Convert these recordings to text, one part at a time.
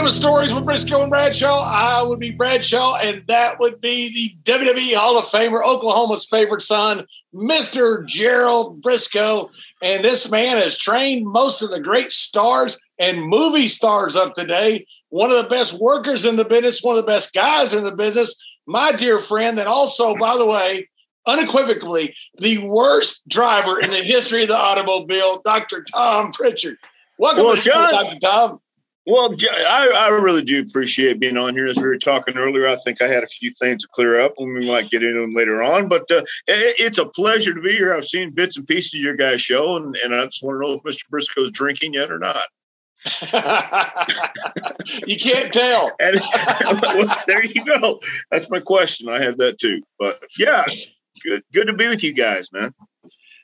Welcome to Stories with Briscoe and Bradshaw. I would be Bradshaw, and that would be the WWE Hall of Famer, Oklahoma's favorite son, Mr. Gerald Briscoe. And this man has trained most of the great stars and movie stars of today. One of the best workers in the business, one of the best guys in the business. My dear friend, and also, by the way, unequivocally, the worst driver in the history of the automobile, Dr. Tom Prichard. Welcome Well, to the show, John- Dr. Tom. Well, I really do appreciate being on here. As we were talking earlier, I think I had a few things to clear up, and we might get into them later on. But uh, it, it's a pleasure to be here. I've seen bits and pieces of your guys' show, and, and I just want to know if Mr. Briscoe's drinking yet or not. you can't tell. And well, there you go. That's my question. I have that too. But yeah, good good to be with you guys, man.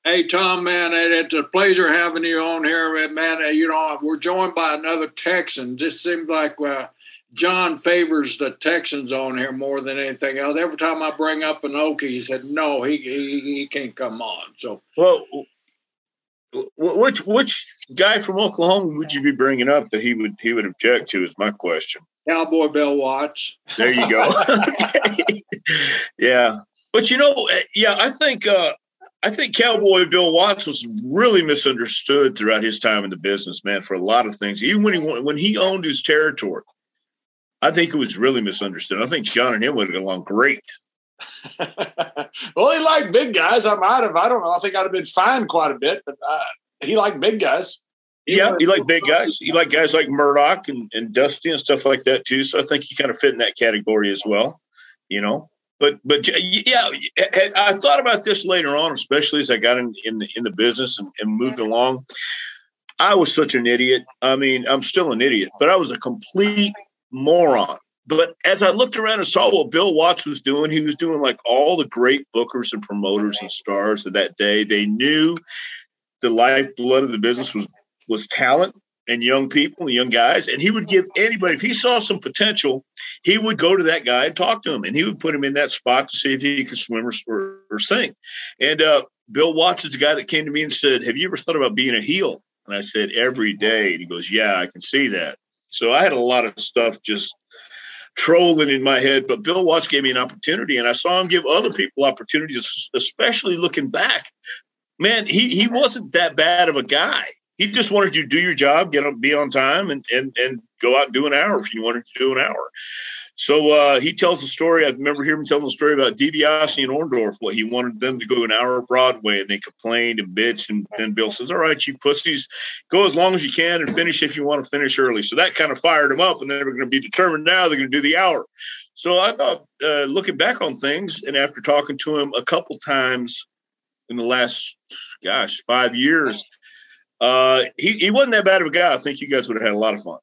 Hey, Tom, man, it- it's a pleasure having you on here, man. You know, we're joined by another Texan. Just seems like uh, John favors the Texans on here more than anything else. Every time I bring up an Okie, he said, no, he, he, he can't come on. So, Well, which which guy from Oklahoma would you be bringing up that he would he would object to? Is my question. Cowboy Bill Watts. There you go. yeah, but you know, eh, yeah, I think uh, I think Cowboy Bill Watts was really misunderstood throughout his time in the business, man, for a lot of things. Even when he when he owned his territory, I think it was really misunderstood. I think John and him would have got along great. well, he liked big guys. I might have. I don't know. I think I'd have been fined quite a bit, but uh, he liked big guys. Yeah, he liked big guys. He liked guys like Murdoch and, and Dusty and stuff like that too. So I think he kind of fit in that category as well, you know. But but yeah, I thought about this later on, especially as I got in in the, in the business and, and moved along. I was such an idiot. I mean, I'm still an idiot, but I was a complete moron. But as I looked around and saw what Bill Watts was doing, he was doing like all the great bookers and promoters and stars of that day. They knew the lifeblood of the business was was talent and young people, and young guys, and he would give anybody if he saw some potential, he would go to that guy and talk to him, and he would put him in that spot to see if he could swim or, or, or sing. And uh, Bill Watts is the guy that came to me and said, "Have you ever thought about being a heel?" And I said, "Every day." And he goes, "Yeah, I can see that." So I had a lot of stuff just trolling in my head, but Bill Watts gave me an opportunity, and I saw him give other people opportunities, especially looking back. Man, he he wasn't that bad of a guy he just wanted you to do your job, get on, be on time, and and and go out and do an hour if you wanted to do an hour. So uh, he tells the story. I remember hearing him telling the story about DiBiase and Orndorff. What he wanted them to go an hour Broadway, and they complained and bitched. And, and Bill says, "All right, you pussies, go as long as you can and finish if you want to finish early." So that kind of fired them up, and they were going to be determined. Now they're going to do the hour. So I thought, uh, looking back on things, and after talking to him a couple times in the last, gosh, five years uh, he, he wasn't that bad of a guy. I think you guys would have had a lot of fun.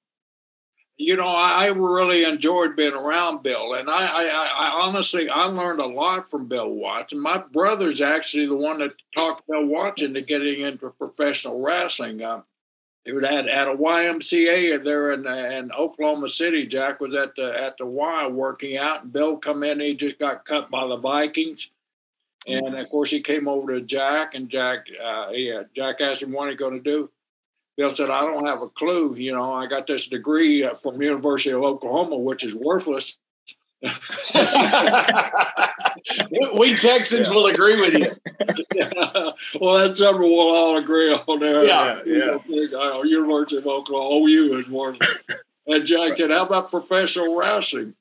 You know, I, really enjoyed being around Bill, and I, I, I honestly I learned a lot from Bill Watts. And my brother's actually the one that talked Bill Watts into getting into professional wrestling. Uh, he would had at a YMCA there in, in Oklahoma City. Jack was at the at the Y working out, and Bill come in. He just got cut by the Vikings. And of course, he came over to Jack, and Jack, uh, yeah, Jack asked him what he going to do. Bill said, I don't have a clue. You know, I got this degree uh, from University of Oklahoma, which is worthless. we Texans yeah. will agree with you. yeah. Well, that's something we'll all agree on there. Yeah, yeah. Uh, University of Oklahoma, OU is worthless. and Jack said, "How about professional wrestling?"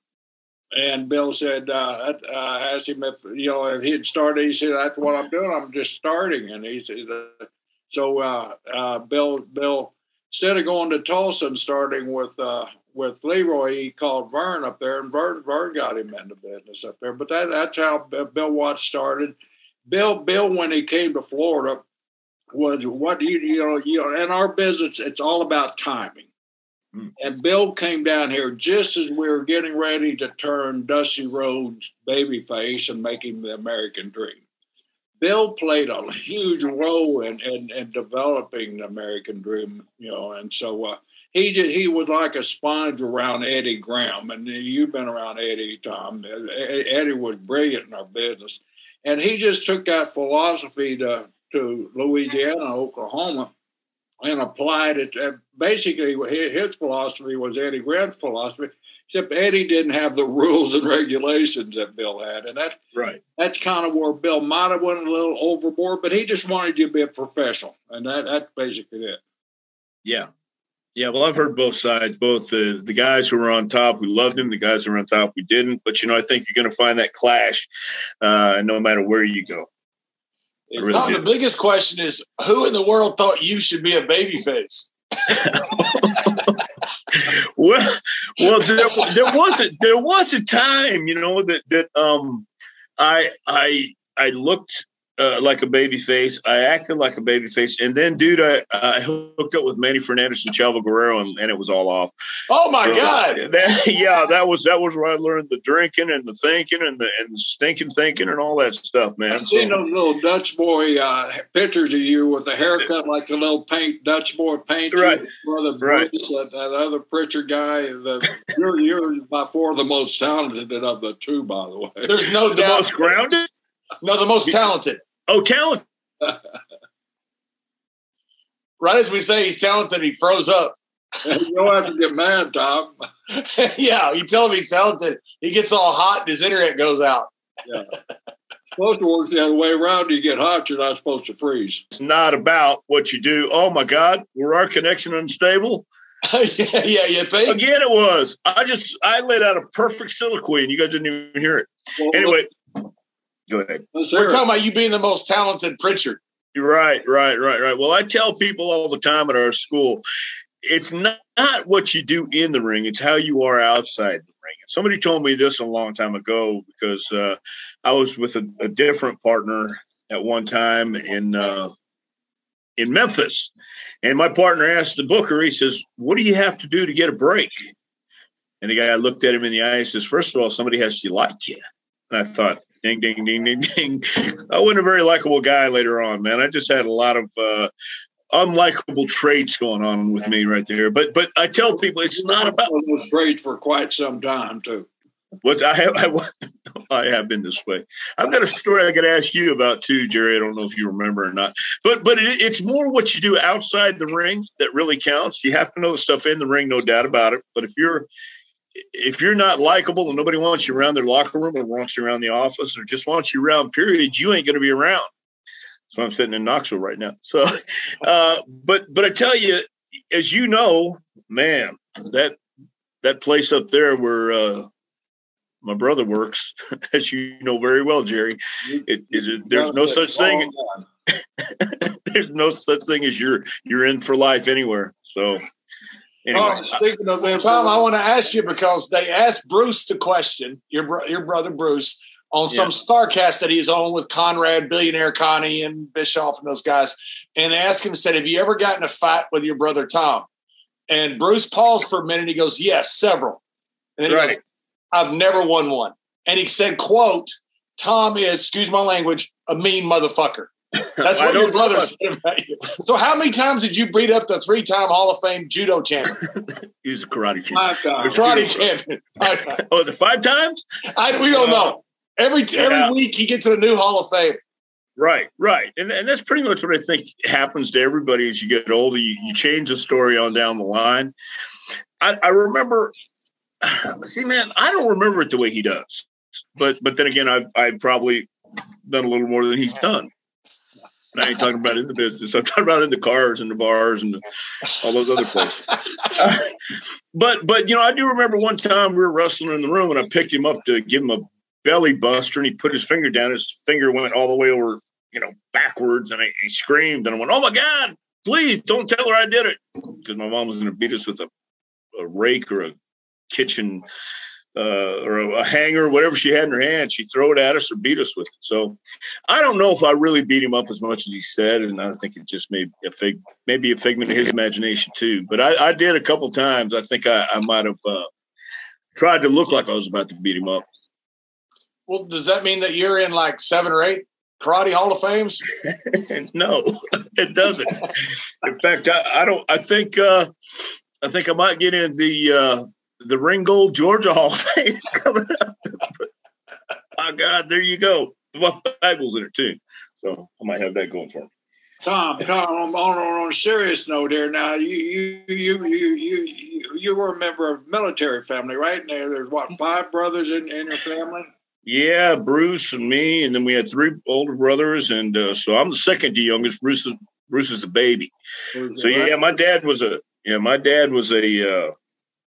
And Bill said, uh, uh, asked him if you know if he'd started. He said, "That's what I'm doing. I'm just starting." And he said, uh, "So uh, uh, Bill, Bill, instead of going to Tulsa and starting with uh, with Leroy, he called Vern up there, and Vern Vern got him into business up there. But that, that's how Bill Watts started. Bill Bill when he came to Florida was what you you know you know in our business it's all about timing. Hmm. And Bill came down here just as we were getting ready to turn Dusty Rhodes babyface and make him the American Dream. Bill played a huge role in, in, in developing the American Dream, you know, and so uh, he just, he was like a sponge around Eddie Graham, and you've been around Eddie, Tom. Eddie was brilliant in our business, and he just took that philosophy to to Louisiana, Oklahoma, and applied it. Basically, his philosophy was Eddie Graham's philosophy, except Eddie didn't have the rules and regulations that Bill had, and that right. That's kind of where Bill might have went a little overboard, but he just wanted you to be a professional, and that that's basically it. Yeah, yeah, well, I've heard both sides. Both the the guys who were on top, we loved him. The guys who were on top, we didn't. But you know, I think you're going to find that clash, uh, no matter where you go. Really Tom, the biggest question is, who in the world thought you should be a babyface? well, well, there, there was a there was a time, you know, that that um, I I I looked uh, like a baby face. I acted like a baby face. And then, dude, I, I hooked up with Manny Fernandez and Chavo Guerrero, and, and it was all off. Oh my so god! That, yeah, that was that was where I learned the drinking and the thinking and the and the stinking thinking and all that stuff, man. I've so, seen those little Dutch boy uh, pictures of you with the haircut like the little paint Dutch boy paint. Right. Brother right. Bruce, that, that other Prichard guy. The, you're you're by far the most talented of the two, by the way. There's no the doubt. most grounded. No, the most talented. Oh, talent. right as we say he's talented, he froze up. you don't have to get mad, Tom. yeah, you tell him he's talented. He gets all hot and his internet goes out. yeah. supposed to work the other way around. You get hot, you're not supposed to freeze. It's not about what you do. Oh my God, were our connection unstable? yeah, yeah, you think? Again, it was. I just I laid out a perfect soliloquy, and you guys didn't even hear it. Well, anyway, Go ahead. We're talking about you being the most talented Prichard. Right, right, right, right. Well, I tell people all the time at our school, it's not, not what you do in the ring; it's how you are outside the ring. Somebody told me this a long time ago because uh, I was with a, a, different partner at one time in uh, in Memphis, and my partner asked the booker. He says, "What do you have to do to get a break?" And the guy looked at him in the eye and says, First of all, somebody has to like you. And I thought, ding, ding, ding, ding, ding. I wasn't a very likable guy later on, man. I just had a lot of uh, unlikable traits going on with me right there. But but I tell people it's not about those traits for quite some time too. What I have, I, I, have been this way. I've got a story I could ask you about too, Jerry. I don't know if you remember or not, but but it, it's more what you do outside the ring that really counts. You have to know the stuff in the ring, no doubt about it. But if you're if you're not likable and nobody wants you around their locker room or wants you around the office or just wants you around, period, you ain't going to be around. So I'm sitting in Knoxville right now. So, uh, but but I tell you, as you know, man, that that place up there where uh, my brother works, as you know very well, Jerry, it, it, there's no such thing. there's no such thing as you're you're in for life anywhere. So Anyway, oh, speaking of that, Tom, I want to ask you because they asked Bruce the question, your bro- your brother Bruce, on some yeah. Starrcast that he's on with Conrad, billionaire Connie, and Bischoff and those guys, and they asked him, said, "Have you ever gotten a fight with your brother Tom?" And Bruce paused for a minute. He goes, "Yes, several." And then right. Goes, I've never won one. And he said, "quote Tom is, excuse my language, a mean motherfucker." That's what your brother said about you. So, how many times did you beat up the three-time Hall of Fame judo champion? He's a karate champion. Five times. Karate champion. oh, is it five times? I, we don't know. Uh, every yeah. every week he gets in a new Hall of Fame. Right, right, and and that's pretty much what I think happens to everybody as you get older. You, you change the story on down the line. I, I remember, see, man, I don't remember it the way he does, but but then again, I've I've probably done a little more than he's done. I ain't talking about in the business. I'm talking about in the cars and the bars and all those other places. But but you know, I do remember one time we were wrestling in the room and I picked him up to give him a belly buster and he put his finger down. His finger went all the way over, you know, backwards and I, he screamed and I went, Oh my God, please don't tell her I did it. Because my mom was going to beat us with a, a rake or a kitchen uh, or a, hanger, whatever she had in her hand, she'd throw it at us or beat us with it. So I don't know if I really beat him up as much as he said, and I think it just may be a fig, maybe a figment of his imagination too. But I, I did a couple times. I think I, I might have uh, tried to look like I was about to beat him up. Well, does that mean that you're in like seven or eight karate Hall of Fames? no, it doesn't. in fact, I, I, don't. I think uh, I think I might get in the uh, the Ringgold Georgia Hall of Fame coming up. My God, there you go. My Bibles in it too, so I might have that going for me. Tom, Tom, on, on, on a serious note here. Now, you you you you you you were a member of military family, right? And there's what five brothers in, in your family. Yeah, Bruce and me, and then we had three older brothers, and uh, so I'm the second to youngest. Bruce is Bruce is the baby. So yeah, my dad was a yeah, my dad was a uh,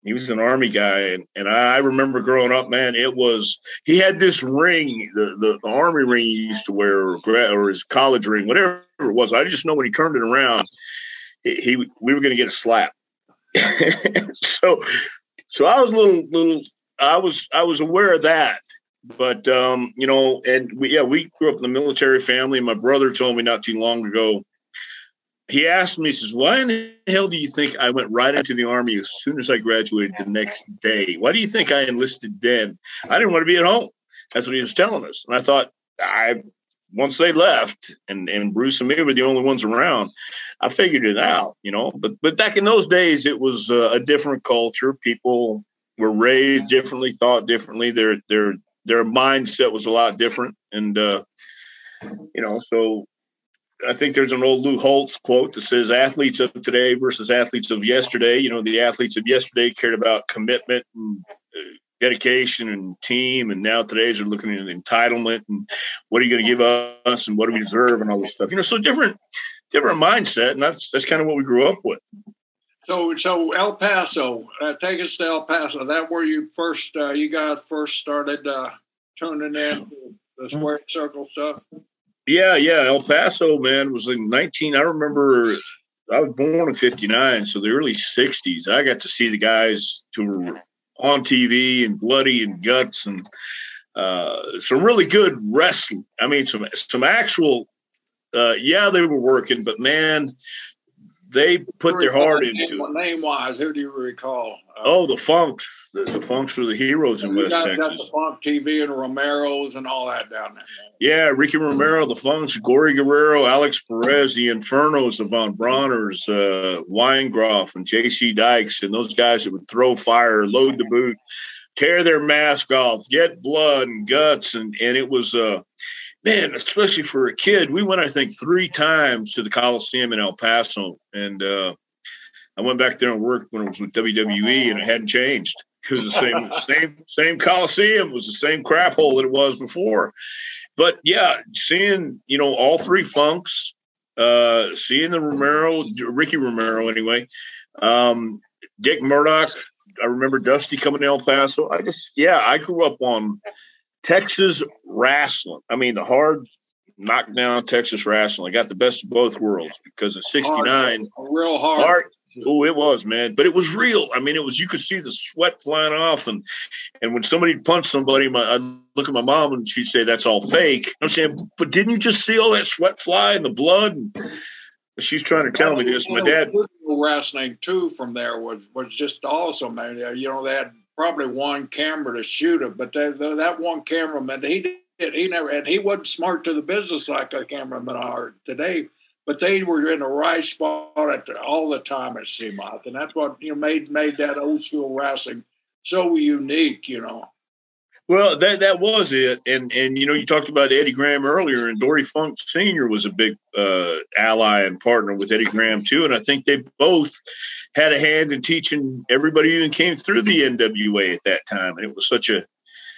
he was an army guy, and, and I remember growing up, man. It was he had this ring, the, the, the army ring he used to wear, or, or his college ring, whatever it was. I just know when he turned it around, he, he we were going to get a slap. so, so I was a little little. I was I was aware of that, but um, you know, and we, yeah, we grew up in the military family. My brother told me not too long ago. He asked me, he says, "Why in the hell do you think I went right into the army as soon as I graduated the next day? Why do you think I enlisted then? I didn't want to be at home." That's what he was telling us, and I thought, I once they left, and and Bruce and me were the only ones around. I figured it out, you know. But but back in those days, it was uh, a different culture. People were raised differently, thought differently. Their their their mindset was a lot different, and uh, you know, so I think there's an old Lou Holtz quote that says, "Athletes of today versus athletes of yesterday." You know, the athletes of yesterday cared about commitment and uh, dedication and team, and now today's are looking at entitlement and what are you going to give us and what do we deserve and all this stuff. You know, so different, different mindset, and that's that's kind of what we grew up with. So, so El Paso, uh, take us to El Paso. That where you first, uh, you guys first started uh, tuning in the square circle stuff. Yeah, yeah. El Paso, man, was in 19. I remember I was born in 59, so the early 60s. I got to see the guys who were on TV and bloody and guts and uh, some really good wrestling. I mean, some some actual. Uh, yeah, they were working, but man, they put their heart into it. Name wise, who do you recall? Uh, oh, the Funks. The, the, Funks were the heroes in West got, Texas. Got the Funk TV and Romero's and all that down there. Yeah, Ricky Romero, the Funks, Gory Guerrero, Alex Perez, the Infernos, the Von Brauners, uh, Weingroff, and J.C. Dykes, and those guys that would throw fire, load the boot, tear their mask off, get blood and guts, and and it was. Uh, man, especially for a kid, we went, I think, three times to the Coliseum in El Paso. And uh, I went back there and worked when it was with WWE and it hadn't changed. It was the same, same, same Coliseum. It was the same crap hole that it was before. But yeah, seeing, you know, all three funks, uh, seeing the Romero, Ricky Romero anyway, um, Dick Murdoch. I remember Dusty coming to El Paso. I just, yeah, I grew up on Texas wrestling. I mean, the hard knockdown Texas wrestling. I got the best of both worlds because in '69, real hard. hard. Oh, it was, man. But it was real. I mean, it was. You could see the sweat flying off, and and when somebody punched somebody, my I look at my mom and she'd say, "That's all fake." I'm saying, but didn't you just see all that sweat fly and the blood? And she's trying to tell me this. My dad wrestling too from there was was just awesome. Man, you know they had probably one camera to shoot it, but that, that one cameraman, he did, he never, and he wasn't smart to the business like a cameraman are today, but they were in the right spot the, all the time, at seemed. And that's what, you know, made, made that old school wrestling so unique, you know. Well, that that was it, and and you know you talked about Eddie Graham earlier, and Dory Funk Senior was a big uh, ally and partner with Eddie Graham too, and I think they both had a hand in teaching everybody who came through the NWA at that time, and it was such a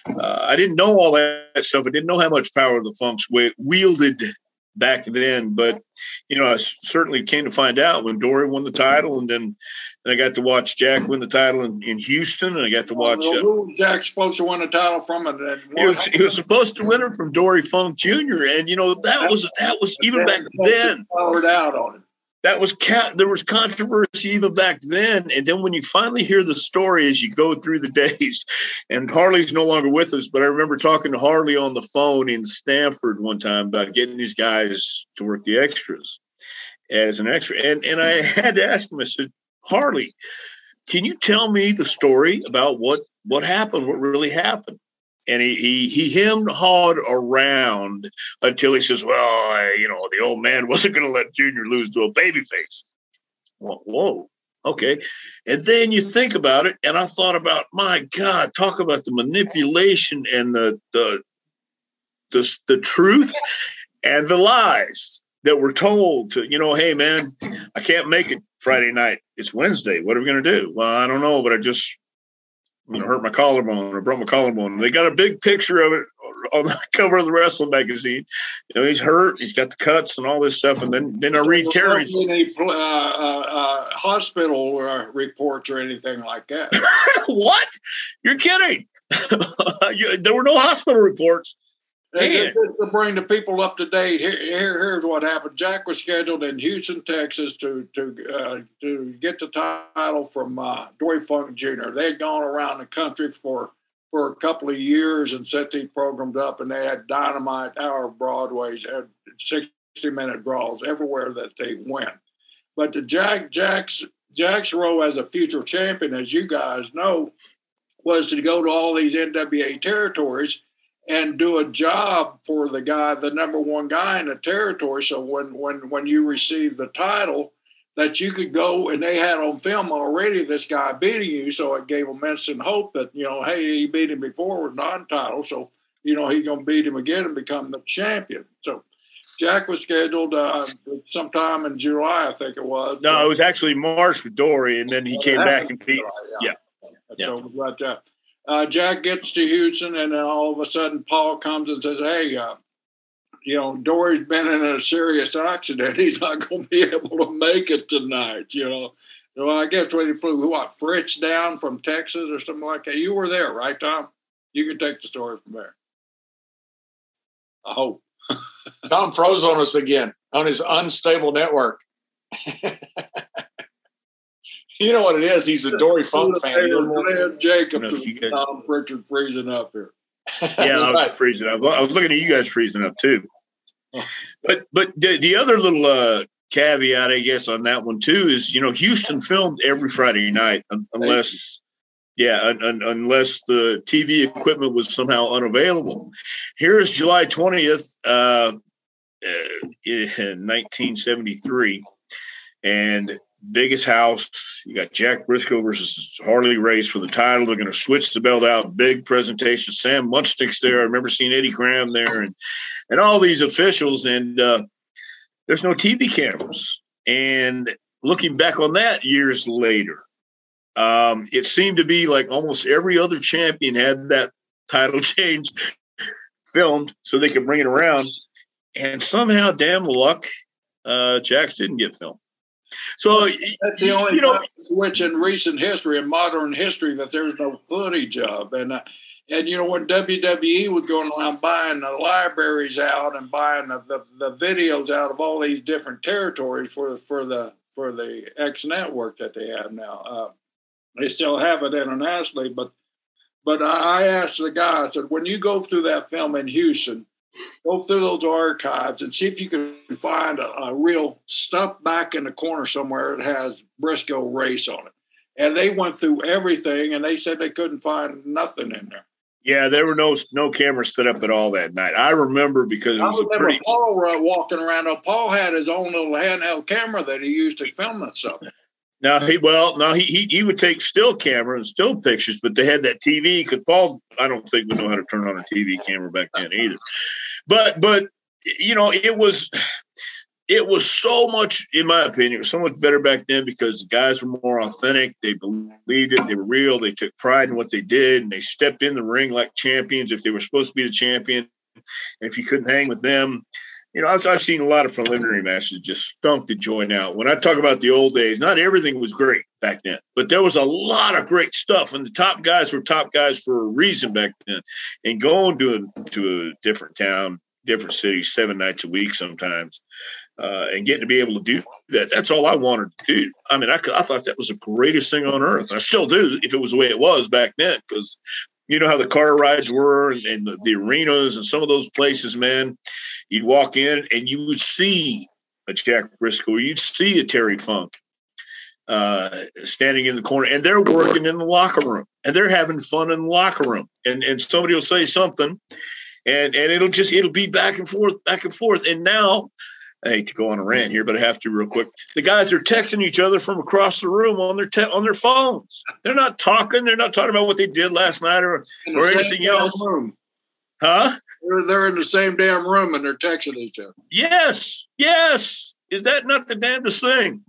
uh, I didn't know all that stuff. I didn't know how much power the Funks wielded back then, but you know, I certainly came to find out when Dory won the title, and then and I got to watch Jack win the title in, in Houston, and I got to watch. Well, who was Jack supposed to win the title from? it. he was, he was supposed to win it from Dory Funk Jr. And you know that was that was even back then. Powered out on him that was cat there was controversy even back then and then when you finally hear the story as you go through the days and harley's no longer with us but i remember talking to harley on the phone in Stamford one time about getting these guys to work the extras as an extra and and i had to ask him i said harley can you tell me the story about what what happened what really happened and he he he hemmed hawed around until he says, "Well, I, you know, the old man wasn't going to let Junior lose to a baby face." Well, whoa, okay. And then you think about it, and I thought about, my God, talk about the manipulation and the the the, the truth and the lies that were told to, you know, hey man, I can't make it Friday night. It's Wednesday. What are we going to do? Well, I don't know, but I just you know, hurt my collarbone or broke my collarbone. They got a big picture of it on the cover of the wrestling magazine. You know, he's hurt. He's got the cuts and all this stuff. And then, then I read Terry's any uh, uh, uh, hospital uh, reports or anything like that. what? You're kidding? there were no hospital reports. And to bring the people up to date, here, here, here's what happened. Jack was scheduled in Houston, Texas, to to uh, to get the title from uh, Dory Funk Jr. They had gone around the country for for a couple of years and set these programs up, and they had dynamite hour Broadways, had sixty minute draws everywhere that they went. But the Jack Jack's Jack's role as a future champion, as you guys know, was to go to all these NWA territories and do a job for the guy, the number one guy in the territory. So when when when you receive the title, that you could go and they had on film already this guy beating you, so it gave them instant hope that you know, hey, he beat him before with non-title, so you know he's gonna beat him again and become the champion. So. Jack was scheduled uh, sometime in July, I think it was. No, it was actually March with Dory, and then he came back and beat. yeah. yeah. So, but uh, uh, Jack gets to Houston, and then all of a sudden Paul comes and says, "Hey, uh, you know, Dory's been in a serious accident. He's not going to be able to make it tonight." You know, so I guess when he flew what Fritz down from Texas or something like that. You were there, right, Tom? You can take the story from there. I hope. Tom froze on us again on his unstable network. You know what it is? He's a Dory Funk fan. Glenn Jacobs you Tom Prichard freezing up here. yeah, I was right. freezing up. I was looking at you guys freezing up too. But but the, the other little uh, caveat, I guess, on that one too is you know Houston filmed every Friday night unless yeah un, un, unless the TV equipment was somehow unavailable. Here is July twentieth, uh, uh, in nineteen seventy three, and biggest house. You got Jack Briscoe versus Harley Race for the title. They're going to switch the belt out. Big presentation. Sam Muchnick's there. I remember seeing Eddie Graham there, and and all these officials. And uh, there's no TV cameras. And looking back on that years later, um, it seemed to be like almost every other champion had that title change filmed so they could bring it around. And somehow, damn luck, uh, Jack's didn't get filmed. So that's the only you know, switch in recent history, in modern history, that there's no footage of. And uh, and you know when WWE was going around buying the libraries out and buying the, the, the videos out of all these different territories for for the for the X network that they have now. Uh, they still have it internationally, but but I asked the guy, I said, when you go through that film in Houston, go through those archives and see if you can find a, a reel stuff back in the corner somewhere that has Briscoe race on it. And they went through everything and they said they couldn't find nothing in there. Yeah, there were no no cameras set up at all that night. I remember because it was I a pretty. Paul walking around. Paul had his own little handheld camera that he used to film that stuff. Now he well, now he, he he would take still camera and still pictures, but they had that TV because Paul, I don't think we know how to turn on a TV camera back then either. But but you know, it was it was so much, in my opinion, so much better back then because the guys were more authentic. They believed it. They were real. They took pride in what they did, and they stepped in the ring like champions if they were supposed to be the champion. And if you couldn't hang with them, you know, I've, I've seen a lot of preliminary matches just stunk the joint out. When I talk about the old days, not everything was great back then, but there was a lot of great stuff. And the top guys were top guys for a reason back then. And going to a, to a different town, different city, seven nights a week sometimes, uh, and getting to be able to do that. That's all I wanted to do. I mean, I, I thought that was the greatest thing on earth. And I still do if it was the way it was back then, because you know how the car rides were and, and the, the, arenas and some of those places, man. You'd walk in and you would see a Jack Briscoe, you'd see a Terry Funk uh, standing in the corner, and they're working in the locker room and they're having fun in the locker room. And and somebody will say something, and and it'll just it'll be back and forth, back and forth. And now I hate to go on a rant here, but I have to real quick. The guys are texting each other from across the room on their te- on their phones. They're not talking. They're not talking about what they did last night or, or anything else. Room. Huh? They're, they're in the same damn room and they're texting each other. Yes, yes. Is that not the damnedest thing?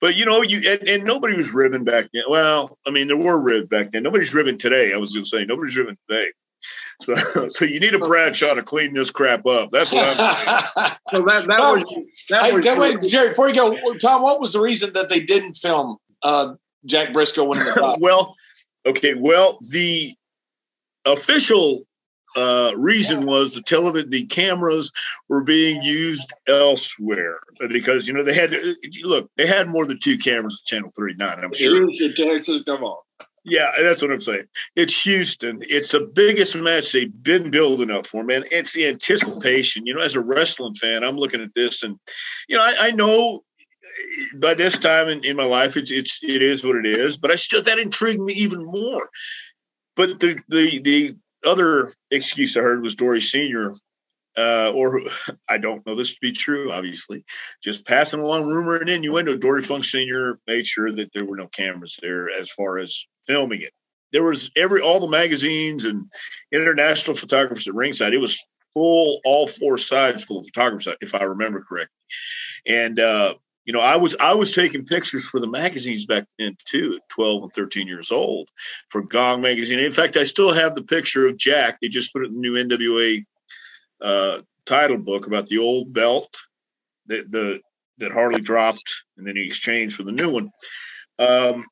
But you know, you and, and nobody was ribbing back then. Well, I mean, there were ribs back then. Nobody's ribbing today. I was going to say nobody's ribbing today. So, so you need a Bradshaw to clean this crap up. That's what I'm saying. so that, that was that was. wait, Jerry, before you go, Tom, what was the reason that they didn't film uh, Jack Briscoe winning the top? well, okay, well, the official uh, reason was the television, the cameras were being used elsewhere because you know they had look, they had more than two cameras at Channel Thirty Nine. I'm sure. Come on. Yeah, that's what I'm saying. It's Houston. It's the biggest match they've been building up for, man. It's the anticipation. You know, as a wrestling fan, I'm looking at this, and you know, I, I know by this time in, in my life, it's it's it is what it is. But I still that intrigued me even more. But the the the other excuse I heard was Dory Senior uh, or I don't know this to be true, obviously, just passing along rumor and innuendo. Dory Funk Sr. made sure that there were no cameras there as far as filming it. There was every all the magazines and international photographers at ringside. It was full, all four sides full of photographers, if I remember correctly. And uh, you know, I was I was taking pictures for the magazines back then too, at 12 and 13 years old, for Gong magazine. In fact, I still have the picture of Jack. They just put it in the new NWA uh, title book about the old belt that the that Harley dropped, and then he exchanged for the new one. Um,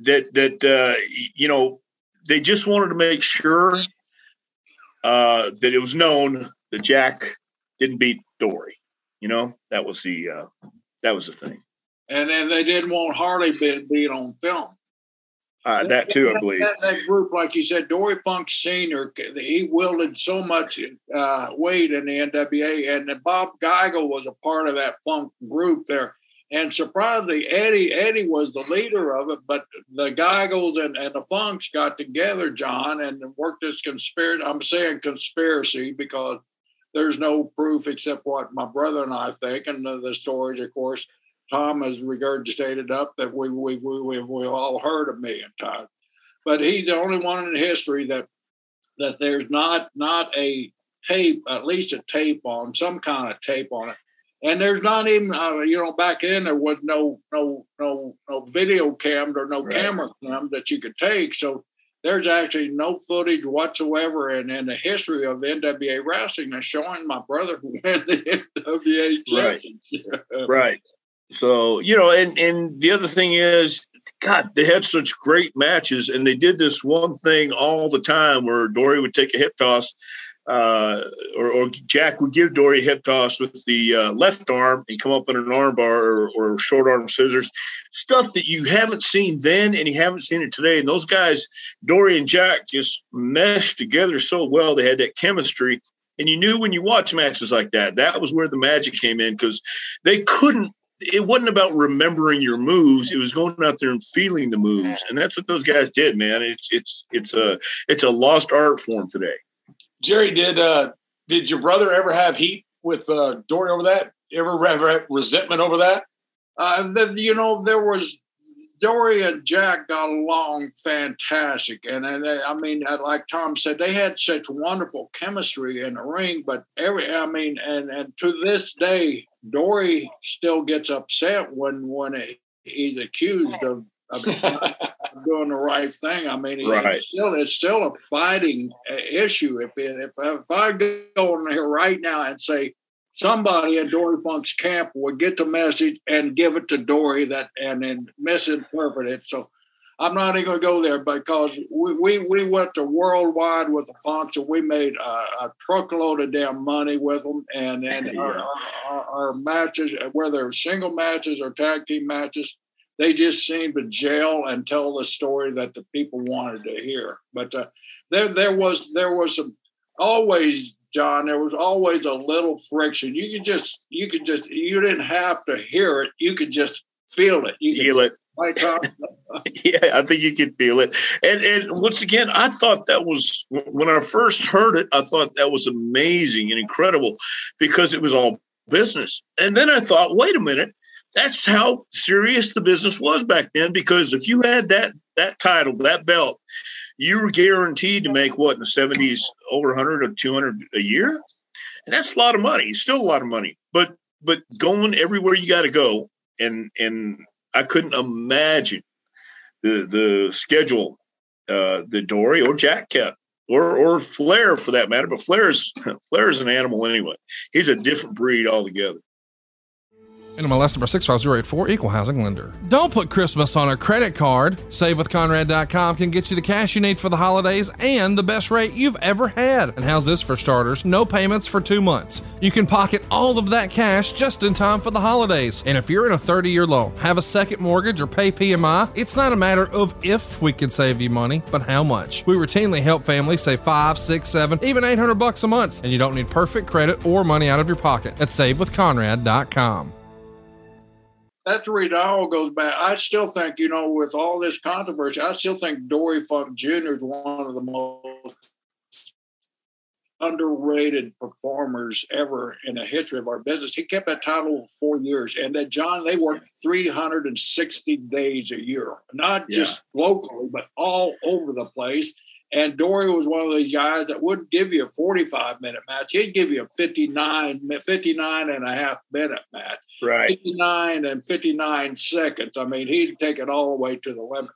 that that uh, you know they just wanted to make sure uh, that it was known that Jack didn't beat Dory. You know that was the uh, that was the thing. And then they didn't want Harley being beat on film. Uh, that too, I believe. That, that, group, like you said, Dory Funk Senior, he wielded so much uh, weight in the NWA, and Bob Geigel was a part of that Funk group there. And surprisingly, Eddie Eddie was the leader of it, but the Geigels and, and the Funks got together, John, and worked this conspiracy. I'm saying conspiracy because there's no proof except what my brother and I think, and the, the stories, of course Tom has regurgitated up that we, we, we, we've, we've all heard a million times. But he's the only one in history that that there's not not a tape, at least a tape on some kind of tape on it. And there's not even, uh, you know, back then there was no no no no video cam or no right. camera cam that you could take. So there's actually no footage whatsoever in, in the history of NWA wrestling that's showing my brother win the NWA championship. Right. right. So, you know, and, and the other thing is, God, they had such great matches, and they did this one thing all the time where Dory would take a hip toss, uh, or, or, Jack would give Dory hip toss with the uh, left arm and come up in an armbar or, or short arm scissors, stuff that you haven't seen then and you haven't seen it today. And those guys, Dory and Jack, just meshed together so well. They had that chemistry. And you knew when you watch matches like that, that was where the magic came in because they couldn't it wasn't about remembering your moves. It was going out there and feeling the moves, and that's what those guys did, man. It's it's it's a it's a lost art form today. Jerry, did uh did your brother ever have heat with uh Dory over that? Ever have resentment over that? Uh, the, you know, there was Dory and Jack got along fantastic, and, and they, I mean, uh, like Tom said, they had such wonderful chemistry in the ring. But every, I mean, and and to this day, Dory still gets upset when when he's accused of, of doing the right thing. I mean, right. it's still it's still a fighting uh, issue. If if if I go in here right now and say somebody at Dory Funk's camp would get the message and give it to Dory that and then misinterpret it. So I'm not even going to go there because we, we, we went to worldwide with the Funks and we made a, a truckload of damn money with them. And and yeah. our, our, our, matches, whether single matches or tag team matches, they just seemed to gel and tell the story that the people wanted to hear. But uh, there there was there was some always John, there was always a little friction. You could just, you could just, you didn't have to hear it. You could just feel it. You feel it. Yeah, I think you could feel it. And and once again, I thought that was when I first heard it, I thought that was amazing and incredible because it was all business. And then I thought, wait a minute, that's how serious the business was back then. Because if you had that that title, that belt, you were guaranteed to make what in the 70s over 100 or 200 a year? And that's a lot of money it's still a lot of money. But but going everywhere you got to go and and i couldn't imagine the the schedule uh the dory or jack kept or or flair for that matter but flair's flair's an animal anyway. He's a different breed altogether NMLS number 65084, equal housing lender. Don't put Christmas on a credit card. SaveWithConrad.com can get you the cash you need for the holidays and the best rate you've ever had. And how's this for starters? No payments for two months. You can pocket all of that cash just in time for the holidays. And if you're in a 30 year loan, have a second mortgage, or pay PMI, it's not a matter of if we can save you money, but how much. We routinely help families save five, six, seven, even 800 bucks a month. And you don't need perfect credit or money out of your pocket at SaveWithConrad.com that's where it all goes back. I still think, you know, with all this controversy, I still think Dory Funk Jr. is one of the most underrated performers ever in the history of our business. He kept that title for four years, and that John they worked 360 days a year, not yeah. just locally, but all over the place. And Dory was one of these guys that wouldn't give you a 45 minute match. He'd give you a 59, 59 and a half minute match. Right. 59 and 59 seconds. I mean, he'd take it all the way to the limit.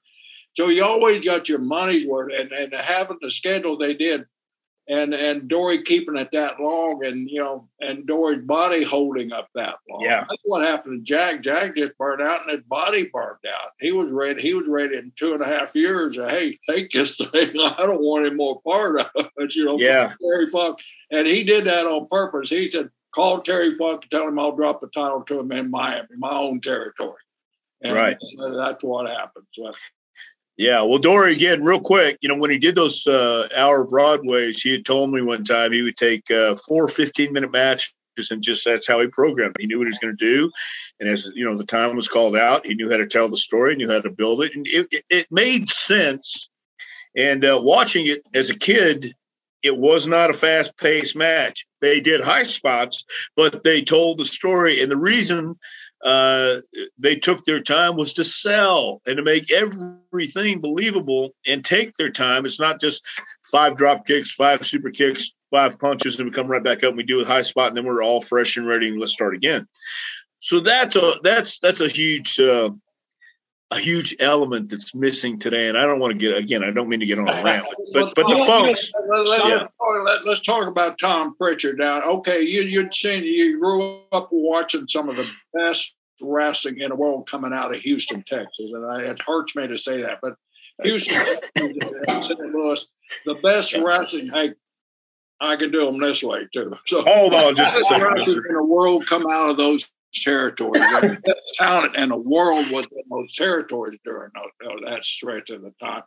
So you always got your money's worth. And, and having the schedule they did and and Dory keeping it that long, and you know, and Dory's body holding up that long. Yeah, that's what happened to Jack. Jack just burned out, and his body burned out. He was ready. He was ready in two and a half years. To, hey, take this thing. I don't want any more part of it. You know, yeah. Terry Funk, and he did that on purpose. He said, "Call Terry Funk and tell him I'll drop the title to him in Miami, my own territory." And right. That's what happened. So yeah, well, Dory again, real quick. You know, when he did those uh, hour Broadways, he had told me one time he would take uh, four 15 minute matches and just that's how he programmed. He knew what he was going to do, and as you know, the time was called out. He knew how to tell the story, knew how to build it, and it, it, it made sense. And uh, watching it as a kid, it was not a fast paced match. They did high spots, but they told the story. And the reason uh, they took their time was to sell and to make everything believable and take their time. It's not just five drop kicks, five super kicks, five punches, and we come right back up and we do a high spot, and then we're all fresh and ready and let's start again. So that's a that's that's a huge uh, a huge element that's missing today. And I don't want to get again. I don't mean to get on a rant, but but, the folks. Let, yeah. us talk about Tom Prichard now. Okay, you you'd seen you grew up watching some of the best wrestling in the world coming out of Houston, Texas, and I, it hurts me to say that, but Houston, St. Louis, the best wrestling. Hey, I can do them this way too. So hold on, just a second. In the world come out of those territories. the best talent in the world was in those territories during that stretch of the time.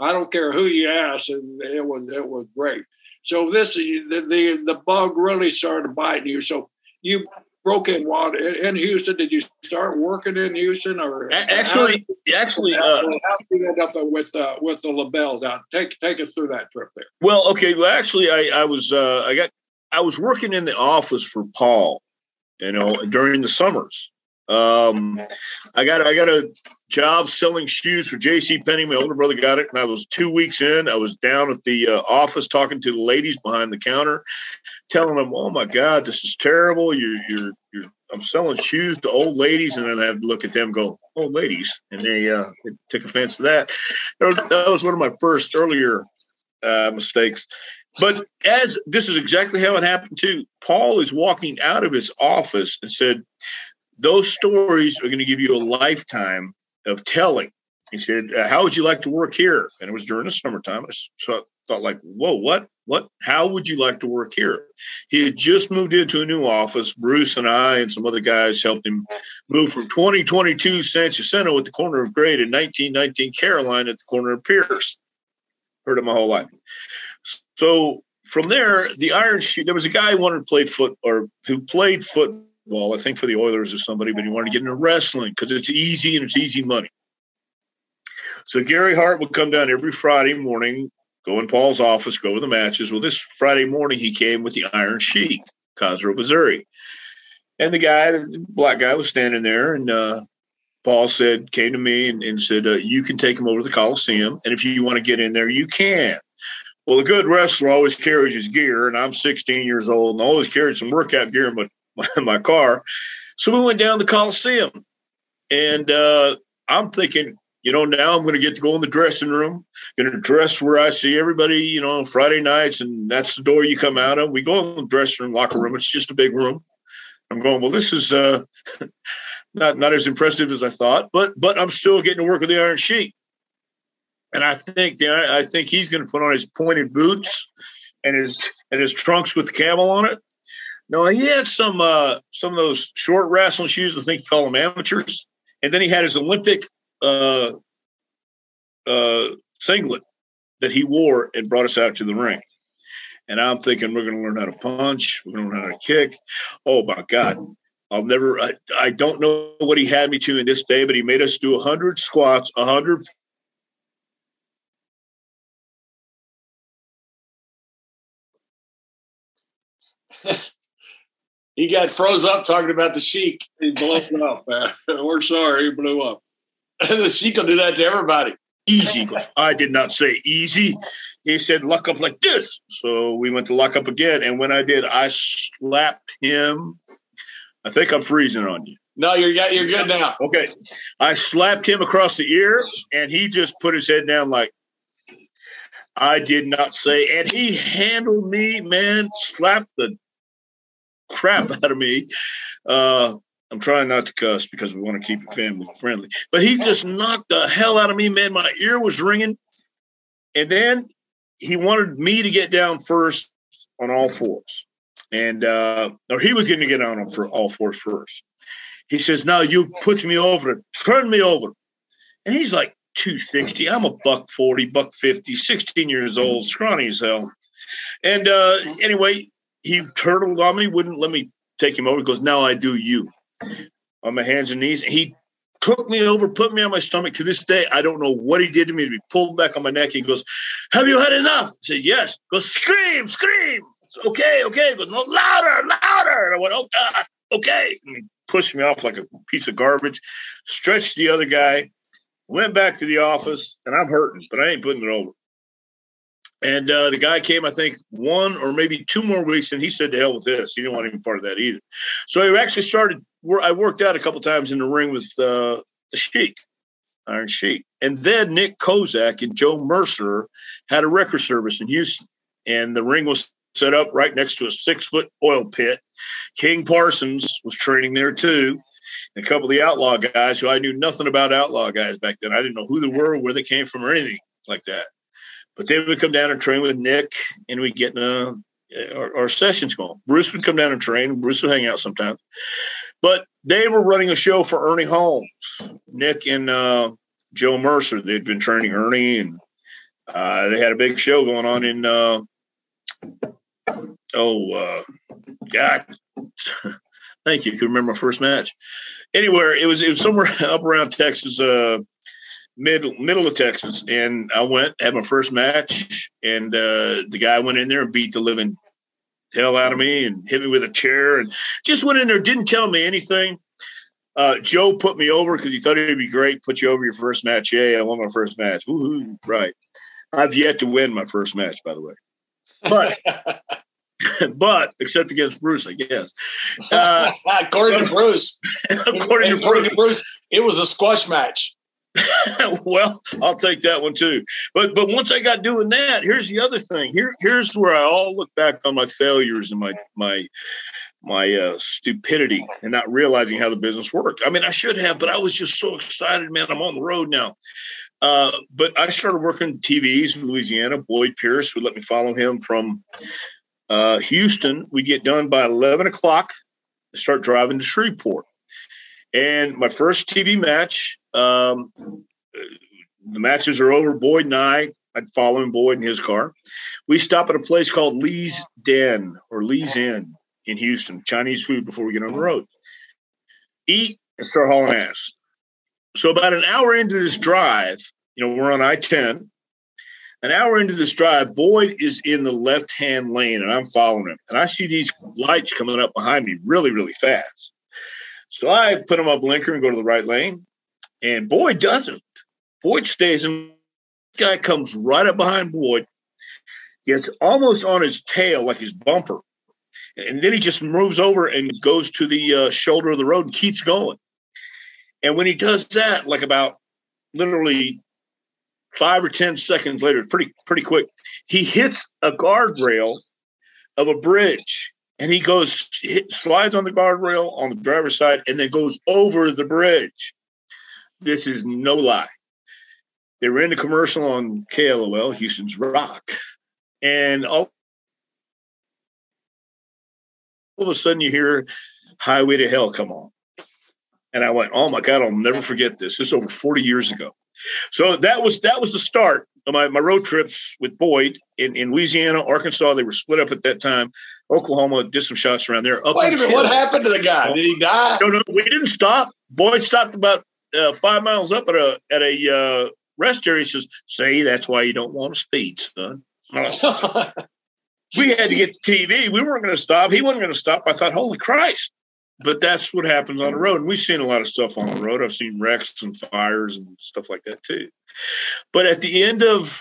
I don't care who you ask, and it was it was great. So this the the, the bug really started biting you. So you broke in what in Houston. Did you start working in Houston, or actually, how, actually, how, uh, how did you end up with uh, with the Labels? out? Take take us through that trip there. Well, okay. Well, actually, I I was uh, I got I was working in the office for Paul you know, during the summers. Um, I got I got a job selling shoes for J.C. Penney. My older brother got it, and I was two weeks in. I was down at the uh, office talking to the ladies behind the counter, telling them, "Oh my God, this is terrible. You're you're you're." I'm selling shoes to old ladies, and then I look at them, go, "Old ladies," and they uh, they took offense to that. That was, that was one of my first earlier uh, mistakes. But as this is exactly how it happened too, Paul is walking out of his office and said, Those stories are going to give you a lifetime of telling. He said, uh, How would you like to work here? And it was during the summertime. So I thought, like, whoa, what? What? How would you like to work here? He had just moved into a new office. Bruce and I and some other guys helped him move from 2022 San Jacinto at the corner of Grade and 1919 Caroline at the corner of Pierce. Heard it my whole life. So from there, the Iron Sheik, there was a guy who wanted to play foot or who played football, I think for the Oilers or somebody, but he wanted to get into wrestling because it's easy and it's easy money. So Gary Hart would come down every Friday morning, go in Paul's office, go to the matches. Well, this Friday morning he came with the Iron Sheik, Cosgrove, Missouri. And the guy, the black guy, was standing there, and uh, Paul said, came to me and, and said, uh, "You can take him over to the Coliseum, and if you want to get in there, you can." Well, a good wrestler always carries his gear, and I'm 16 years old and I always carried some workout gear in my, my, my car. So we went down to the Coliseum, and uh, I'm thinking, you know, now I'm going to get to go in the dressing room, going to dress where I see everybody, you know, Friday nights, and that's the door you come out of. We go in the dressing room, locker room. It's just a big room. I'm going, well, this is uh, not not as impressive as I thought, but but I'm still getting to work with the Iron Sheik. And I think yeah, I think he's going to put on his pointed boots and his and his trunks with the camel on it. No, he had some uh, some of those short wrestling shoes. I think you call them amateurs. And then he had his Olympic uh, uh, singlet that he wore and brought us out to the ring. And I'm thinking we're going to learn how to punch. We're going to learn how to kick. Oh my God. I'll never, I, I don't know what he had me to in this day, but he made us do 100 squats, 100 he got froze up talking about the Sheik. He blew up. Man. We're sorry, he blew up. the Sheik will do that to everybody. Easy. I did not say easy. He said lock up like this. So we went to lock up again. And when I did, I slapped him. I think I'm freezing on you. No, you're you're good now. Okay. I slapped him across the ear and he just put his head down like I did not say. And he handled me, man, slapped the crap out of me. Uh, I'm trying not to cuss because we want to keep it family friendly. But he just knocked the hell out of me, man. My ear was ringing. And then he wanted me to get down first on all fours. And uh, or he was going to get on for all fours first. He says, "Now you put me over, turn me over." And he's like 260. I'm a buck 40, buck 50, 16 years old, scrawny as hell. And uh, anyway, he turtled on me, wouldn't let me take him over. He goes, Now I do you on my hands and knees. He took me over, put me on my stomach. To this day, I don't know what he did to me. He pulled back on my neck. He goes, Have you had enough? I said, Yes. He goes, Scream, scream. Said, okay, okay. Goes, No, louder, louder. And I went, Oh, God, okay. And he pushed me off like a piece of garbage, stretched the other guy, went back to the office, and I'm hurting, but I ain't putting it over. And uh, the guy came, I think, one or maybe two more weeks, and he said, "To hell with this." He didn't want any part of that either. So I actually started. I worked out a couple times in the ring with uh, the Sheik, Iron Sheik, and then Nick Kozak and Joe Mercer had a record service in Houston, and the ring was set up right next to a six foot oil pit. King Parsons was training there too. A couple of the outlaw guys who I knew nothing about outlaw guys back then. I didn't know who they were, where they came from, or anything like that. But they would come down and train with Nick, and we'd get uh, our, our, sessions going. Bruce would come down and train. Bruce would hang out sometimes. But they were running a show for Ernie Holmes, Nick and uh, Joe Mercer. They'd been training Ernie, and uh, they had a big show going on in, uh, oh, uh, God. Thank you. You can remember my first match. Anywhere, it was it was somewhere up around Texas, uh, middle middle of Texas, and I went had my first match, and uh, the guy went in there and beat the living hell out of me and hit me with a chair, and just went in there, didn't tell me anything. Uh, Joe put me over because he thought it'd be great. Put you over your first match. Yeah, I won my first match. Woohoo! Right. I've yet to win my first match, by the way. But but except against Bruce, I guess. Uh, according to Bruce, according, to, according Bruce. to Bruce, it was a squash match. well, I'll take that one too. But but once I got doing that, here's the other thing. Here here's where I all look back on my failures and my my my uh, stupidity and not realizing how the business worked. I mean, I should have, but I was just so excited, man. I'm on the road now. Uh, but I started working TVs in Louisiana. Boyd Pierce would let me follow him from uh, Houston. We get done by 11 o'clock, start driving to Shreveport. And my first TV match, um, the matches are over. Boyd and I, I'd follow him, Boyd in his car. We stop at a place called Lee's Den or Lee's Inn in Houston, Chinese food before we get on the road. Eat and start hauling ass. So about an hour into this drive, you know, we're on I-10. An hour into this drive, Boyd is in the left-hand lane and I'm following him. And I see these lights coming up behind me really, really fast. So I put him up blinker and go to the right lane. And Boyd doesn't. Boyd stays in. Guy comes right up behind Boyd, gets almost on his tail, like his bumper. And then he just moves over and goes to the uh, shoulder of the road and keeps going. And when he does that, like about literally five or 10 seconds later, pretty, pretty quick, he hits a guardrail of a bridge and he goes, hit, slides on the guardrail on the driver's side and then goes over the bridge. This is no lie. They ran a commercial on KLOL, Houston's Rock. And all all of a sudden you hear Highway to Hell come on. And I went, oh my God, I'll never forget this. This is over 40 years ago. So that was that was the start of my, my road trips with Boyd in, in Louisiana, Arkansas. They were split up at that time. Oklahoma did some shots around there. Wait a minute, what happened to the guy? Did he die? No, no, we didn't stop. Boyd stopped about uh, five miles up at a at a uh, rest area. He says, "Say that's why you don't want to speed, son." we had to get the TV. We weren't going to stop. He wasn't going to stop. I thought, holy Christ. But that's what happens on the road. And we've seen a lot of stuff on the road. I've seen wrecks and fires and stuff like that too. But at the end of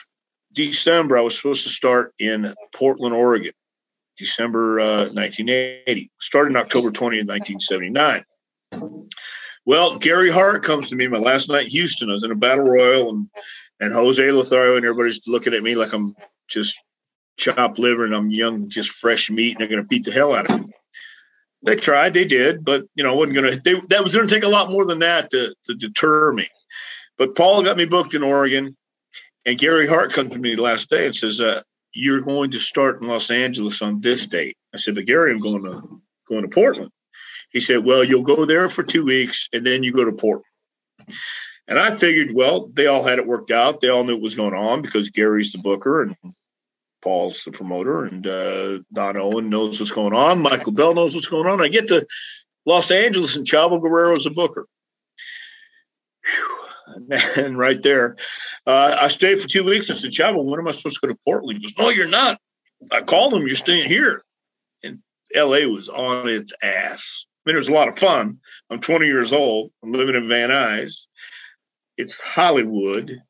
December, I was supposed to start in Portland, Oregon, December uh, 1980. Started October 20 1979. Well, Gary Hart comes to me my last night in Houston. I was in a battle royal and and Jose Lothario and everybody's looking at me like I'm just chopped liver and I'm young, just fresh meat, and they're going to beat the hell out of me. They tried, they did, but you know, wasn't going to. That was to take a lot more than that to to deter me. But Paul got me booked in Oregon, and Gary Hart comes to me the last day and says, uh, "You're going to start in Los Angeles on this date." I said, "But Gary, I'm going to going to Portland." He said, "Well, you'll go there for two weeks, and then you go to Portland." And I figured, well, they all had it worked out. They all knew what was going on because Gary's the booker and Paul's the promoter, and uh, Don Owen knows what's going on. Michael Bell knows what's going on. I get to Los Angeles, and Chavo Guerrero's a booker. Whew. And right there, uh, I stayed for two weeks. I said, Chavo, when am I supposed to go to Portland? He goes, No, you're not. I called him. You're staying here. And LA was on its ass. I mean, it was a lot of fun. I'm 20 years old. I'm living in Van Nuys. It's Hollywood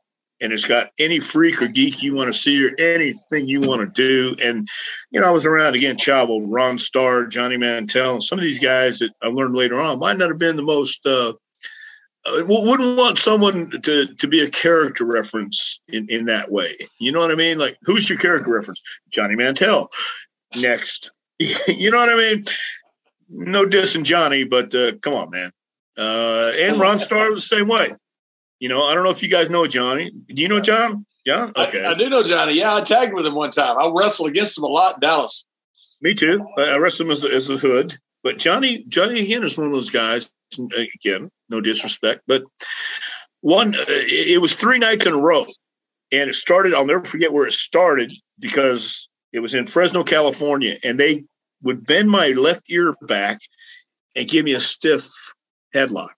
and it's got any freak or geek you want to see or anything you want to do. And, you know, I was around again, Chavo, Ron Starr, Johnny Mantell, and some of these guys that I learned later on might not have been the most, uh, uh, wouldn't want someone to to be a character reference in, in that way. You know what I mean? Like, who's your character reference? Johnny Mantell. Next. you know what I mean? No dissing Johnny, but uh, come on, man. Uh, and Ron Starr was the same way. You know, I don't know if you guys know Johnny. Do you know John? John? Okay. I, I do know Johnny. Yeah, I tagged with him one time. I wrestled against him a lot in Dallas. Me too. I wrestled him as, as a hood. But Johnny, Johnny again is one of those guys. Again, no disrespect, but one. Uh, it was three nights in a row, and it started. I'll never forget where it started because it was in Fresno, California, and they would bend my left ear back and give me a stiff headlock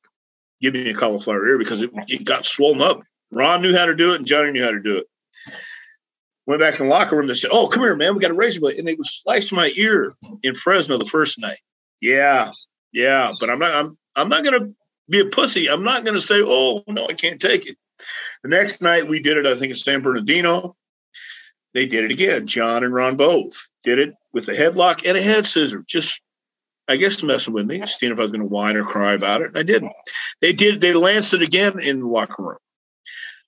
give me a cauliflower ear because it, it got swollen up. Ron knew how to do it and Johnny knew how to do it. Went back in the locker room. They said, "Oh, come here, man. We got a razor blade." And they would slice my ear in Fresno the first night. Yeah, yeah, but I'm not. I'm. I'm not gonna be a pussy. I'm not to say, oh, no, I can't take it. The next night we did it, I think in San Bernardino. They did it again. John and Ron both did it with a headlock and a head scissor. Just, I guess, messing with me, seeing if I was going to whine or cry about it. I didn't. They did. They lanced it again in the locker room.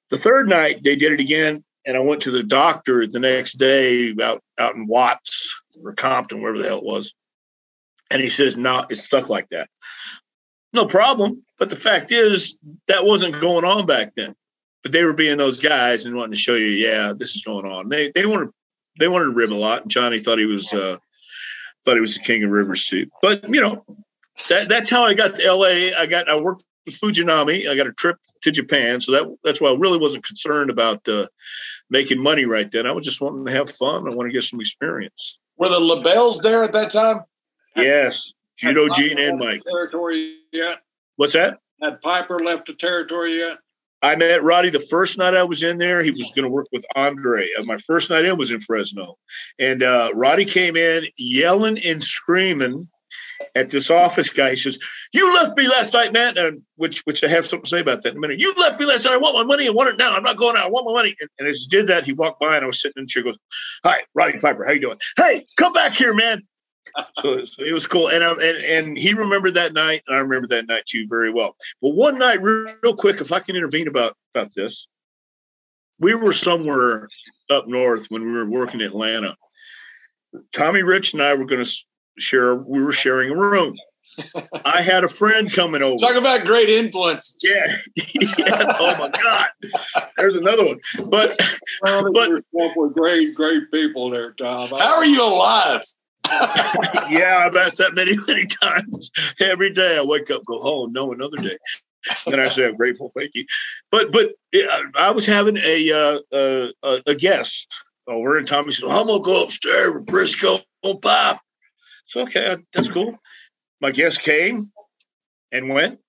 The third night they did it again, and I went to the doctor the next day out out in Watts or Compton, wherever the hell it was, and he says, "No, it's stuck like that." No problem. But the fact is, that wasn't going on back then. But they were being those guys and wanting to show you, yeah, this is going on. They they wanted they wanted to rib a lot, and Johnny thought he was uh, thought he was the king of rivers too. But you know, that that's how I got to L.A. I got I worked with Fujinami. I got a trip to Japan, so that that's why I really wasn't concerned about uh, making money right then. I was just wanting to have fun. I want to get some experience. Were the LeBells there at that time? Yes, Judo Gene and Mike. Territory yet? What's that? Had Piper left the territory yet? I met Roddy the first night I was in there. He was going to work with Andre. Uh, my first night in was in Fresno, and uh, Roddy came in yelling and screaming at this office guy. He says, "You left me last night, man." And which which I have something to say about that in a minute. You left me last night. I want my money. I want it now. I'm not going out. I want my money. And, and as he did that, he walked by and I was sitting in the chair. Goes, "Hi, Roddy Piper. How you doing? Hey, come back here, man." so, so, it was cool, and, I, and and he remembered that night, and I remember that night too very well. But one night, real, real quick, if I can intervene about about this, we were somewhere up north when we were working in Atlanta. Tommy Rich and I were going to share. We were sharing a room. I had a friend coming over. Talk about great influence. Yeah. yes. Oh my God. There's another one. But well, but with great, great people there, Tom. How are you alive? yeah, I've asked that many, many times. Every day I wake up, go home, no, another day. and I say I'm grateful, thank you. But but I was having a uh, a, a guest over, and Tommy said, "I'm gonna go upstairs with Brisco and Pop." So okay, that's cool. My guest came and went,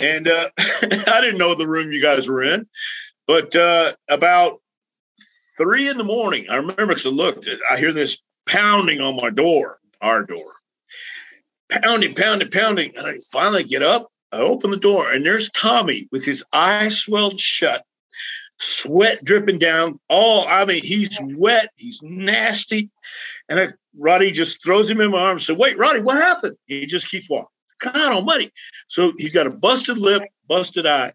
and uh, I didn't know the room you guys were in, but uh, about three in the morning, I remember because I looked. I hear this pounding on my door, our door, pounding, pounding, pounding. And I finally get up, I open the door, and there's Tommy with his eyes swelled shut, sweat dripping down. All I mean, he's wet, he's nasty. And I, Roddy just throws him in my arms and said, Wait, Roddy, what happened? He just keeps walking. God almighty. So he's got a busted lip, busted eye.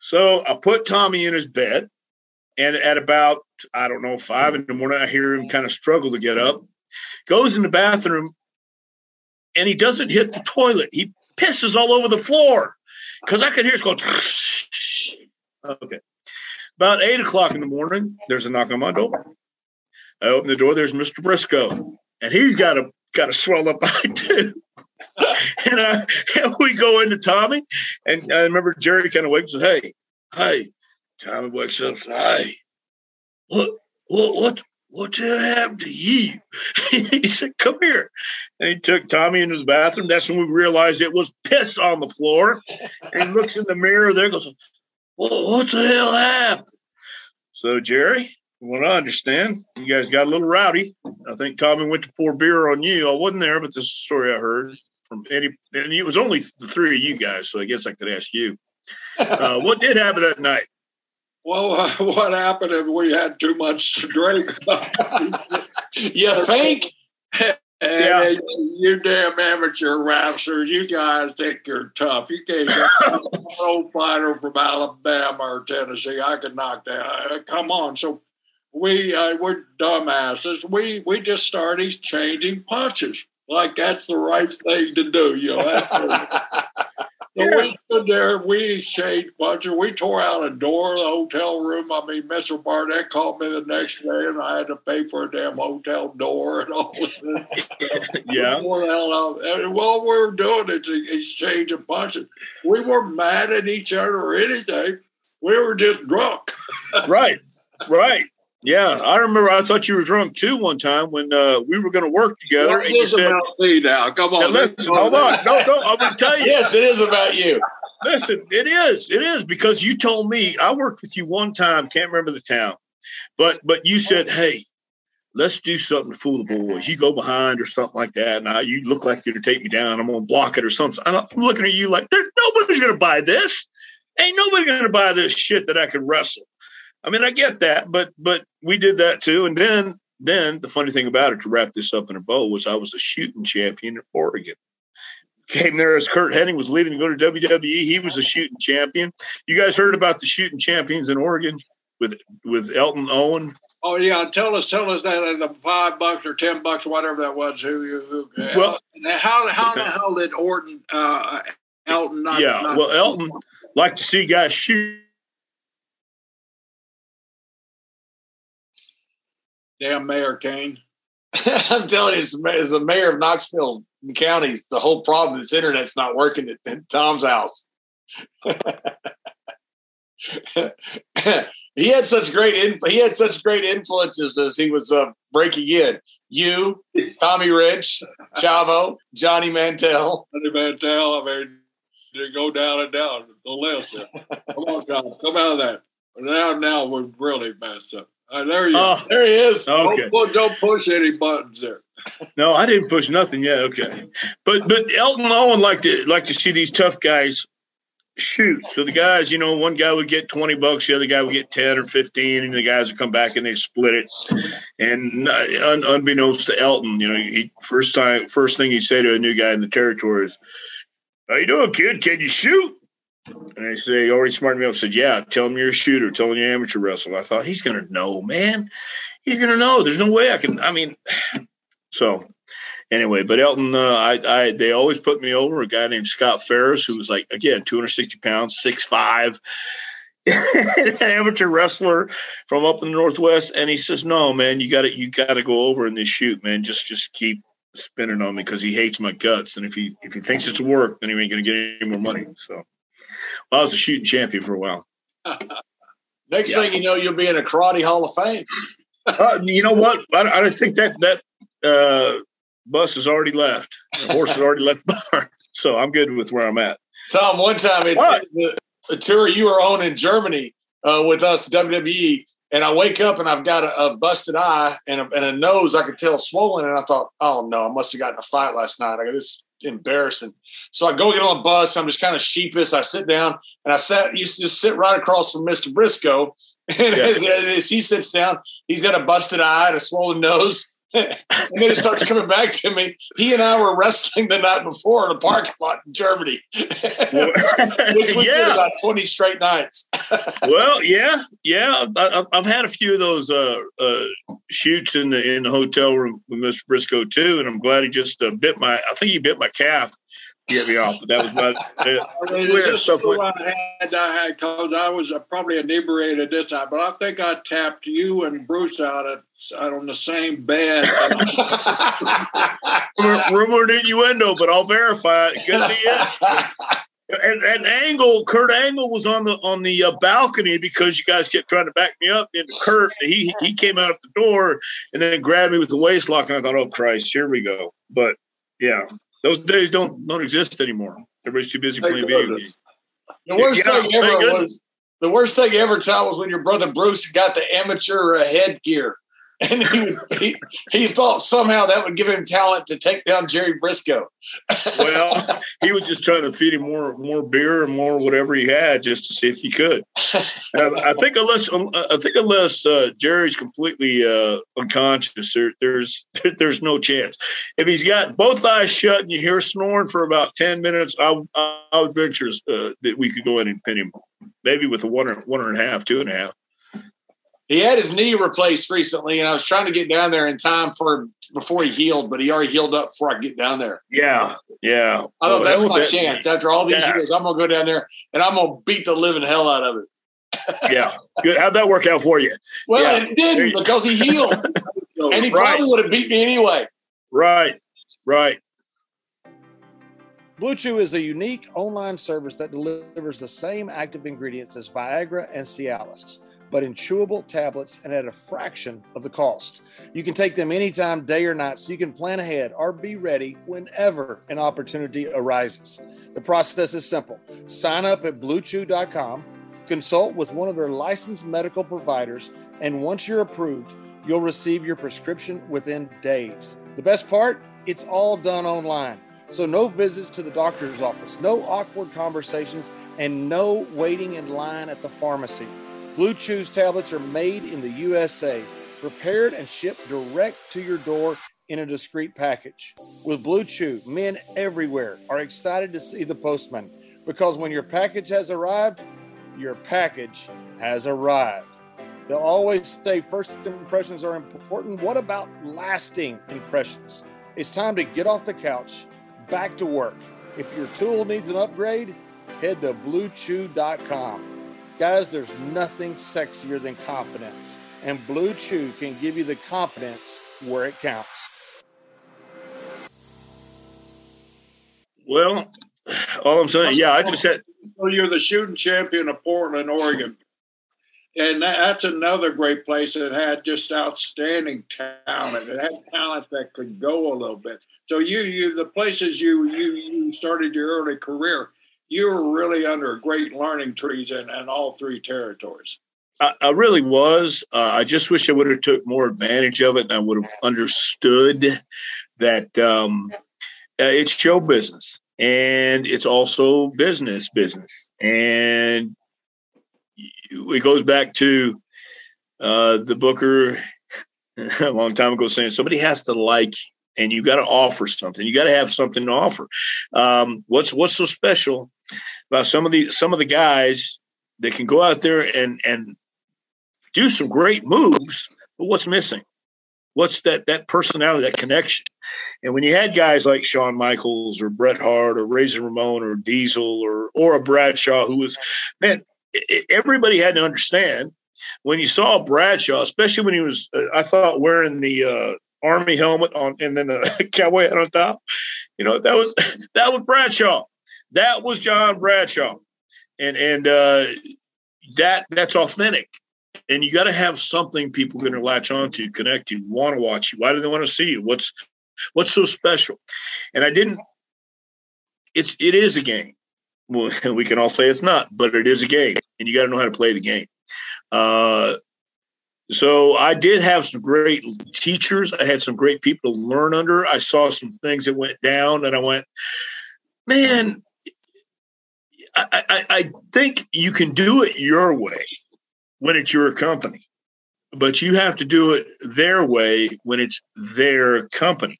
So I put Tommy in his bed. And at about, I don't know, five in the morning, I hear him kind of struggle to get up, goes in the bathroom, and he doesn't hit the toilet. He pisses all over the floor because I could hear it going. okay. About eight o'clock in the morning, there's a knock on my door. I open the door. There's Mr. Brisco, and he's got a got a swell up eye too. and, I, and we go into Tommy, and I remember Jerry kind of wakes up. Hey, hey, Tommy wakes up Hey, what, what, what, what the hell happened to you? he said, Come here. And he took Tommy into the bathroom. That's when we realized it was piss on the floor. And he looks in the mirror there, goes, well, What the hell happened? So, Jerry, from what I understand, you guys got a little rowdy. I think Tommy went to pour beer on you. I wasn't there, but this is a story I heard from Eddie. And it was only the three of you guys, so I guess I could ask you. Uh, what did happen that night? Well, uh, what happened if we had too much to drink? you think? yeah. you damn amateur wrestlers, you guys think you're tough. You can't get an old fighter from Alabama or Tennessee. I can knock that. Uh, come on. So we uh, we're dumbasses. We we just started changing punches like that's the right thing to do. You know. So we stood there, we exchanged punches. We tore out a door of the hotel room. I mean, Mr. Barnett called me the next day and I had to pay for a damn hotel door and all this. yeah. And what we were doing is exchanging punches. We weren't mad at each other or anything. We were just drunk. right, right. Yeah, I remember. I thought you were drunk too one time when uh, we were going to work together. Well, and you said, about me now. Come on, listen, hold on. No, no, I'm going to tell you. yes, it is about you. Listen, it is. It is because you told me I worked with you one time. Can't remember the town, but but you said, "Hey, let's do something to fool the boys. You go behind or something like that, and I, you look like you're going to take me down. I'm gonna block it or something. I'm looking at you like nobody's gonna buy this. Ain't nobody gonna buy this shit that I can wrestle. I mean, I get that, but but we did that too. And then then the funny thing about it, to wrap this up in a bow, was I was a shooting champion in Oregon. Came there as Curt Hennig was leaving to go to WWE. He was a shooting champion. You guys heard about the shooting champions in Oregon with with Elton Owen Oh yeah, tell us, tell us that uh, the five bucks or ten bucks, whatever that was. Who, who, who well, how how the hell did Orton, uh, Elton? Not, yeah, not, well, Elton liked to see guys shoot. Damn Mayor Kane. I'm telling you, as, as the mayor of Knoxville County, the whole problem is internet's not working at, at Tom's house. he had such great in, he had such great influences as he was uh, breaking in. You, Tommy Rich, Chavo, Johnny Mantell. Johnny Mantell. I mean, you go down and down the list. Come on, Tom, come out of that. Now, now we're really messed up. Uh, there you, oh, there he is. Okay. Don't, don't push any buttons there. no, I didn't push nothing yet. Okay, but but Elton Owen like to like to see these tough guys shoot. So the guys, you know, one guy would get 20 bucks, the other guy would get 10 or 15, and the guys would come back and they split it. And un- unbeknownst to Elton, you know, he first time, first thing he'd say to a new guy in the territory is, How you doing, kid? Can you shoot? And I say, already smarted me up, said, Yeah, tell him you're a shooter, tell him you're amateur wrestler. I thought, he's gonna know, man. He's gonna know. There's no way I can I mean, so anyway, but Elton, uh, I, I, they always put me over a guy named Scott Ferris, who was like again 260 pounds, six five, an amateur wrestler from up in the northwest, and he says, "No, man, you got to you got to go over in this shoot, man. Just just keep." spinning on me because he hates my guts and if he if he thinks it's work then he ain't gonna get any more money so well, I was a shooting champion for a while next yeah. thing you know you'll be in a karate hall of fame uh, you know what I, I think that that uh, bus has already left. The horse has already left the barn. So I'm good with where I'm at. Tom, one time at the, the, tour you were on in Germany uh, with us, WWE, and I wake up and I've got a, a busted eye and a, and a, nose I could tell swollen. And I thought, oh no, I must have gotten a fight last night. I go, this embarrassing. So I go get on the bus. I'm just kind of sheepish. I sit down and I sat, used to just sit right across from Mr. Brisco. And yeah. as, as he sits down, he's got a busted eye and a swollen nose and then it starts coming back to me. He and I were wrestling the night before in a parking lot in Germany. we, we yeah, about twenty straight nights. Well, yeah, yeah. I, have had a few of those uh, uh, shoots in the in the hotel room with Mr. Brisco too, and I'm glad he just uh, bit my. I think he bit my calf To get me off. But that was my. it. I mean, it's just stuff I had. I had because I was uh, probably inebriated this time, but I think I tapped you and Bruce out at out on the same bed. Rumored innuendo, but I'll verify it. Good to you. And, and Angle, Kurt Angle was on the on the uh, balcony because you guys kept trying to back me up And Kurt. He he came out of the door and then grabbed me with the waist lock, and I thought, oh Christ, here we go. But yeah, those days don't don't exist anymore. Everybody's too busy playing video games. The worst yeah, thing ever was the worst thing ever, Tom, was when your brother Bruce got the amateur uh, headgear and he, he, he thought somehow that would give him talent to take down Jerry Brisco. well, he was just trying to feed him more more beer and more whatever he had just to see if he could. I think unless I think unless uh, Jerry's completely uh, unconscious, there, there's there's no chance. If he's got both eyes shut and you hear snoring for about ten minutes, I, I would venture uh, that we could go in and pin him, maybe with a one or one and a half, two and a half he had his knee replaced recently, and I was trying to get down there in time for before he healed, but he already healed up before I could get down there. Yeah, yeah. I thought that's my that, chance. After all these yeah. years, I'm gonna go down there and I'm gonna beat the living hell out of it. yeah, good. How'd that work out for you? Well, yeah. it didn't because he healed, and he right. probably would have beat me anyway. Right, right. BlueChew is a unique online service that delivers the same active ingredients as Viagra and Cialis but in chewable tablets and at a fraction of the cost. You can take them anytime, day or night, so you can plan ahead or be ready whenever an opportunity arises. The process is simple sign up at bluechew.com, consult with one of their licensed medical providers, and once you're approved, You'll receive your prescription within days. The best part, it's all done online. So, no visits to the doctor's office, no awkward conversations, and no waiting in line at the pharmacy. BlueChews tablets are made in the USA, prepared and shipped direct to your door in a discreet package. With BlueChew, men everywhere are excited to see the postman because when your package has arrived, your package has arrived. They'll always say first impressions are important. What about lasting impressions? It's time to get off the couch, back to work. If your tool needs an upgrade, head to bluechew.com. Guys, there's nothing sexier than confidence, and BlueChew can give you the confidence where it counts. Well, all I'm saying, yeah, I just had. So you're the shooting champion of Portland, Oregon. And that's another great place that had just outstanding talent. It had talent that could go a little bit. So you, you, the places you you you started your early career, you were really under great learning trees in, in all three territories. I, I really was. Uh, I just wish I would have took more advantage of it, and I would have understood that um, uh, it's show business and it's also business business, and it goes back to uh, the Booker a long time ago saying somebody has to like you and you got to offer something. You got to have something to offer. Um, what's what's so special about some of the some of the guys that can go out there and and do some great moves, but what's missing? What's that that personality, that connection? And when you had guys like Shawn Michaels or Bret Hart or Razor Ramon or Diesel or or a Bradshaw who was man, everybody had to understand when you saw Bradshaw, especially when he was, uh, I thought wearing the uh, army helmet on and then the cowboy hat on top. You know, that was that was Bradshaw. That was John Bradshaw. And and uh that that's authentic. And you got to have something people going to latch onto, connect to, want to watch you. Why do they want to see you? What's what's so special? And I didn't it's it is a game. Well, we can all say it's not, but it is a game, and you got to know how to play the game. Uh, so I did have some great teachers. I had some great people to learn under. I saw some things that went down, and I went, man, I, I, think you can do it your way when it's your company, but you have to do it their way when it's their company.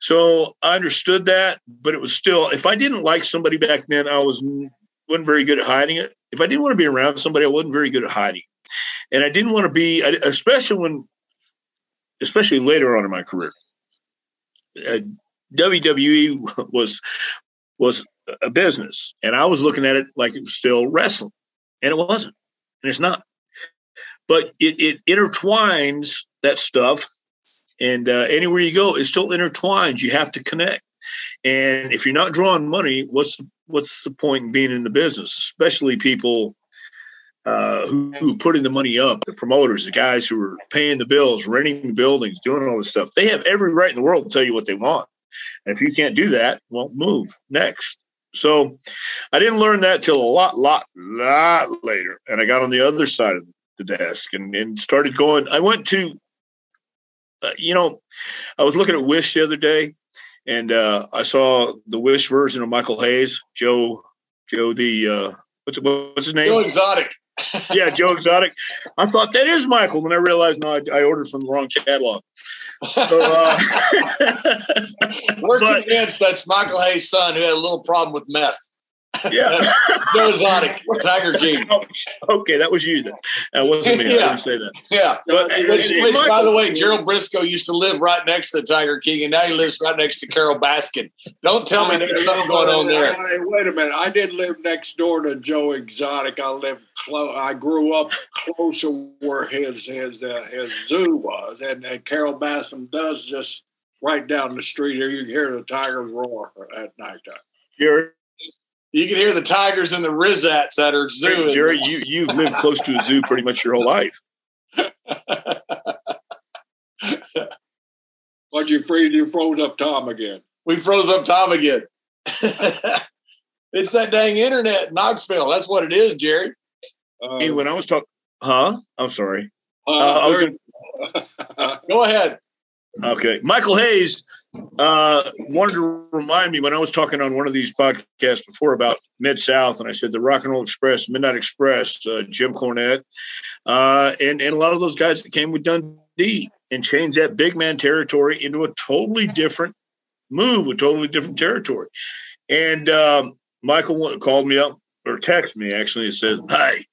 So I understood that, but it was still, if I didn't like somebody back then, I was wasn't very good at hiding it. If I didn't want to be around somebody, I wasn't very good at hiding and I didn't want to be, especially when, especially later on in my career. Uh, WWE was was a business, and I was looking at it like it was still wrestling, and it wasn't, and it's not. But it, it intertwines that stuff, and uh, anywhere you go, it still intertwines. You have to connect, and if you're not drawing money, what's what's the point in being in the business? Especially people uh, who, who putting the money up, the promoters, the guys who are paying the bills, renting the buildings, doing all this stuff. They have every right in the world to tell you what they want. And if you can't do that, well, move next. So I didn't learn that till a lot, lot, lot later. And I got on the other side of the desk and, and started going. I went to, uh, you know, I was looking at Wish the other day and uh, I saw the Wish version of Michael Hayes, Joe, Joe, the, uh, what's, what's his name? Joe Exotic yeah, Joe Exotic. I thought that is Michael, and I realized no, I, I ordered from the wrong catalog. So, uh, We're but, convinced that's Michael Hayes' son who had a little problem with meth. Yeah. Joe Exotic, Tiger King. okay, that was you then. That wasn't me. Yeah. I didn't say that. Yeah. But, which, which by the way, Gerald Brisco used to live right next to the Tiger King, and now he lives right next to Carole Baskin. Don't tell me there's something going on there. Wait a minute. I did live next door to Joe Exotic. I lived close. I grew up close to where his his uh, his zoo was, and, and Carole Baskin does just right down the street here. You can hear the tigers roar at nighttime. Jerry, you can hear the tigers and the Rizats at her zoo. Jerry, you you've lived close to a zoo pretty much your whole life. Why'd you freeze? You froze up Tom again. We froze up Tom again. it's that dang internet in Knoxville. That's what it is, Jerry. Um, hey, when I was talking, huh? I'm sorry. Uh, uh, I was Go ahead. Okay. Michael Hayes uh, wanted to remind me when I was talking on one of these podcasts before about Mid South, and I said the Rock and Roll Express, Midnight Express, uh, Jim Cornette, uh, and, and a lot of those guys that came with Dundee and changed that big man territory into a totally different move, a totally different territory. And um, Michael called me up or texted me actually and said, Hey,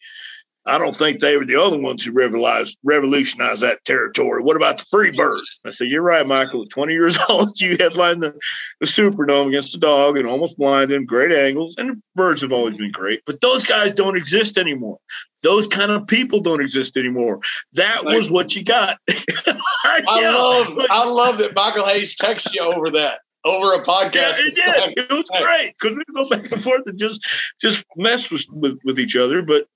I don't think they were the only ones who revolutionized, revolutionized that territory. What about the Freebirds? I said, You're right, Michael. At 20 years old, you headlined the, the Superdome against the dog and almost blinded him. Great angles. And the birds have always been great. But those guys don't exist anymore. Those kind of people don't exist anymore. That was what you got. I, yeah, love but, I love that Michael Hayes texts you over that over a podcast. Yeah, it did. It was great because we go back and forth and just just mess with, with, with each other. But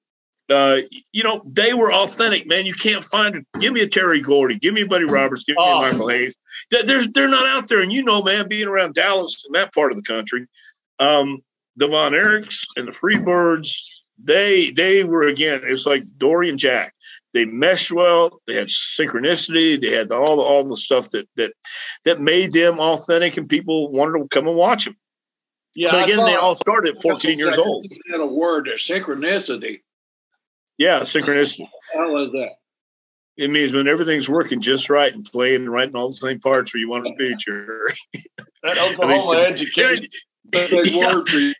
uh, you know, they were authentic, man. You can't find it. Give me a Terry Gordy, give me a Buddy Roberts, give me oh. a Michael Hayes. There's they're not out there, and you know, man, being around Dallas and that part of the country, um, the Von Erichs and the Freebirds, they they were again. It's like Dory and Jack. They meshed well. They had synchronicity. They had all the, all the stuff that that that made them authentic, and people wanted to come and watch them. Yeah, but again, they all started at 14 years old. Had a word, synchronicity. Yeah, synchronicity. How is that? It means when everything's working just right and playing and writing all the same parts where you want to be, Jerry. that Oklahoma education. yeah.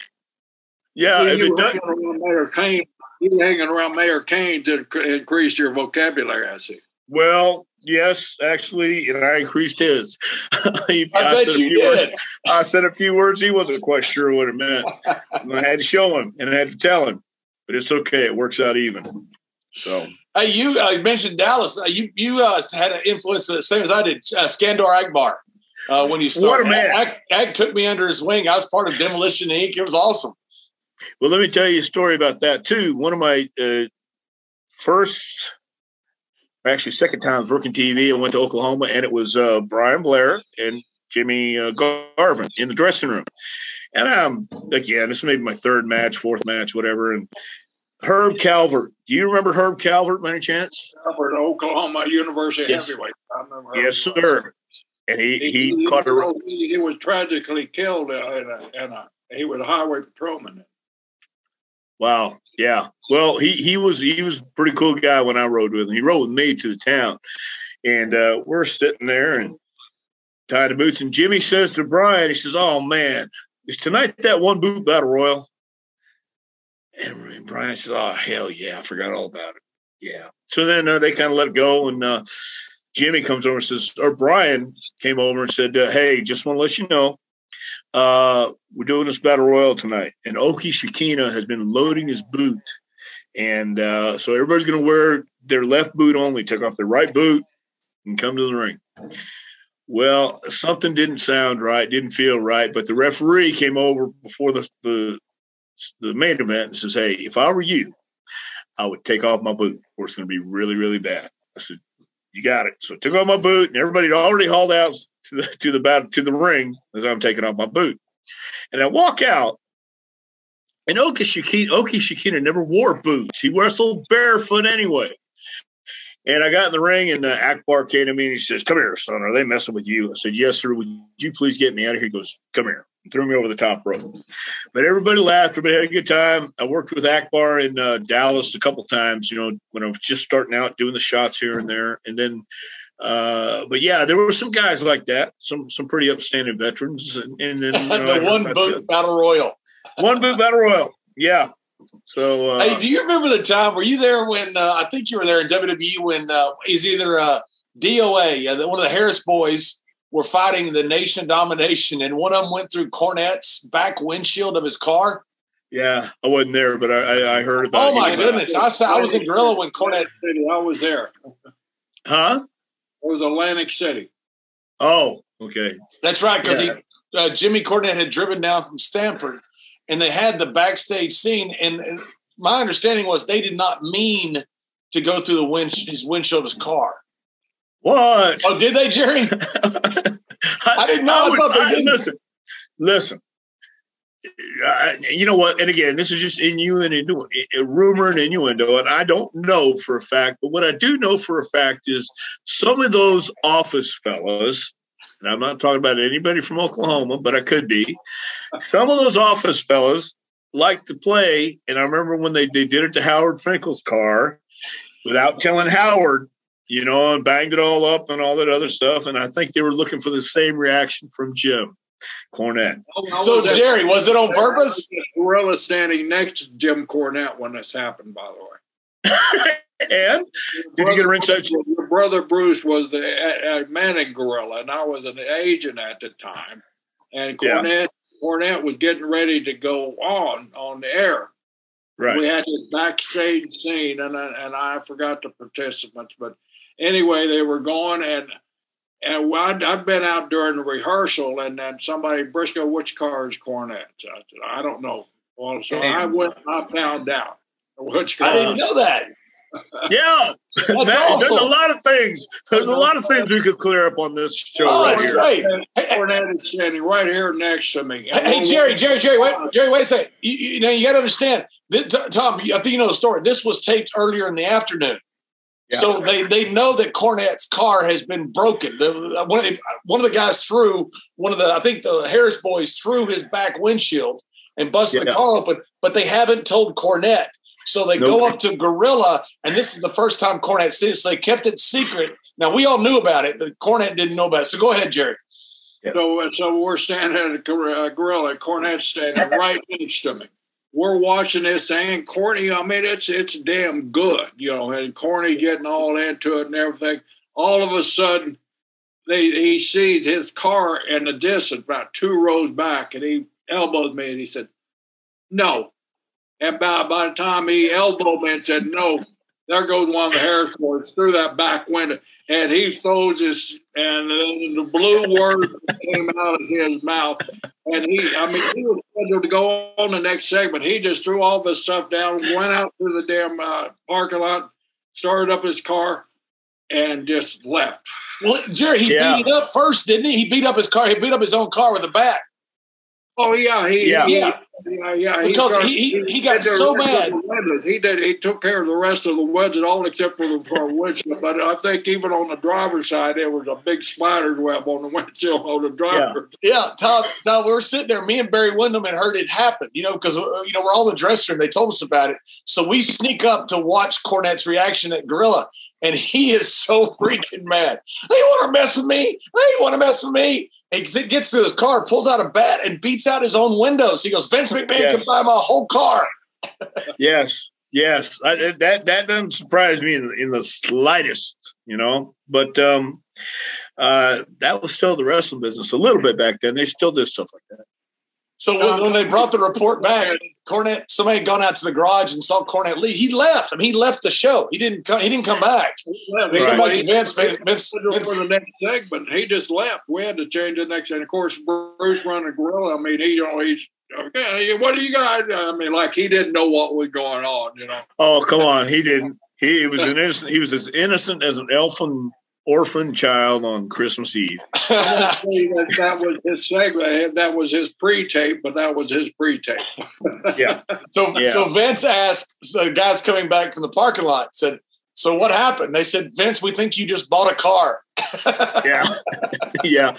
Yeah, you, hanging around Mayor Kane. You hanging around Mayor Kane to increase your vocabulary. I see. Well, yes, actually, and I increased his. I, I said a few did. words. I said a few words. He wasn't quite sure what it meant. I had to show him and I had to tell him but it's okay. It works out even. So. Hey, you uh, mentioned Dallas. Uh, you you uh, had an influence the same as I did. Uh, Skandar Akbar. Uh, when you started, what a man! Ag, Ag, took me under his wing. I was part of Demolition Inc. It was awesome. Well, let me tell you a story about that too. One of my uh, first, actually second times working TV, I went to Oklahoma, and it was Brian Blair and Jimmy Garvin in the dressing room. And I'm again, this may be my third match, fourth match, whatever. And Herb Calvert. Do you remember Herb Calvert by any chance? Calvert, Oklahoma University yes. heavyweight. yes, sir. And he, he, he caught a. He, he was tragically killed in a, in a, he was a highway patrolman. Wow. Yeah. Well, he he was he was a pretty cool guy when I rode with him. He rode with me to the town, and uh, we're sitting there and tied the boots. And Jimmy says to Brian, he says, "Oh man, is tonight that one boot battle royal? And Brian says, Oh, hell yeah, I forgot all about it. Yeah. So then uh, they kind of let it go. And uh, Jimmy comes over and says, or Brian came over and said, uh, Hey, just want to let you know, uh, we're doing this battle royal tonight. And Oki Shikina has been loading his boot. And uh, so everybody's going to wear their left boot only, take off their right boot and come to the ring. Well, something didn't sound right, didn't feel right, but the referee came over before the the, the main event and says, "Hey, if I were you, I would take off my boot, or it's going to be really, really bad." I said, "You got it." So I took off my boot, and everybody had already hauled out to the to the battle to the ring as I'm taking off my boot, and I walk out. And Oki Shikina, Oki Shikina never wore boots. He wrestled barefoot anyway. And I got in the ring, and uh, Akbar came to me and he says, "Come here, son. Are they messing with you?" I said, "Yes, sir. Would you please get me out of here?" He goes, "Come here." And threw me over the top rope. But everybody laughed. Everybody had a good time. I worked with Akbar in uh, Dallas a couple times. You know, when I was just starting out, doing the shots here and there, and then. Uh, but yeah, there were some guys like that, some some pretty upstanding veterans, and, and then the one boot battle royal, one boot battle royal, yeah, so, uh, hey, do you remember the time? Were you there when uh, I think you were there in WWE when uh, he's either uh, DOA, uh, one of the Harris boys, were fighting the Nation Domination, and one of them went through Cornette's back windshield of his car. Yeah, I wasn't there, but I, I heard about. Oh my goodness! I saw, I was in Gorilla when Cornette. City. I was there. Huh? It was Atlantic City. Oh, okay. That's right, because yeah. he uh, Jimmy Cornette had driven down from Stamford and they had the backstage scene. And my understanding was they did not mean to go through the wind, his windshield of his car. What? Oh, did they, Jerry? I, I, didn't know. I, would, I listen, listen. uh, you know what? And again, this is just innuendo, a rumor and innuendo, and I don't know for a fact. But what I do know for a fact is some of those office fellows, and I'm not talking about anybody from Oklahoma, but I could be. Some of those office fellows like to play, and I remember when they, they did it to Howard Finkel's car without telling Howard, you know, and banged it all up and all that other stuff. And I think they were looking for the same reaction from Jim. Cornette. So was Jerry, was it on purpose? Gorilla standing next to Jim Cornette when this happened, by the way. and did you get a ringside? Your brother Bruce was the uh, manning gorilla, and I was an agent at the time. And Cornette, yeah. Cornette was getting ready to go on on the air. Right. We had this backstage scene, and I, and I forgot the participants, but anyway, they were going, and and I'd, I'd been out during the rehearsal, and then somebody, Brisco, which car is Cornette? I, said, I don't know. Well, so I went, I found out which car. I didn't know that. Yeah, Man, awesome. there's a lot of things. There's a lot of things we could clear up on this show. Oh, right that's here. great. Cornette is standing right here next to me. Hey, hey Jerry, Jerry, Jerry, wait, Jerry, wait a second. You, you know, you got to understand, this, Tom. I think you know the story. This was taped earlier in the afternoon. So they, they know that Cornette's car has been broken. The, one, of the, one of the guys threw one of the I think the Harris boys threw his back windshield and busted yeah. the car open, but they haven't told Cornette. So they nope. go up to Gorilla, and this is the first time Cornette seen it. So they kept it secret. Now we all knew about it, but Cornette didn't know about it. So go ahead, Jerry. So, uh, so we're standing at a uh, Gorilla. Cornette's standing right next to me we're watching this thing. Corny, I mean, it's it's damn good, you know, and Corny getting all into it and everything. All of a sudden, they he sees his car in the distance, about two rows back, and he elbows me and he said, "No." And by by the time he elbowed me and said, "No," there goes one of the Harris boys through that back window, and he throws his and the blue words came out of his mouth, and he, I mean, he was scheduled to go on the next segment. He just threw all this stuff down, went out to the damn uh, parking lot, started up his car, and just left. Well, Jerry, he yeah. beat it up first, didn't he? He beat up his car. He beat up his own car with a bat. Oh yeah, he yeah yeah yeah. yeah. He, started, he, he, he, got so mad. He did. He took care of the rest of the wedges, all except for the for windshield. But I think even on the driver's side, there was a big spider's web on the windshield on the driver. Yeah, yeah Tom. Now we were sitting there. Me and Barry Windham had heard it happen. You know, because uh, you know we're all in the dressing room. They told us about it, so we sneak up to watch Cornette's reaction at Gorilla and he is so freaking mad. They want to mess with me. They want to mess with me. He gets to his car, pulls out a bat, and beats out his own windows. He goes, Vince McMahon yes. can buy my whole car. yes, yes, I, that that doesn't surprise me in, in, the slightest, you know. But um, uh, that was still the wrestling business a little bit back then. They still did stuff like that. So when, um, when, they brought the report back, Cornette, somebody had gone out to the garage and saw Cornette leave. He left. I mean, he left the show. He didn't come. He didn't come back. They right. come back to Vince. Vince, Vince, for the next segment, he just left. We had to change the next. And of course, Bruce running gorilla. I mean, he you know he's. Okay, what do you guys? I mean, like he didn't know what was going on. You know. Oh come on, he didn't. He was an innocent. He was as innocent as an elfin orphan child on Christmas Eve. that, that, was his segment. That was his pre-tape, but that was his pre-tape. yeah. So, yeah. so Vince asked so the guys coming back from the parking lot said, "So what happened?" They said, "Vince, we think you just bought a car." yeah, yeah.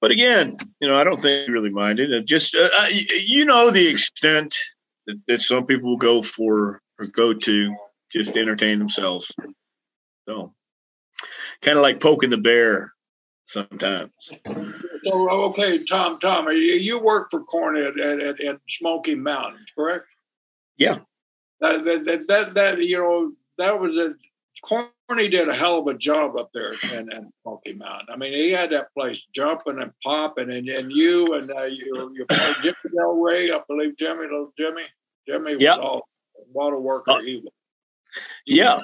But again, you know, I don't think he really minded. It just, uh, uh you know, the extent that, that some people go for or go to just to entertain themselves. So kind of like poking the bear sometimes. So okay, Tom, Tom, you work for Cornette at, at, at Smoky Mountains, correct? Yeah. That, that that, that you know that was a Corny did a hell of a job up there in, in Smoky Mountain. I mean, he had that place jumping and popping, and, and you and uh, you, you Jimmy Del Ray, I believe Jimmy, little Jimmy, Jimmy was yep. all what a worker uh, he was. Yeah.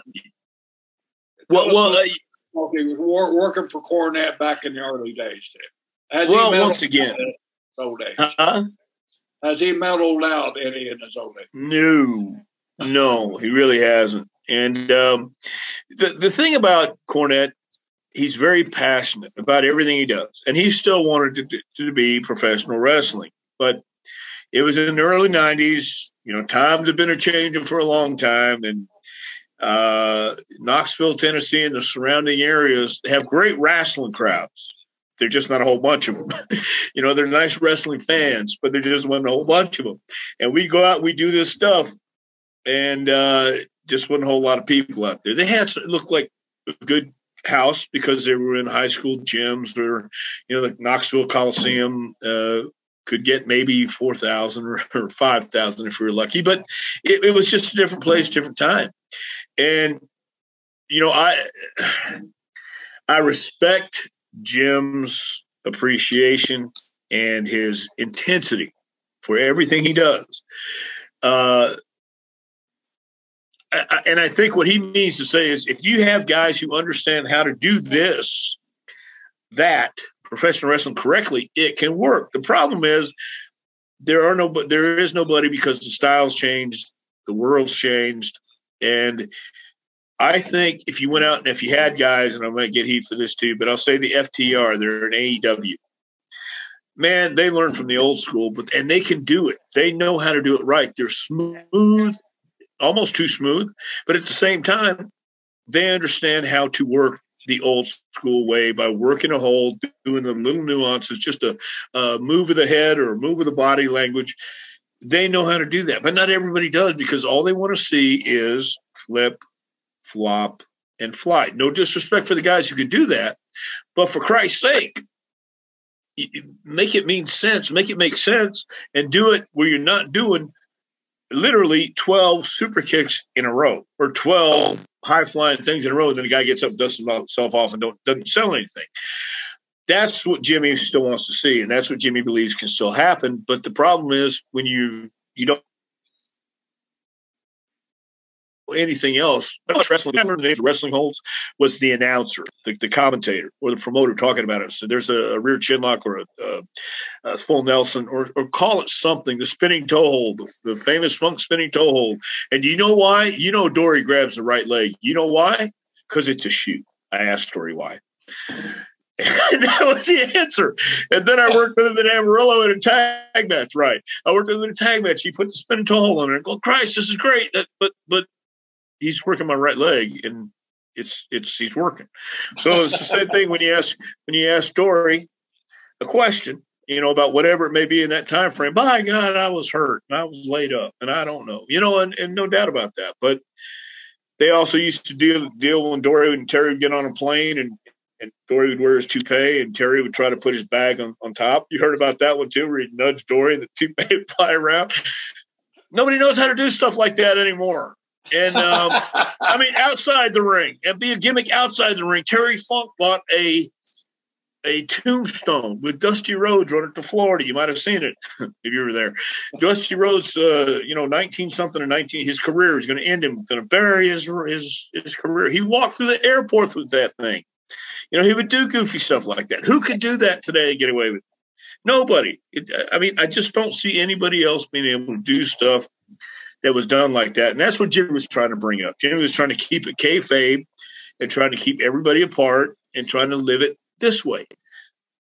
Well, well, uh, he was working for Cornette back in the early days. Too. Has well, once again, old age. Uh-huh. Has he mellowed out any in his old age? No, no, he really hasn't. And um, the the thing about Cornette, he's very passionate about everything he does, and he still wanted to, to, to be professional wrestling. But it was in the early 90s. You know, times have been a changing for a long time. And uh, Knoxville, Tennessee, and the surrounding areas have great wrestling crowds. They're just not a whole bunch of them. you know, they're nice wrestling fans, but there just wasn't a whole bunch of them. And we go out, we do this stuff, and uh, just wasn't a whole lot of people out there. They had looked like a good house because they were in high school gyms or you know the Knoxville Coliseum uh, could get maybe 4,000 or, or 5,000 if we were lucky, but it, it, was just a different place, different time. And, you know, I, I respect Jim's appreciation and his intensity for everything he does. Uh, and I think what he means to say is if you have guys who understand how to do this, that professional wrestling correctly, it can work. The problem is there are no, there is nobody because the styles changed, the world's changed, and I think if you went out and if you had guys, and I might get heat for this too, but I'll say the FTR, they're an AEW. Man, they learn from the old school, but and they can do it. They know how to do it right. They're smooth, almost too smooth, but at the same time, they understand how to work the old school way by working a hold, doing the little nuances, just a, a move of the head or a move of the body language. They know how to do that, but not everybody does because all they want to see is flip, flop, and fly. No disrespect for the guys who can do that, but for Christ's sake, make it mean sense, make it make sense, and do it where you're not doing literally 12 super kicks in a row or 12 high flying things in a row. Then the guy gets up, dusts himself off, and doesn't sell anything. That's what Jimmy still wants to see, and that's what Jimmy believes can still happen. But the problem is when you you don't anything else. Wrestling, remember the names of wrestling holds was the announcer, the, the, commentator, or the promoter talking about it. So there's a, a rear chinlock or a, a, a, full Nelson, or, or call it something, the spinning toe hold, the, the famous funk spinning toe hold. And you know why? You know Dory grabs the right leg. You know why? Because it's a shoot. I asked Dory why. And that was the answer. And then I worked with him in Amarillo in a tag match. Right. I worked with him in a tag match. He put the spinning toe hold on it. I go, Christ, this is great. That, but but he's working my right leg and it's it's he's working. So it's the same thing when you ask when you ask Dory a question, you know, about whatever it may be in that time frame. By God, I was hurt and I was laid up and I don't know. You know, and, and no doubt about that. But they also used to deal deal when Dory and Terry would get on a plane and and Dory would wear his toupee and Terry would try to put his bag on, on top. You heard about that one too, where he'd nudge Dory and the toupee would fly around. Nobody knows how to do stuff like that anymore. And um, I mean, outside the ring, and be a gimmick outside the ring. Terry Funk bought a a tombstone with Dusty Rhodes running to Florida. You might have seen it if you were there. Dusty Rhodes, uh, you know, nineteen something or nineteen, his career is going to end him. Going to bury his his his career. He walked through the airport with that thing. You know, he would do goofy stuff like that. Who could do that today and get away with it? Nobody. It, I mean, I just don't see anybody else being able to do stuff that was done like that. And that's what Jimmy was trying to bring up. Jimmy was trying to keep it kayfabe and trying to keep everybody apart and trying to live it this way.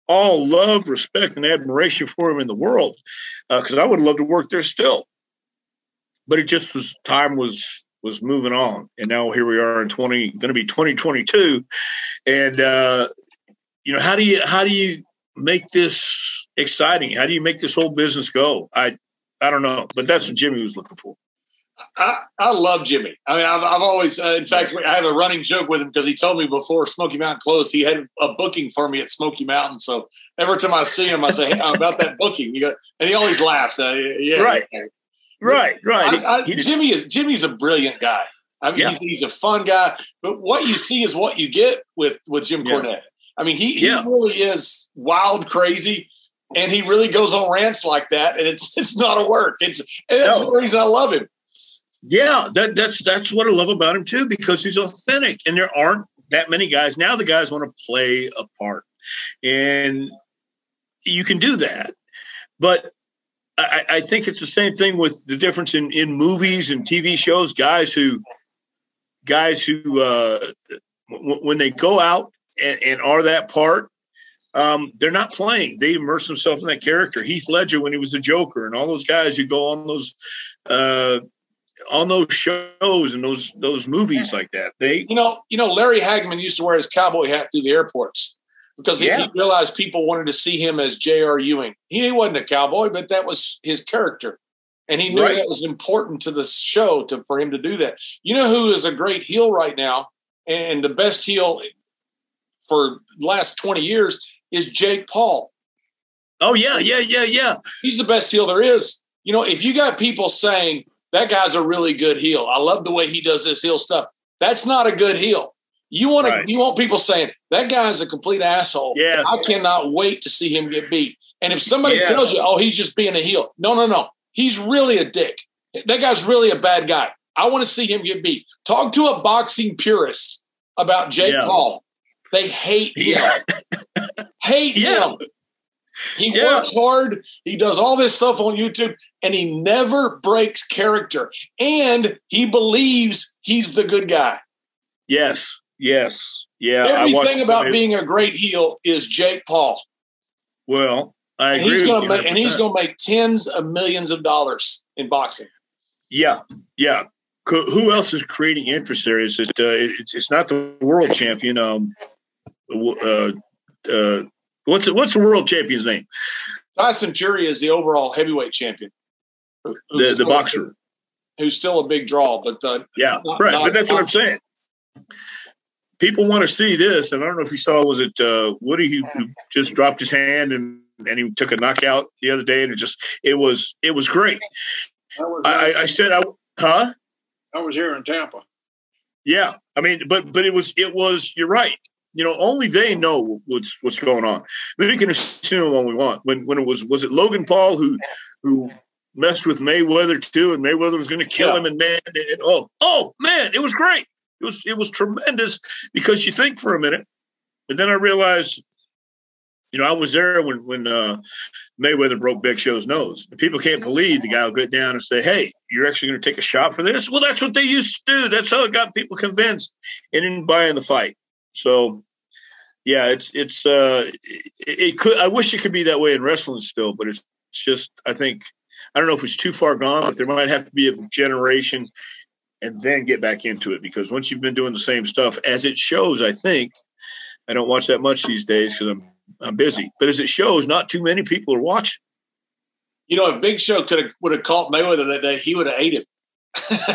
All love, respect, and admiration for him in the world, because uh, I would love to work there still. But it just was time was was moving on, and now here we are in twenty, going to be twenty twenty two, and uh, you know how do you how do you make this exciting? How do you make this whole business go? I I don't know, but that's what Jimmy was looking for. I, I love Jimmy. I mean, I've, I've always, uh, in fact, I have a running joke with him because he told me before Smoky Mountain closed, he had a booking for me at Smoky Mountain. So every time I see him, I say, hey, about that booking. You got, and he always laughs. Uh, yeah, right, right, right. I, I, Jimmy is Jimmy's a brilliant guy. I mean, yeah. he's, he's, a fun guy, but what you see is what you get with with Jim yeah. Cornette. I mean, he, he yeah. really is wild, crazy, and he really goes on rants like that, and it's it's not a work. It's that's no. the reason I love him. Yeah, that, that's that's what I love about him too, because he's authentic, and there aren't that many guys now. The guys want to play a part, and you can do that, but I, I think it's the same thing with the difference in in movies and TV shows. Guys who guys who uh, w- when they go out and, and are that part um, they're not playing. They immerse themselves in that character. Heath Ledger when he was the Joker, and all those guys who go on those uh, on those shows and those those movies like that. They, you know, you know, Larry Hagman used to wear his cowboy hat through the airports because he, Yeah. he realized people wanted to see him as J.R. Ewing. He wasn't a cowboy, but that was his character, and he knew Right. that was important to the show to for him to do that. You know who is a great heel right now, and the best heel for the last twenty years is Jake Paul. oh yeah, yeah, yeah, yeah. He's the best heel there is. You know, if you got people saying that guy's a really good heel, I love the way he does this heel stuff. That's not a good heel. You want Right. to, you want people saying that guy's a complete asshole. Yes. I cannot wait to see him get beat. And if somebody Yes. tells you, oh, he's just being a heel, no, no, no, he's really a dick. That guy's really a bad guy. I want to see him get beat. Talk to a boxing purist about Jake Yeah. Paul. They hate him. Yeah. hate Yeah. him. He Yeah. works hard. He does all this stuff on YouTube, and he never breaks character. And he believes he's the good guy. Yes, yes, yeah. Everything about being a great heel is Jake Paul, well. I and agree. he's with going you to make and he's going to make tens of millions of dollars in boxing. Yeah, yeah. Who else is creating interest there? Is it? Uh, it's, it's not the world champion. Um, uh, uh, what's what's the world champion's name? Tyson Fury is the overall heavyweight champion. The the still- boxer. who's still a big draw, but uh, Yeah, Not- right. not- but that's what I'm saying. People want to see this, and I don't know if you saw. Was it uh, Woodley who, who just dropped his hand and and he took a knockout the other day, and it just it was it was great. I was, I, I, I said, I, huh? I was here in Tampa. Yeah, I mean, but but it was it was. You're right. You know, only they know what's what's going on. We can assume what we want. When when it was was it Logan Paul who who messed with Mayweather too, and Mayweather was going to kill Yeah. him, and man, and, oh oh man, it was great. It was it was tremendous because you think for a minute, and then I realized, you know, I was there when when uh, Mayweather broke Big Show's nose. And people can't believe the guy will get down and say, "Hey, you're actually going to take a shot for this?" Well, that's what they used to do. That's how it got people convinced and in buying the fight. So, yeah, it's it's uh, it, it could. I wish it could be that way in wrestling still, but it's just I think I don't know if it's too far gone. But there might have to be a generation and then get back into it because once you've been doing the same stuff, as it shows, I think I don't watch that much these days because I'm I'm busy. But as it shows, not too many people are watching. you know, if Big Show could have would have caught Mayweather that day, he would have ate him.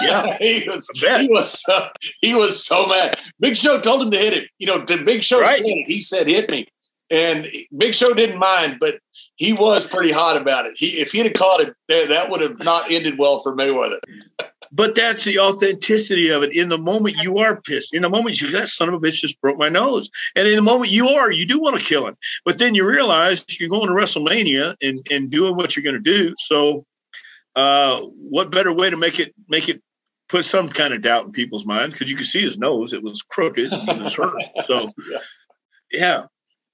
Yeah. he was he was so, he was so mad. Big Show told him to hit him. You know, to Big Show's Right. credit, he said hit me, and Big Show didn't mind, but he was pretty hot about it. He if he'd have caught him, that, that would have not ended well for Mayweather. But that's the authenticity of it. In the moment you are pissed. In the moment you that son of a bitch just broke my nose. And in the moment you are, you do want to kill him. But then you realize you're going to WrestleMania and, and doing what you're going to do. So uh, what better way to make it make it put some kind of doubt in people's minds? Because you could see his nose, it was crooked, was hurt. So yeah.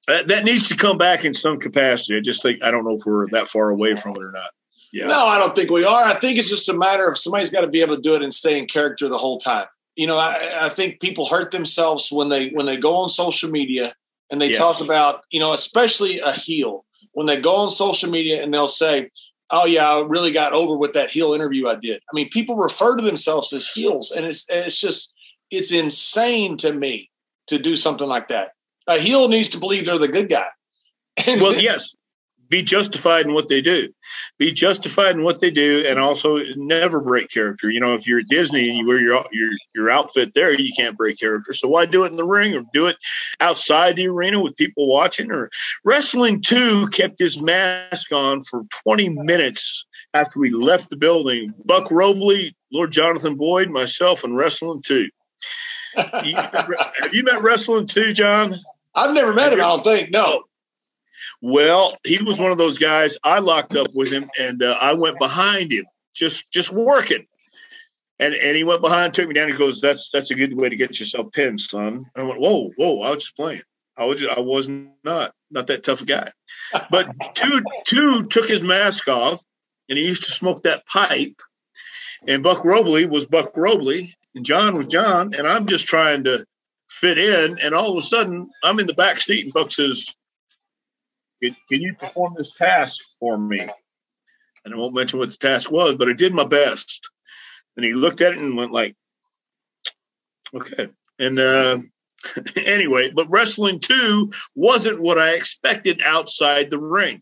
That, that needs to come back in some capacity. I just think I don't know if we're that far away from it or not. Yeah. No, I don't think we are. I think it's just a matter of somebody's got to be able to do it and stay in character the whole time. You know, I, I think people hurt themselves when they when they go on social media and they Yes. talk about, you know, especially a heel when they go on social media and they'll say, "Oh yeah, I really got over with that heel interview I did." I mean, people refer to themselves as heels, and it's it's just it's insane to me to do something like that. A heel needs to believe they're the good guy. And well, yes, be justified in what they do. Be justified in what they do, and also never break character. You know, if you're at Disney and you wear your your your outfit there, you can't break character. So why do it in the ring or do it outside the arena with people watching? Or wrestling two kept his mask on for 20 minutes after we left the building. Buck Robley, Lord Jonathan Boyd, myself, and wrestling two. Have you met wrestling two, John? I've never met him. I don't think. No. Well, he was one of those guys. I locked up with him, and uh, I went behind him, just just working. And and he went behind, took me down. He goes, "That's that's a good way to get yourself pinned, son." I went, "Whoa, whoa!" I was just playing. I was I was not not that tough a guy. But two two took his mask off, and he used to smoke that pipe. And Buck Robley was Buck Robley, and John was John, and I'm just trying to fit in. And all of a sudden, I'm in the back seat, and Buck says, can, can you perform this task for me? And I won't mention what the task was, but I did my best. And he looked at it and went like, okay. And uh, anyway, but wrestling too wasn't what I expected outside the ring.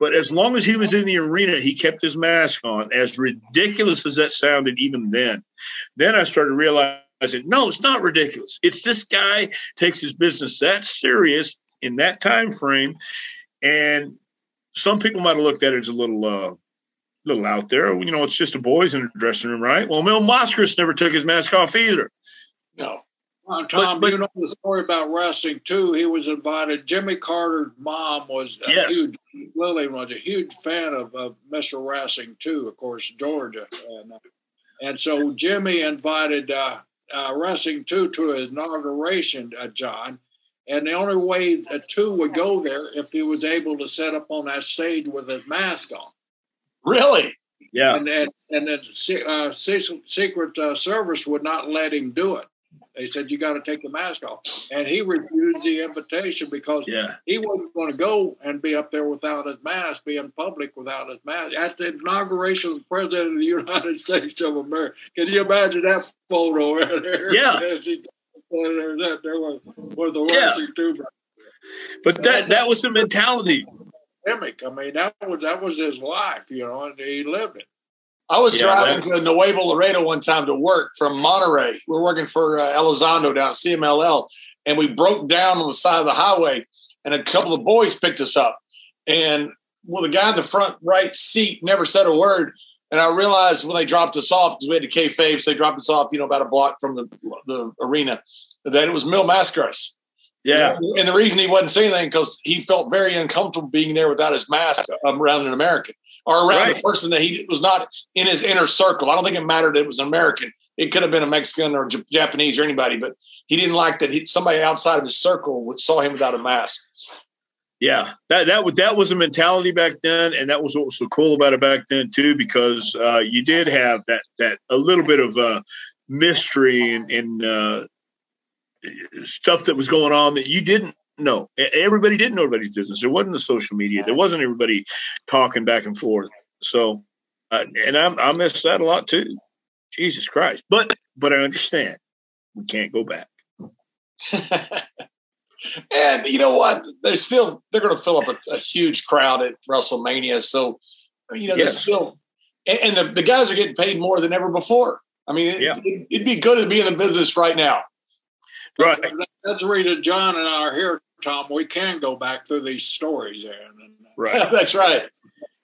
But as long as he was in the arena, he kept his mask on, as ridiculous as that sounded even then. Then I started realizing, no, it's not ridiculous. It's this guy takes his business that serious in that time frame. And some people might have looked at it as a little uh, little out there. You know, it's just a boys in a dressing room, right? Well, Mil Mascaras never took his mask off either. No. Uh, Tom, but, but, you know the story about wrestling too. He was invited. Jimmy Carter's mom was a yes. huge. Lily was a huge fan of, of Mr. Wrestling too. Of course, Georgia, and, uh, and so Jimmy invited uh, uh, Wrestling two to his inauguration, uh, John. And the only way a two would go there if he was able to set up on that stage with his mask on. Really? Yeah. And and, and the uh, Secret uh, Service would not let him do it. They said you got to take the mask off, and he refused the invitation because yeah. he wasn't going to go and be up there without his mask, be in public without his mask at the inauguration of the president of the United States of America. Can you imagine that photo right there? Yeah. there was, was the yeah. too. But that that was the mentality. I mean, that was that was his life, you know, and he lived it. I was yeah, driving to Nuevo Laredo one time to work from Monterrey. We are working for uh, Elizondo down at CMLL, and we broke down on the side of the highway, and a couple of boys picked us up. And well, the guy in the front right seat never said a word. And I realized when they dropped us off, because we had to kayfabe, so they dropped us off, you know, about a block from the, the arena, that it was Mil Mascaras. Yeah. And the reason he wasn't saying anything because he felt very uncomfortable being there without his mask around an American or around right. a person that he was not in his inner circle. I don't think it mattered that it was an American. It could have been a Mexican or Japanese or anybody, but he didn't like that he, somebody outside of his circle saw him without a mask. Yeah, that that that was a mentality back then, and that was what was so cool about it back then too, because uh, you did have that that a little bit of uh, mystery and, and uh, stuff that was going on that you didn't know. Everybody didn't know everybody's business. There wasn't the social media. There wasn't everybody talking back and forth. So, uh, and I, I miss that a lot too. Jesus Christ! But but I understand we can't go back. and you know what? They're still they're going to fill up a, a, huge crowd at WrestleMania. So you know, yes. still and, and, the, the guys are getting paid more than ever before. I mean, it, yeah. it, it'd be good to be in the business right now. Right. That's the reason John and I are here, Tom. We can go back through these stories, Aaron. Uh, right. that's right.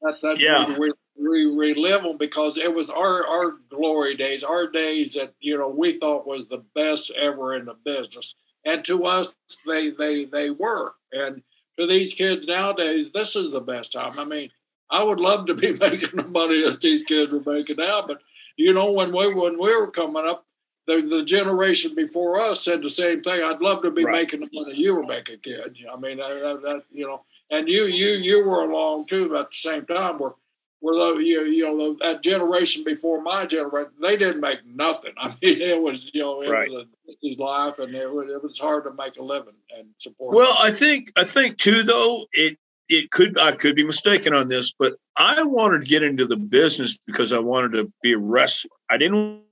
That's that's yeah. we, we relive them because it was our our glory days, our days that you know we thought was the best ever in the business, and to us they they they were, and to these kids nowadays, this is the best time. I mean, I would love to be making the money that these kids are making now, but you know when we when we were coming up, the, the generation before us said the same thing. I'd love to be right. making the money you were making, kid. I mean, that, that, you know, and you you you were along too about the same time. Where where uh, the, you, you know that generation before my generation, they didn't make nothing. I mean, it was you know it right. was his life, and it was, it was hard to make a living and support. Well, I think I think too though it it could I could be mistaken on this, but I wanted to get into the business because I wanted to be a wrestler. I didn't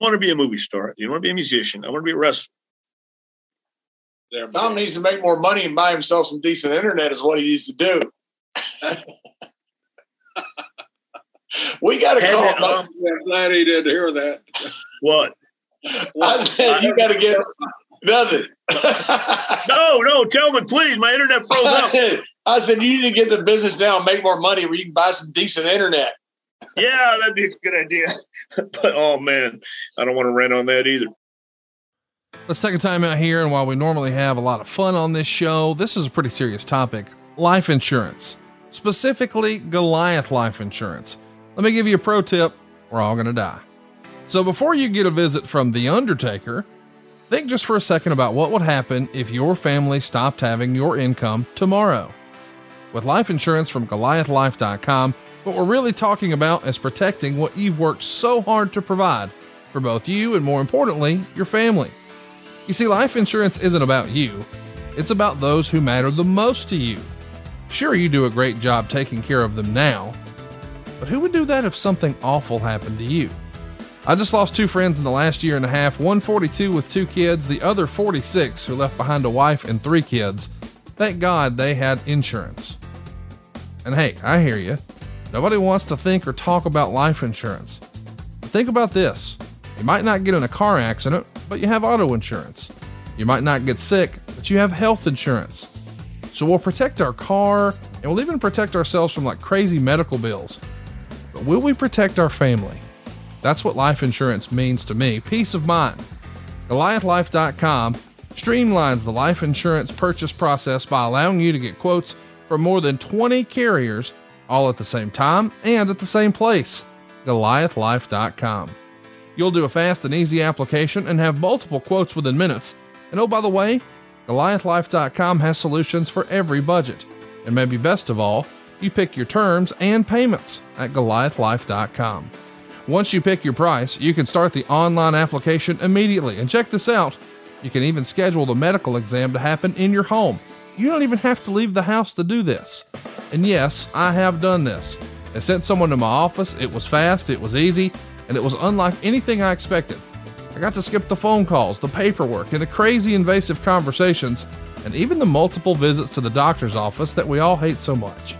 want to be a movie star. You don't want to be a musician. I want to be a wrestler. Tom needs to make more money and buy himself some decent internet is what he needs to do. we got to call. I'm glad he didn't hear that. What? I said you got to get nothing. no, no, tell me, please. My internet froze up. I said you need to get the business now and make more money where you can buy some decent internet yeah, that'd be a good idea. but oh man, I don't want to rent on that either. Let's take a time out here. And while we normally have a lot of fun on this show, this is a pretty serious topic life insurance, specifically Goliath life insurance. Let me give you a pro tip we're all going to die. So before you get a visit from The Undertaker, think just for a second about what would happen if your family stopped having your income tomorrow. With life insurance from GoliathLife.com, what we're really talking about is protecting what you've worked so hard to provide for both you and, more importantly, your family. You see, life insurance isn't about you, It's about those who matter the most to you. Sure, you do a great job taking care of them now, but who would do that if something awful happened to you? I just lost two friends in the last year and a half, one 42 with two kids, the other 46 who left behind a wife and three kids. Thank God they had insurance. And hey, I hear you. Nobody wants to think or talk about life insurance. But think about this you might not get in a car accident, but you have auto insurance. You might not get sick, but you have health insurance. So we'll protect our car and we'll even protect ourselves from like crazy medical bills. But will we protect our family? That's what life insurance means to me peace of mind. GoliathLife.com streamlines the life insurance purchase process by allowing you to get quotes from more than 20 carriers all at the same time and at the same place. GoliathLife.com. You'll do a fast and easy application and have multiple quotes within minutes. And oh, by the way, GoliathLife.com has solutions for every budget. And maybe best of all, you pick your terms and payments at GoliathLife.com. Once you pick your price, you can start the online application immediately. And check this out you can even schedule the medical exam to happen in your home. You don't even have to leave the house to do this. And yes, I have done this. I sent someone to my office, it was fast, it was easy, and it was unlike anything I expected. I got to skip the phone calls, the paperwork, and the crazy invasive conversations, and even the multiple visits to the doctor's office that we all hate so much.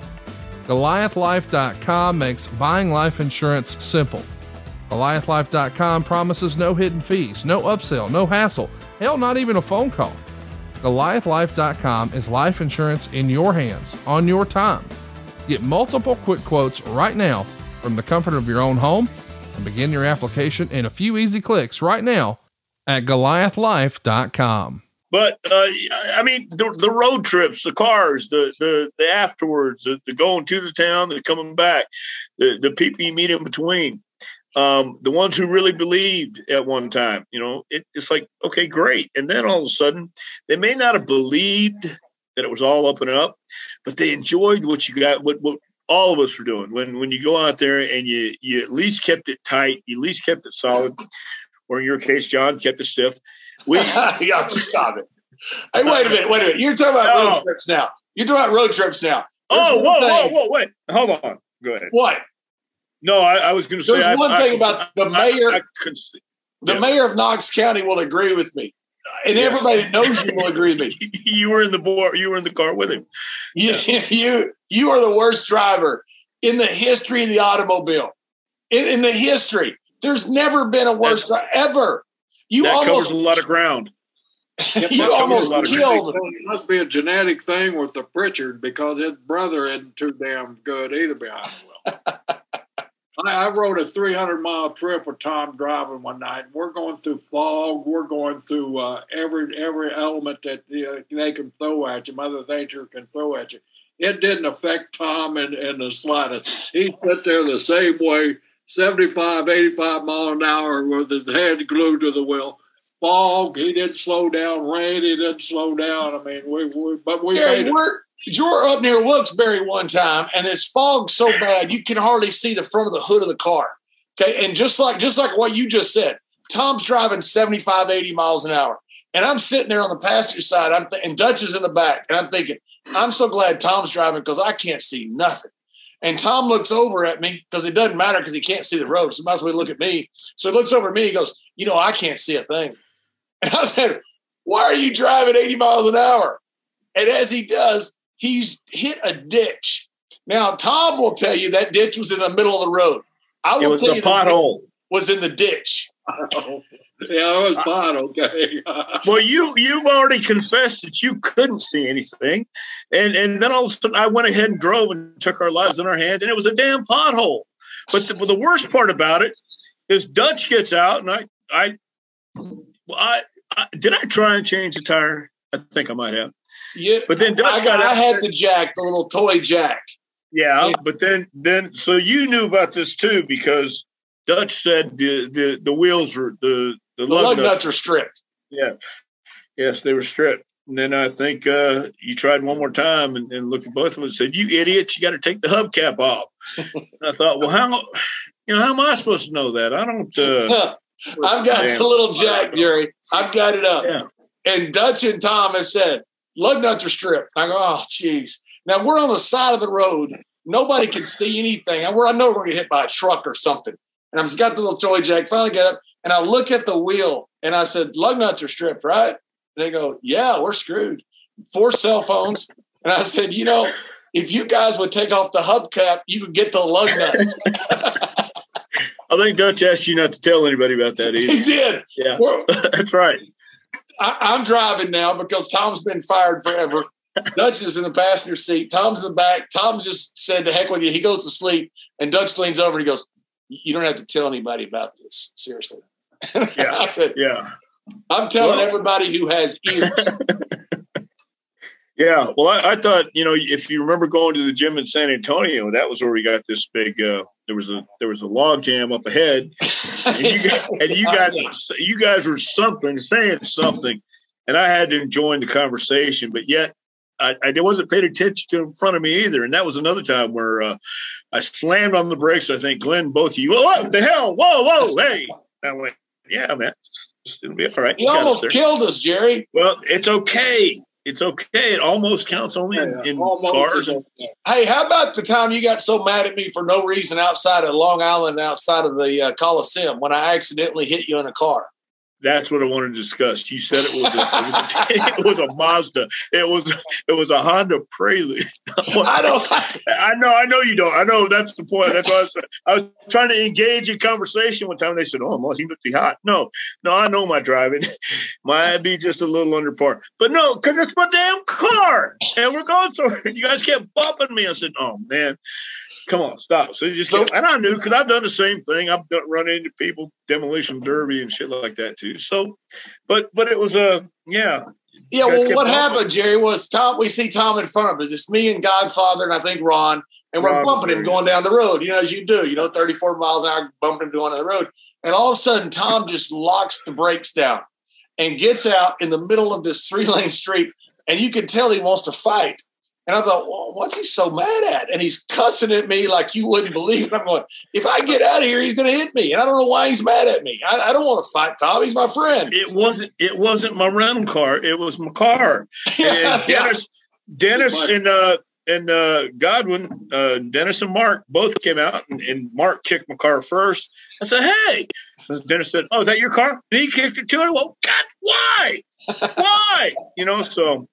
GoliathLife.com makes buying life insurance simple. GoliathLife.com promises no hidden fees, no upsell, no hassle, hell, not even a phone call. GoliathLife.com is life insurance in your hands, on your time. Get multiple quick quotes right now from the comfort of your own home and begin your application in a few easy clicks right now at GoliathLife.com. But uh, I mean, the, the road trips, the cars, the the, the afterwards, the, the going to the town, the coming back, the the people you meet in between um, the ones who really believed at one time, you know, it, it's like, okay, great. And then all of a sudden, they may not have believed that it was all up and up, but they enjoyed what you got, what, what all of us were doing. When when you go out there and you you at least kept it tight, you at least kept it solid, or in your case, John kept it stiff. We yeah, stop it. Hey, wait a minute, wait a minute. You're talking about no. road trips now. You're talking about road trips now. Oh, there's oh, whoa, whoa, whoa, wait. Hold on. Go ahead. What? No, I, I was going to say. There's one I, thing about the mayor. the yeah. mayor of Knox County will agree with me, and yes. everybody knows you will agree with me. you were in the board. You were in the car with him. You, you, you are the worst driver in the history of the automobile. In, in the history, there's never been a worse driver ever. You that almost, covers a lot of ground. you almost killed. It must be a genetic thing with the Prichard because his brother isn't too damn good either behind the wheel. I, I rode a 300 mile trip with Tom driving one night. We're going through fog. We're going through uh, every every element that uh, they can throw at you, Mother Nature can throw at you. It didn't affect Tom in, in the slightest. He sat there the same way, 75, 85 mile an hour with his head glued to the wheel. Fog, he didn't slow down. Rain, he didn't slow down. I mean, we, we but we yeah, made it. You're up near Wilkes-Barre one time, and it's fog so bad you can hardly see the front of the hood of the car. Okay, and just like just like what you just said, Tom's driving 75, 80 miles an hour, and I'm sitting there on the passenger side. I'm th- and Dutch is in the back, and I'm thinking, I'm so glad Tom's driving because I can't see nothing. And Tom looks over at me because it doesn't matter because he can't see the road. So might as well look at me. So he looks over at me. He goes, You know, I can't see a thing. And I said, Why are you driving 80 miles an hour? And as he does, he's hit a ditch. Now, Tom will tell you that ditch was in the middle of the road. I will it was tell a you pothole. Was in the ditch. yeah, it was pot. Okay. well, you you've already confessed that you couldn't see anything, and and then all of a sudden I went ahead and drove and took our lives in our hands, and it was a damn pothole. But the, the worst part about it is Dutch gets out, and I I, I, I did I try and change the tire? I think I might have. Yeah, but then Dutch I, got. I had the jack, the little toy jack. Yeah, yeah, but then then so you knew about this too because Dutch said the the, the wheels were the the, the lug, nuts, nuts are stripped. Yeah, yes, they were stripped. And then I think uh, you tried one more time and, and, looked at both of them and said, "You idiot! You got to take the hubcap off." and I thought, well, how you know how am I supposed to know that? I don't. Uh, I've got the little jack, Jerry. I've got it up. Yeah. And Dutch and Tom have said, lug nuts are stripped. I go, oh, jeez. Now we're on the side of the road. Nobody can see anything. I, I know we're going to get hit by a truck or something. And I've got the little toy jack. Finally get up and I look at the wheel and I said, lug nuts are stripped, right? And they go, yeah, we're screwed. Four cell phones. And I said, you know, if you guys would take off the hubcap, you could get the lug nuts. I think Dutch asked you not to tell anybody about that either. he did. Yeah, that's right. I, am driving now because Tom's been fired forever. Dutch is in the passenger seat. Tom's in the back. Tom just said, "To heck with you." He goes to sleep, and Dutch leans over and he goes, "You don't have to tell anybody about this. Seriously." Yeah. I said, "Yeah." I'm telling well, everybody who has ears. Yeah, well, I, I, thought you know if you remember going to the gym in San Antonio, that was where we got this big. Uh, there was a there was a log jam up ahead, and you, guys, and you guys you guys were something saying something, and I had to join the conversation, but yet I, I wasn't paying attention to in front of me either, and that was another time where uh, I slammed on the brakes. I think Glenn, both of you, whoa, what the hell, whoa, whoa, hey! I went, yeah, man, it'll be all right. You, you almost killed us, Jerry. Well, it's okay it's okay. It almost counts only in, in cars. Okay. Hey, how about the time you got so mad at me for no reason outside of Long Island, outside of the uh, Coliseum, when I accidentally hit you in a car? That's what I wanted to discuss. You said it was a, it was a, Mazda. It was it was a Honda Prelude. I don't. I know. I know you don't. I know that's the point. That's why I was, I was trying to engage in conversation one time. They said, "Oh, he must be hot." No, no, I know my driving. Might be just a little under par, but no, because it's my damn car, and we're going so you guys kept bumping me. I said, "Oh man." Come on, stop. So just so, and I knew because I've done the same thing. I've done, run into people demolition derby and shit like that too. So, but but it was a uh, yeah. Yeah, well, what happened, Jerry, was Tom. We see Tom in front of us, just me and Godfather, and I think Ron, and we're Ron bumping him going down the road. You know, as you do, you know, 34 miles an hour, bumping him going down the road. And all of a sudden, Tom just locks the brakes down and gets out in the middle of this three lane street. And you can tell he wants to fight. And I thought, well, what's he so mad at? And he's cussing at me like you wouldn't believe. And I'm going, if I get out of here, he's going to hit me. And I don't know why he's mad at me. I, I, don't want to fight Tom. He's my friend. It wasn't. It wasn't my rental car. It was my car. And Dennis, Dennis, and uh, and uh, Godwin, uh, Dennis and Mark both came out, and, and Mark kicked my car first. I said, "Hey." Dennis said, "Oh, is that your car?" And he kicked it too. I went, "God, why? why?" You know, so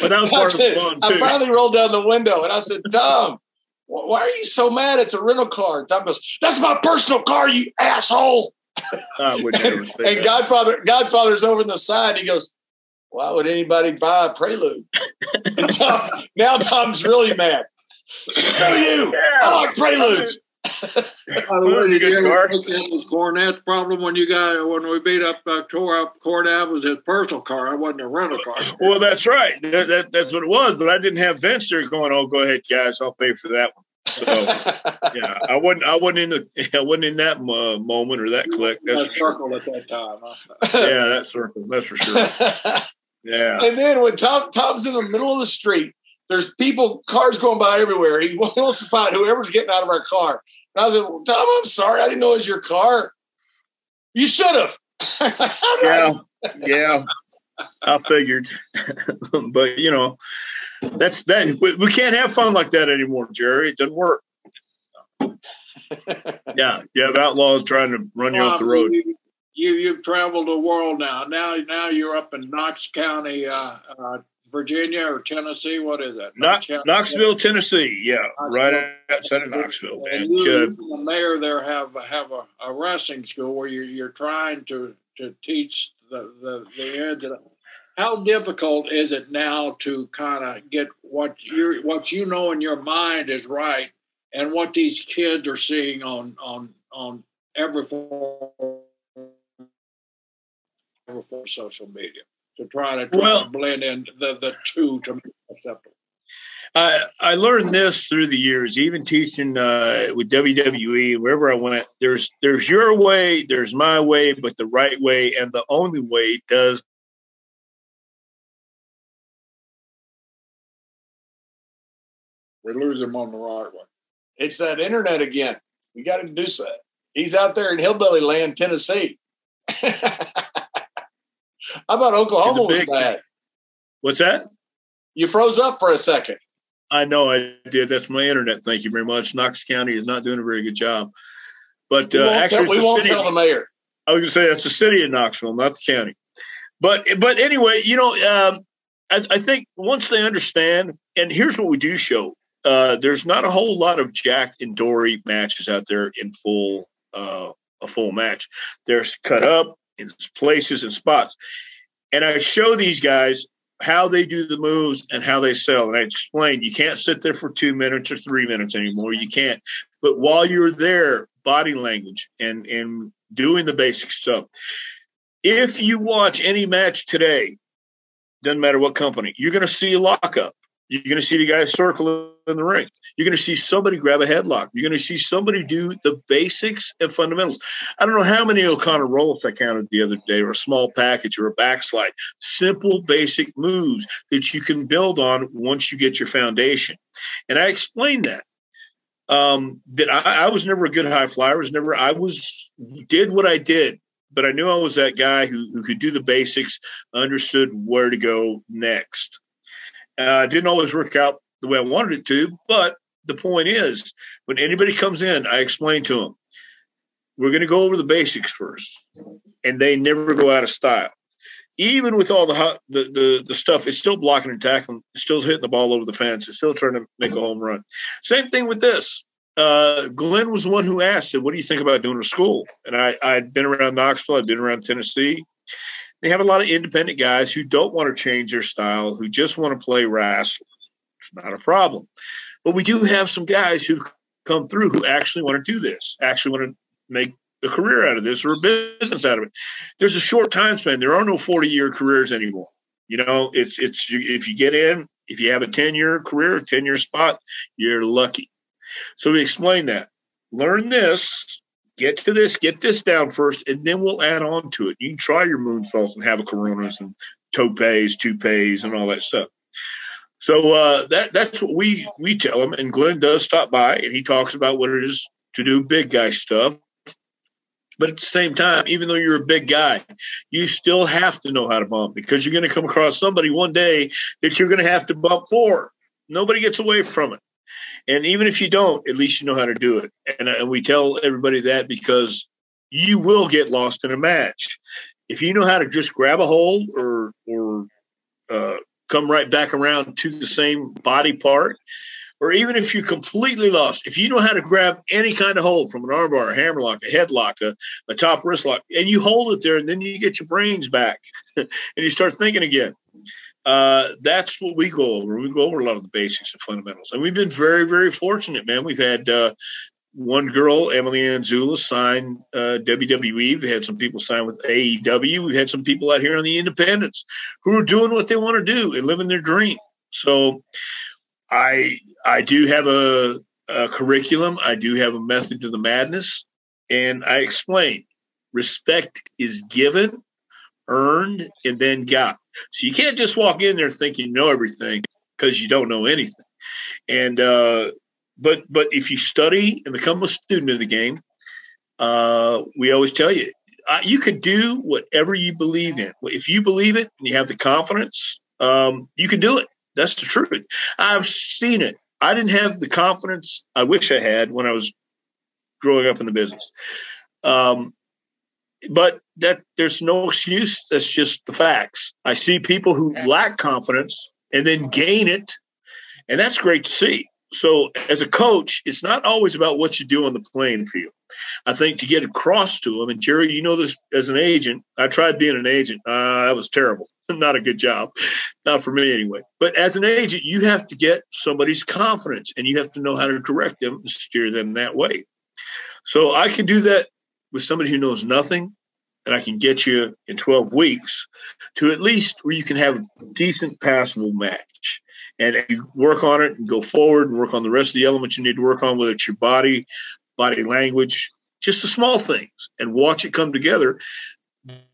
but that was part of fun too. I finally rolled down the window and I said, Tom, why are you so mad? It's a rental car. Tom goes, That's my personal car, you asshole. I would never say and that. Godfather, Godfather's over on the side. He goes, Why would anybody buy a prelude? Tom, now Tom's really mad. Screw you. Yeah. I like preludes. By the way, did you ever think that was Cornette's problem when you got when we beat up uh, tore up Cornette was his personal car. I wasn't a rental car. well, that's right. That, that, that's what it was. But I didn't have Vince there going, "Oh, go ahead, guys. I'll pay for that one." So yeah, I wasn't. I wasn't in the. I wasn't in that uh, moment or that click. That's that circle sure. at that time. Huh? yeah, that circle. That's for sure. Yeah. And then when Tom Tom's in the middle of the street, there's people, cars going by everywhere. He wants to find whoever's getting out of our car. And I was like, Tom, I'm sorry. I didn't know it was your car. You should have. yeah. Yeah. I figured. but, you know, that's that. We, we, can't have fun like that anymore, Jerry. It doesn't work. yeah. You have outlaws trying to run you off the road. You, you, you've traveled the world now. Now, now you're up in Knox County, uh, uh, Virginia or Tennessee? What is that? Knox, Knoxville, Tennessee. Yeah, Knoxville, right outside of Knoxville. And, you, the mayor there have have a, a, wrestling school where you're, you're trying to to teach the the, the ends. How difficult is it now to kind of get what you what you know in your mind is right, and what these kids are seeing on on on every form, every form of social media? To try to try well, to blend in the, the two to make acceptable. I, I learned this through the years, even teaching uh, with WWE, wherever I went. There's there's your way, there's my way, but the right way and the only way does. We lose him on the right way. It's that internet again. We got to do that. He's out there in hillbilly land, Tennessee. How about Oklahoma was bad? What's that? You froze up for a second. I know I did. That's my internet. Thank you very much. Knox County is not doing a very good job. But uh, actually, we won't tell the mayor. I was going to say that's the city of Knoxville, not the county. But but anyway, you know, um, I, I, think once they understand, and here's what we do show: uh, there's not a whole lot of Jack and Dory matches out there in full uh, a full match. They're cut up in places and spots, and I show these guys how they do the moves and how they sell. And I explained you can't sit there for two minutes or three minutes anymore. You can't. But while you're there, body language and and doing the basic stuff. If you watch any match today, doesn't matter what company, you're going to see a lockup. You're going to see the guy circle in the ring. You're going to see somebody grab a headlock. You're going to see somebody do the basics and fundamentals. I don't know how many O'Connor roll-ups I counted the other day, or a small package, or a backslide. Simple, basic moves that you can build on once you get your foundation. And I explained that. Um, that I, I was never a good high flyer. I was never. I was did what I did but I knew I was that guy who, who could do the basics, understood where to go next. Uh, didn't always work out the way I wanted it to, but the point is, when anybody comes in, I explain to them, we're going to go over the basics first, and they never go out of style. Even with all the, the the the, stuff, it's still blocking and tackling, it's still hitting the ball over the fence, it's still trying to make a home run. Same thing with this. Uh, Glenn was the one who asked, "What do you think about doing a school?" And I I'd been around Knoxville, I'd been around Tennessee, they have a lot of independent guys who don't want to change their style, who just want to play wrestling. It's not a problem. But we do have some guys who come through who actually want to do this, actually want to make a career out of this or a business out of it. There's a short time span. There are no 40 year careers anymore. You know, it's it's if you get in, if you have a 10 year career, 10 year spot, you're lucky. So we explain that. Learn this get to this, get this down first, and then we'll add on to it. You can try your moonsaults and have a coronas and topes, toupees, and all that stuff. So uh, that that's what we we tell him. And Glenn does stop by and he talks about what it is to do big guy stuff. But at the same time, even though you're a big guy, you still have to know how to bump because you're going to come across somebody one day that you're going to have to bump for. Nobody gets away from it. And even if you don't, at least you know how to do it. And, and we tell everybody that because you will get lost in a match. If you know how to just grab a hold or or uh, come right back around to the same body part, or even if you're completely lost, if you know how to grab any kind of hold from an armbar, a hammerlock, a headlock, a, a top wrist lock, and you hold it there, and then you get your brains back, and you start thinking again uh, that's what we go over. We go over a lot of the basics and fundamentals, and we've been very, very fortunate, man. We've had uh, one girl, Emily Andzulis, sign uh, WWE. We've had some people sign with AEW. We've had some people out here on the independents who are doing what they want to do and living their dream. So, I I do have a, a curriculum. I do have a method to the madness, and I explain. Respect is given, earned, and then got. So you can't just walk in there thinking you know everything because you don't know anything. And uh, but but if you study and become a student of the game, uh, we always tell you uh, you can do whatever you believe in. If you believe it and you have the confidence, um, you can do it. That's the truth. I've seen it. I didn't have the confidence I wish I had when I was growing up in the business. Um, but that there's no excuse. That's just the facts. I see people who lack confidence and then gain it, and that's great to see. So, as a coach, it's not always about what you do on the playing field. I think to get across to them, and Jerry, you know this as an agent. I tried being an agent. Uh, that was terrible. Not a good job. Not for me anyway. But as an agent, you have to get somebody's confidence and you have to know how to direct them and steer them that way. So I can do that with somebody who knows nothing, and I can get you in 12 weeks to at least where you can have a decent passable match. And you work on it and go forward and work on the rest of the elements you need to work on, whether it's your body, body language, just the small things, and watch it come together.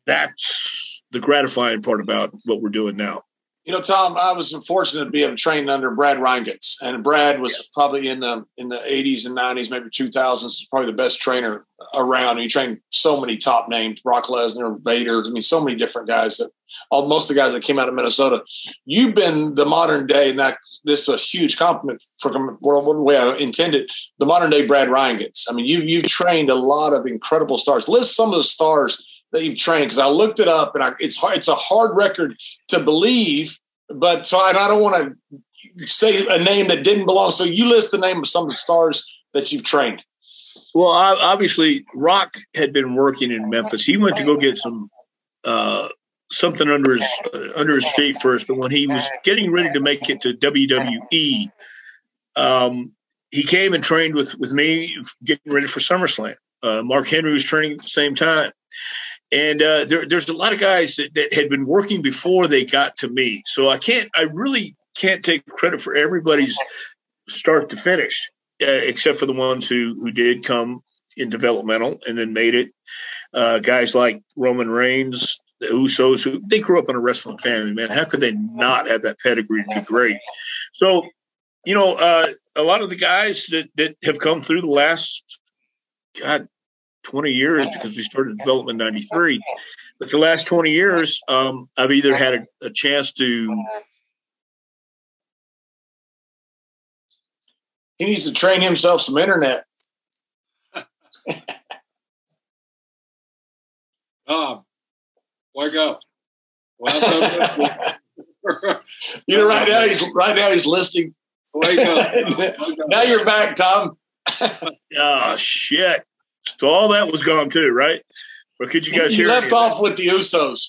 That's the gratifying part about what we're doing now. You know, Tom, I was fortunate to be able to train under Brad Rheingans, and Brad was yeah. probably in the in the 80s and 90s, maybe 2000s, was probably the best trainer around. He trained so many top names: Brock Lesnar, Vader. I mean, so many different guys that all most of the guys that came out of Minnesota. You've been the modern day, and that this is a huge compliment for the way I intended. The modern day Brad Rheingans. I mean, you you've trained a lot of incredible stars. List some of the stars that you've trained because I looked it up and I, it's hard, it's a hard record to believe, but so I, I don't want to say a name that didn't belong. So you list the name of some of the stars that you've trained. Well, obviously, Rock had been working in Memphis. He went to go get some uh, something under his uh, under his feet first, but when he was getting ready to make it to WWE, um, he came and trained with with me, getting ready for SummerSlam. Uh, Mark Henry was training at the same time. And uh, there, there's a lot of guys that, that had been working before they got to me. So I can't, I really can't take credit for everybody's start to finish, uh, except for the ones who who did come in developmental and then made it. Uh, guys like Roman Reigns, the Usos, who they grew up in a wrestling family. Man, how could they not have that pedigree to be great? So, you know, uh, a lot of the guys that that have come through the last God 20 years because we started development in 93. But the last 20 years, um, I've either had a, a chance to. He needs to train himself some internet. Tom, wake up. you know, right now he's right now he's listening. Wake up. now you're back, Tom. oh shit. So all that was gone too, right? But could you guys you hear? You left off with the Usos.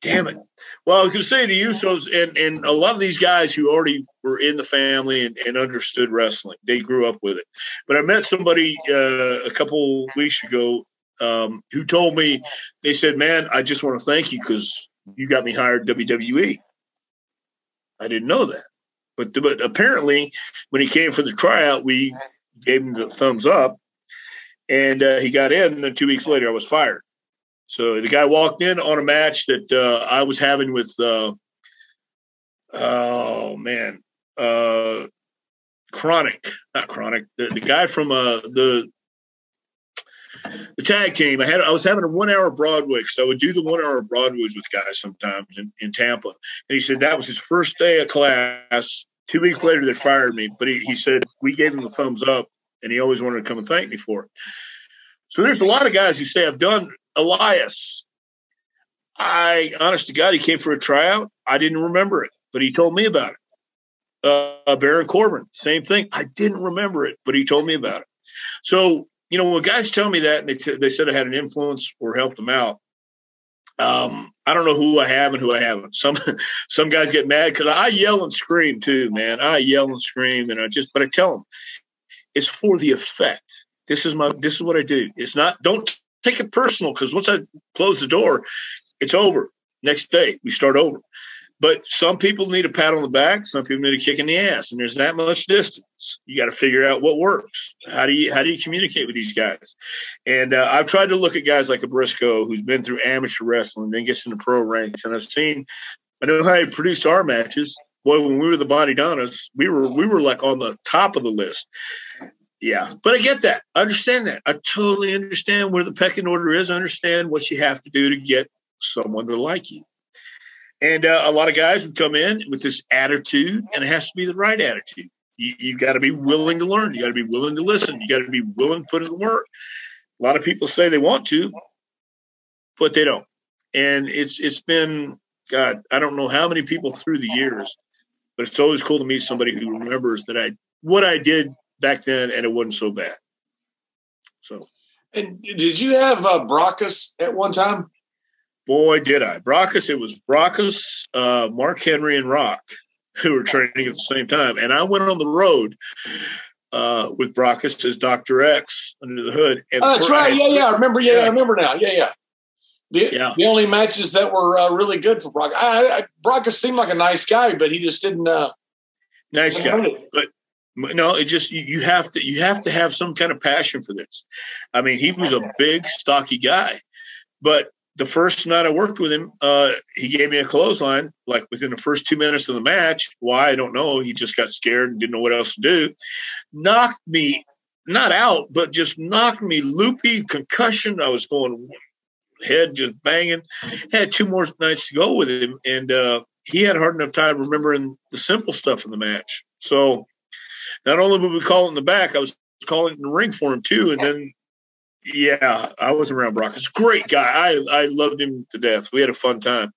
Damn it. Well, I to say the Usos and, and a lot of these guys who already were in the family and, and understood wrestling, they grew up with it. But I met somebody uh, a couple weeks ago um, who told me, they said, man, I just want to thank you because you got me hired WWE. I didn't know that. But, but apparently, when he came for the tryout, we gave him the thumbs up and uh, he got in. And then two weeks later, I was fired. So the guy walked in on a match that uh, I was having with, uh, oh man, uh, Chronic, not Chronic, the, the guy from uh, the the tag team. I had I was having a one hour Broadway because I would do the one hour Broadways with guys sometimes in, in Tampa. And he said that was his first day of class. Two weeks later, they fired me. But he, he said we gave him the thumbs up and he always wanted to come and thank me for it. So there's a lot of guys who say I've done Elias. I, honest to God, he came for a tryout. I didn't remember it, but he told me about it. Uh, Baron Corbin, same thing. I didn't remember it, but he told me about it. So you know, when guys tell me that and they, t- they said I had an influence or helped them out, um, I don't know who I have and who I haven't. Some some guys get mad because I yell and scream too, man. I yell and scream, and I just, but I tell them it's for the effect. This is my this is what I do. It's not don't take it personal because once I close the door, it's over. Next day we start over. But some people need a pat on the back. Some people need a kick in the ass, and there's that much distance. You got to figure out what works. How do you how do you communicate with these guys? And uh, I've tried to look at guys like a Brisco who's been through amateur wrestling, then gets into pro ranks, and I've seen. I know how he produced our matches boy, when we were the Bodydonnas, we were we were like on the top of the list. Yeah, but I get that. I understand that. I totally understand where the pecking order is. I understand what you have to do to get someone to like you. And uh, a lot of guys would come in with this attitude, and it has to be the right attitude. You, you got to be willing to learn. You got to be willing to listen. You got to be willing to put in the work. A lot of people say they want to, but they don't. And it's it's been God, I don't know how many people through the years but it's always cool to meet somebody who remembers that I what I did back then and it wasn't so bad. So, and did you have uh, Brockus at one time? Boy, did I! Brockus. It was Brockus, uh, Mark Henry, and Rock who were training at the same time, and I went on the road uh, with Brockus as Doctor X under the hood. And oh, that's right. Yeah, yeah. I remember. Yeah, yeah, I remember now. Yeah, yeah. The, yeah. the only matches that were uh, really good for Brock. I, I, Brock seemed like a nice guy, but he just didn't. Uh, nice guy, but no, it just you, have to you have to have some kind of passion for this. I mean, he was a big, stocky guy, but the first night I worked with him, uh, he gave me a clothesline like within the first two minutes of the match. Why I don't know. He just got scared and didn't know what else to do. Knocked me not out, but just knocked me loopy, concussion. I was going head just banging. Had two more nights to go with him, and uh, he had hard enough time remembering the simple stuff in the match. So not only would we call it in the back, I was calling it in the ring for him too. And then, yeah, I was around Brock. He's a great guy. I I loved him to death. We had a fun time,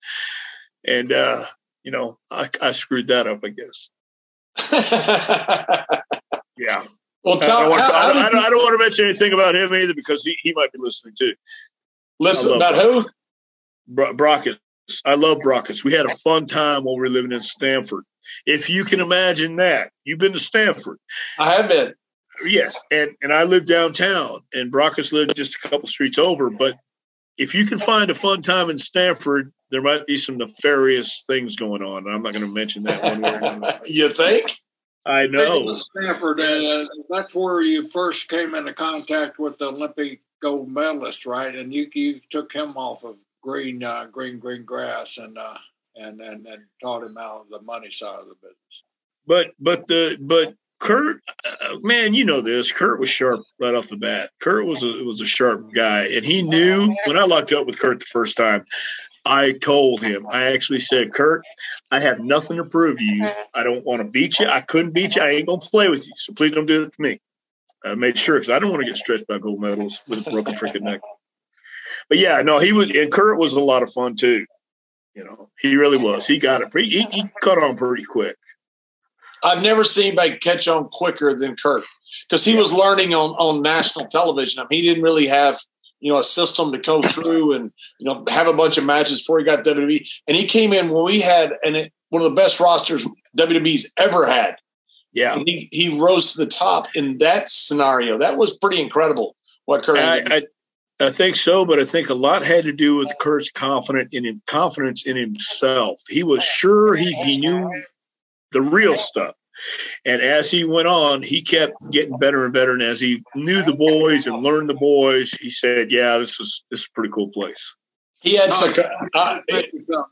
and uh, you know, I, I screwed that up, I guess. yeah. Well, Tom, I, don't want, I, don't, I, don't, I don't want to mention anything about him either because he, he might be listening too. Listen about Brock. who? Bro- Brockett. I love Brockets. We had a fun time while we were living in Stamford. If you can imagine that, you've been to Stamford. I have been. Yes, and and I live downtown, and Brockets lived just a couple streets over. But if you can find a fun time in Stamford, there might be some nefarious things going on. I'm not going to mention that one word. you think? I know. Stamford, uh, that's where you first came into contact with the Olympic gold medalist, right? And you you took him off of green uh, green green grass and uh, and and and taught him out the money side of the business. But but the but Kurt, uh, man, you know this. Kurt was sharp right off the bat. Kurt was a was a sharp guy, and he knew when I locked up with Kurt the first time. I told him, I actually said, Kurt, I have nothing to prove to you. I don't want to beat you. I couldn't beat you. I ain't gonna play with you. So please don't do it to me. I made sure because I don't want to get stretched by gold medals with a broken freaking neck. But yeah, no, he was, and Kurt was a lot of fun too. You know, he really was. He got it pretty. He, he caught on pretty quick. I've never seen anybody catch on quicker than Kurt because he was learning on on national television. I mean, he didn't really have you know a system to go through and you know have a bunch of matches before he got WWE. And he came in when we had and one of the best rosters WWE's ever had. Yeah, and he he rose to the top in that scenario. That was pretty incredible. What Kurt? I, I, I think so, but I think a lot had to do with Kurt's confident in him, confidence in himself. He was sure he, he knew the real stuff. And as he went on, he kept getting better and better. And as he knew the boys and learned the boys, he said, "Yeah, this is this is a pretty cool place." He had some. Uh,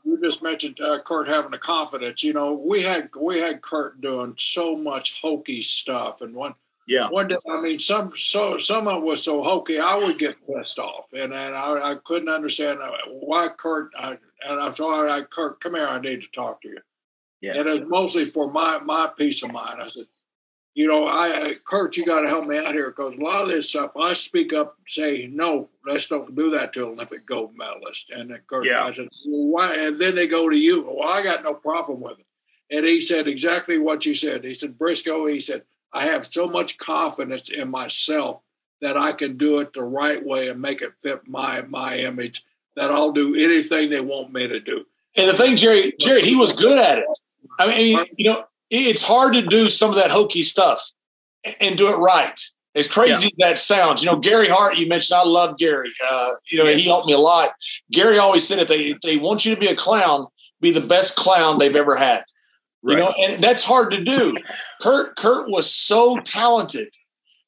you just mentioned uh, Kurt having the confidence. You know, we had we had Kurt doing so much hokey stuff, and one yeah. One day, I mean, some so some of it was so hokey, I would get pissed off, and and I, I couldn't understand uh, why Kurt. I, and I'm sorry, I Kurt, come here. I need to talk to you. Yeah. And it's mostly for my my peace of mind. I said, you know, I Kurt, you got to help me out here because a lot of this stuff, I speak up, say no, let's don't do that to Olympic gold medalist. And then Kurt, yeah. I said, well, why? And then they go to you. Well, I got no problem with it. And he said exactly what you said. He said, Brisco. he said, I have so much confidence in myself that I can do it the right way and make it fit my my image. That I'll do anything they want me to do. And the thing, Jerry, Jerry, he was good at it. I mean, you know, it's hard to do some of that hokey stuff and do it right. As crazy yeah. as that sounds, you know, Gary Hart, you mentioned, I love Gary. Uh, you know, he helped me a lot. Gary always said if they, if they want you to be a clown, be the best clown they've ever had. Right. You know, and that's hard to do. Kurt Kurt was so talented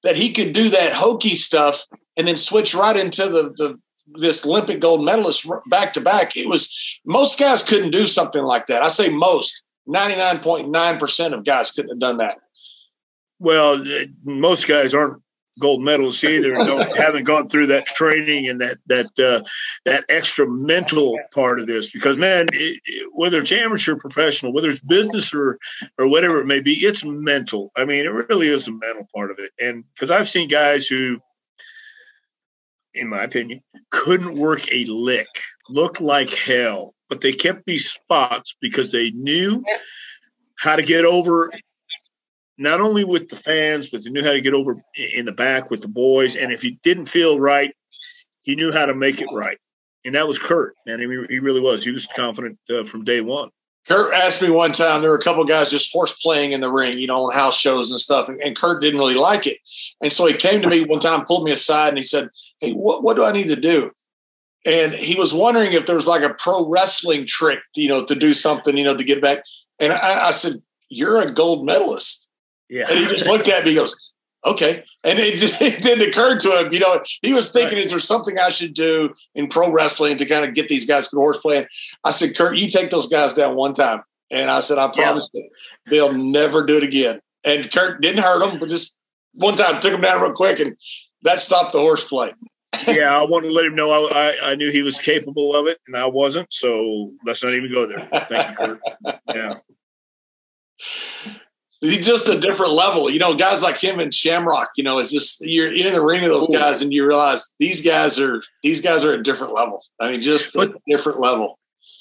that he could do that hokey stuff and then switch right into the the this Olympic gold medalist back to back. It was most guys couldn't do something like that. I say most. 99.9% of guys couldn't have done that. Well, most guys aren't gold medals either. Don't, haven't gone through that training and that that uh, that extra mental part of this. Because man, it, it, whether it's amateur, professional, whether it's business or or whatever it may be, it's mental. I mean, it really is the mental part of it. And because I've seen guys who, in my opinion, couldn't work a lick, looked like hell, but they kept these spots because they knew how to get over not only with the fans, but they knew how to get over in the back with the boys. And if he didn't feel right, he knew how to make it right. And that was Kurt, man. He, really was. He was confident uh, from day one. Kurt asked me one time, there were a couple guys just horse playing in the ring, you know, on house shows and stuff. And, and, Kurt didn't really like it. And so he came to me one time, pulled me aside, and he said, Hey, what, what do I need to do? And he was wondering if there was like a pro wrestling trick, you know, to do something, you know, to get back. And I, I said, You're a gold medalist. Yeah. And he just looked at me and goes, okay. And it, it didn't occur to him, you know, he was thinking, right. is there something I should do in pro wrestling to kind of get these guys good horseplay? I said, Kurt, you take those guys down one time. And I said, I promise yeah. you, they'll never do it again. And Kurt didn't hurt them, but just one time took him down real quick, and that stopped the horseplay. Yeah, I wanted to let him know I, I, I, knew he was capable of it, and I wasn't. So let's not even go there. Thank you, Kurt. Yeah. He's just a different level. You know, guys like him and Shamrock, you know, it's just you're in the ring of those guys and you realize these guys are these guys are at different levels. I mean, just but, a different level.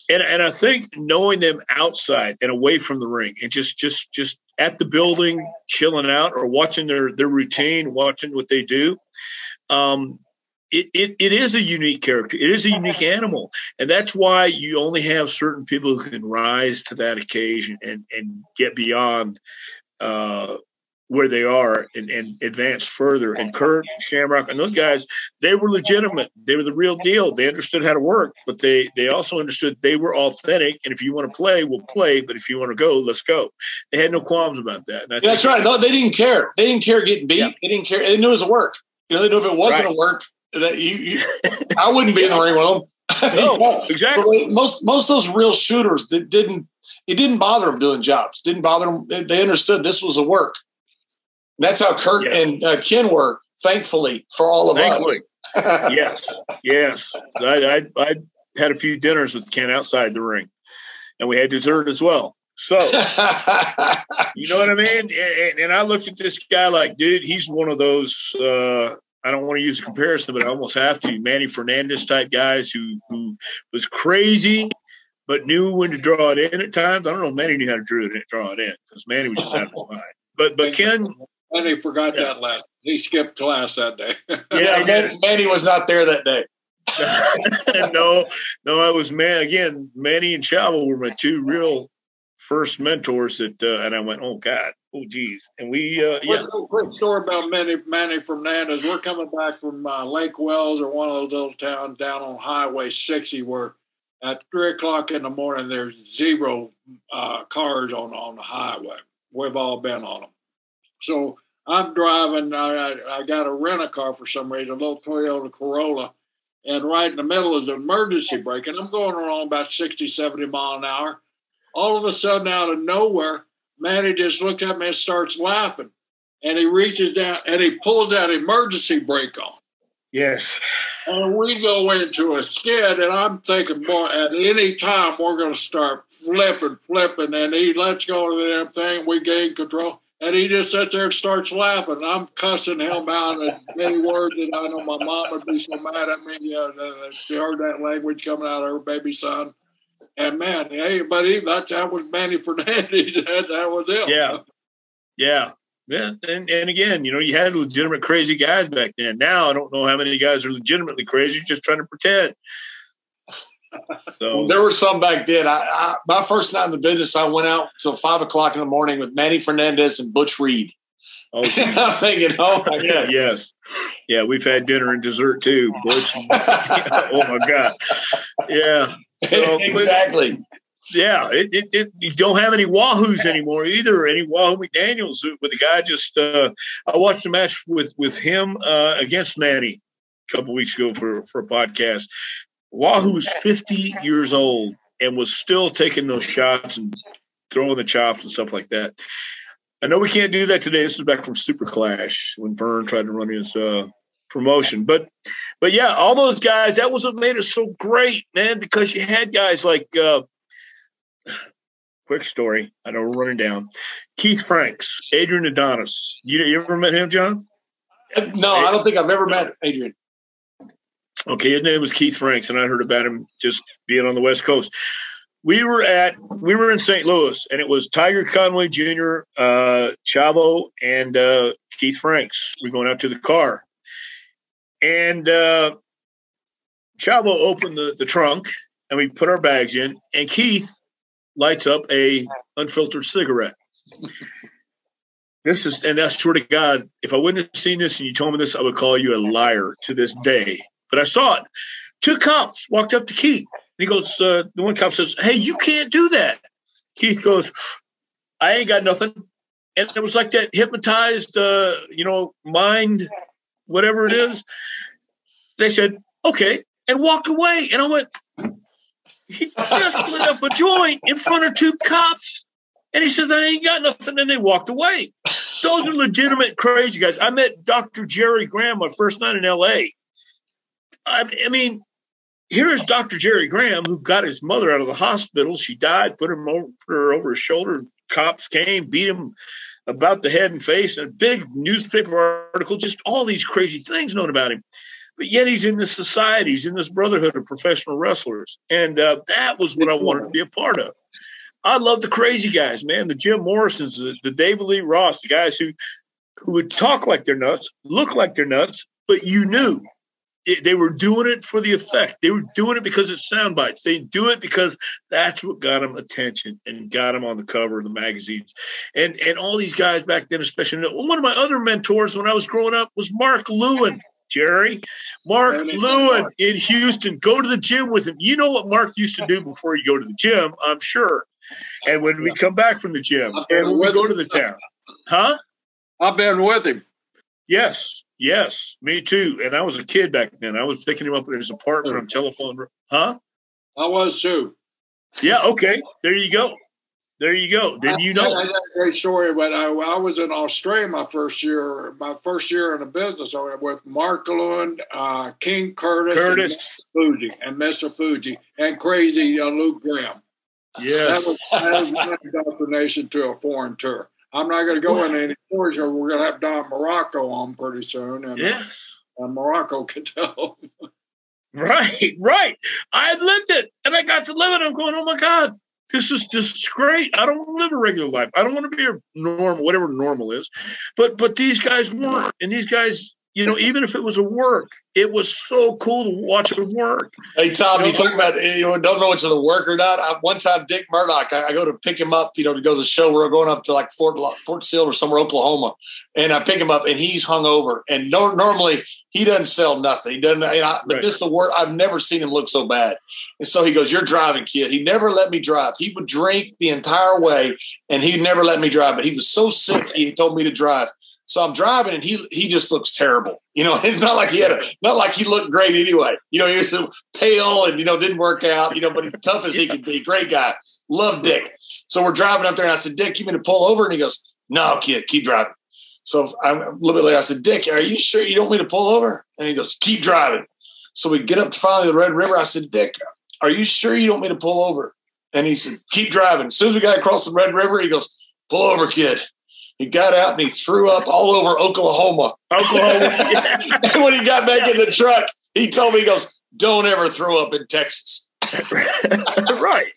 And and I think knowing them outside and away from the ring and just just just at the building, chilling out or watching their their routine, watching what they do, um, it, it, it is a unique character. It is a unique animal. And that's why you only have certain people who can rise to that occasion and, and get beyond uh, where they are and, and advance further. And Kurt, Shamrock, and those guys, they were legitimate. They were the real deal. They understood how to work, but they they also understood they were authentic. And if you want to play, we'll play. But if you want to go, let's go. They had no qualms about that. Yeah, that's right. No, they didn't care. They didn't care getting beat. Yeah. They didn't care. They knew it was a work. You know, they knew if it wasn't right. a work, that you, you I wouldn't be in the ring with them. No, exactly. So most most of those real shooters that didn't it didn't bother them doing jobs. Didn't bother them. They, they understood this was a work. That's how Kurt yeah. and uh, Ken were. Thankfully for all of thankfully. us. yes, yes. I, I I had a few dinners with Ken outside the ring, and we had dessert as well. So, you know what I mean? And, and, I looked at this guy like, dude, he's one of those. Uh, I don't want to use a comparison, but I almost have to. Manny Fernandez type guys who who was crazy, but knew when to draw it in at times. I don't know. Manny knew how to draw it, draw it in because Manny was just out of his mind. But but Ken. Manny forgot yeah. that last. He skipped class that day. yeah, Manny, Manny was not there that day. no, no, I was man again. Manny and Chavo were my two real first mentors that, uh, and I went, oh God, oh geez, and we, uh, yeah. Quick, quick story about Manny Manny Fernandez. We're coming back from uh, Lake Wales or one of those little towns down on Highway 60 where at three o'clock in the morning there's zero uh, cars on on the highway. We've all been on them. So I'm driving. I, I I got a rent a car for some reason, a little Toyota Corolla. And right in the middle is an emergency brake, and I'm going along about 60, 70 mile an hour all of a sudden, out of nowhere, Manny just looks at me and starts laughing. And he reaches down and he pulls that emergency brake on. Yes. And we go into a skid, and I'm thinking, boy, at any time we're going to start flipping, flipping. And he lets go of the damn thing. We gain control. And he just sits there and starts laughing. I'm cussing him out in many words that I know my mom would be so mad at me. Uh, she heard that language coming out of her baby son. And man, hey, buddy, that that was Manny Fernandez. that, that was it. Yeah, yeah, yeah. And and again, you know, you had legitimate crazy guys back then. Now I don't know how many guys are legitimately crazy, just trying to pretend. So there were some back then. I, I, my first night in the business, I went out till five o'clock in the morning with Manny Fernandez and Butch Reed. Oh, I'm thinking, oh my god, yes, yeah, we've had dinner and dessert too. Oh my god, yeah, so, exactly. But, yeah, it, it, it, you don't have any Wahoos anymore either. Any Wahoo McDaniels with the guy just. Uh, I watched a match with with him uh, against Manny a couple weeks ago for for a podcast. Wahoo's fifty years old and was still taking those shots and throwing the chops and stuff like that. I know we can't do that today. This is back from SuperClash when Verne tried to run his uh, promotion. But but yeah, all those guys, that was what made it so great, man, because you had guys like uh quick story. I know we're running down. Keith Franks, Adrian Adonis. You, you ever met him, John? No, I don't think I've ever met Adrian. Okay, his name was Keith Franks, and I heard about him just being on the West Coast. We were at we were in St. Louis, and it was Tiger Conway Jr., uh, Chavo, and uh, Keith Franks. We're going out to the car, and uh, Chavo opened the, the trunk and we put our bags in, and Keith lights up a unfiltered cigarette. This is, and that's swear to God, if I wouldn't have seen this and you told me this, I would call you a liar to this day. But I saw it. Two cops walked up to Keith. He goes, uh, the one cop says, Hey, you can't do that. Keith goes, I ain't got nothing. and it was like that hypnotized, uh, you know, mind, whatever it is. They said, okay, and walked away. And I went, he just lit up a joint in front of two cops. And he says, I ain't got nothing. And they walked away. Those are legitimate crazy guys. I met Dr. Jerry Graham my first night in LA. I, I mean, here's Dr. Jerry Graham, who got his mother out of the hospital. She died, put, him over, put her over his shoulder. Cops came, beat him about the head and face, and a big newspaper article, just all these crazy things known about him. But yet he's in this society, he's in this brotherhood of professional wrestlers. And uh, that was what I wanted to be a part of. I love the crazy guys, man. The Jim Morrisons, the, the David Lee Ross, the guys who who would talk like they're nuts, look like they're nuts, but you knew they were doing it for the effect. They were doing it because it's sound bites. They do it because that's what got them attention and got them on the cover of the magazines. And and all these guys back then, especially one of my other mentors when I was growing up was Mark Lewin. Jerry, Mark Lewin in Houston. Go to the gym with him. You know what Mark used to do before you go to the gym, I'm sure. And when we come back from the gym, and when we go to the town, huh? I've been with him. Yes, yes, me too. And I was a kid back then. I was picking him up at his apartment on telephone. Huh? I was too. Yeah. Okay. There you go. There you go. Then you know. That's a great story. But I, I, was in Australia my first year, my first year in the business with Mark Lewin, uh, King Curtis, Curtis. And Fuji, and Mr. Fuji, and crazy uh, Luke Graham. Yes. That was, that was my indoctrination to a foreign tour. I'm not going to go into any stories. We're going to have Don Muraco on pretty soon. And, yes. Uh, Muraco can tell. right, right. I lived it and I got to live it. I'm going, oh my God, this is just great. I don't want to live a regular life. I don't want to be a normal, whatever normal is. But but these guys weren't. And these guys you know, even if it was a work, it was so cool to watch it work. Hey, Tom, you, know, you talk about, you know, eh, don't know it's a work or not. I, one time, Dick Murdoch, I, I, go to pick him up, you know, to go to the show. We're going up to like Fort Fort Sill or somewhere, Oklahoma. And I pick him up and he's hung over. And no, normally he doesn't sell nothing. He doesn't, you know, but right. this is the work. I've never seen him look so bad. And so he goes, You're driving, kid. He never let me drive. He would drink the entire way and he'd never let me drive. But he was so sick, he told me to drive. So I'm driving and he he just looks terrible. You know, it's not like he had a not like he looked great anyway. You know, he was so pale and you know didn't work out. You know, but tough as he could be, great guy. Love Dick. So we're driving up there and I said, Dick, you mean to pull over? And he goes, No, kid, keep driving. So I'm a little bit later. I said, Dick, are you sure you don't mean to pull over? And he goes, Keep driving. So we get up to finally the Red River. I said, Dick, are you sure you don't mean to pull over? And he said, Keep driving. As soon as we got across the Red River, he goes, Pull over, kid. He got out and he threw up all over Oklahoma. Oklahoma. and when he got back in the truck, he told me, he goes, don't ever throw up in Texas. right.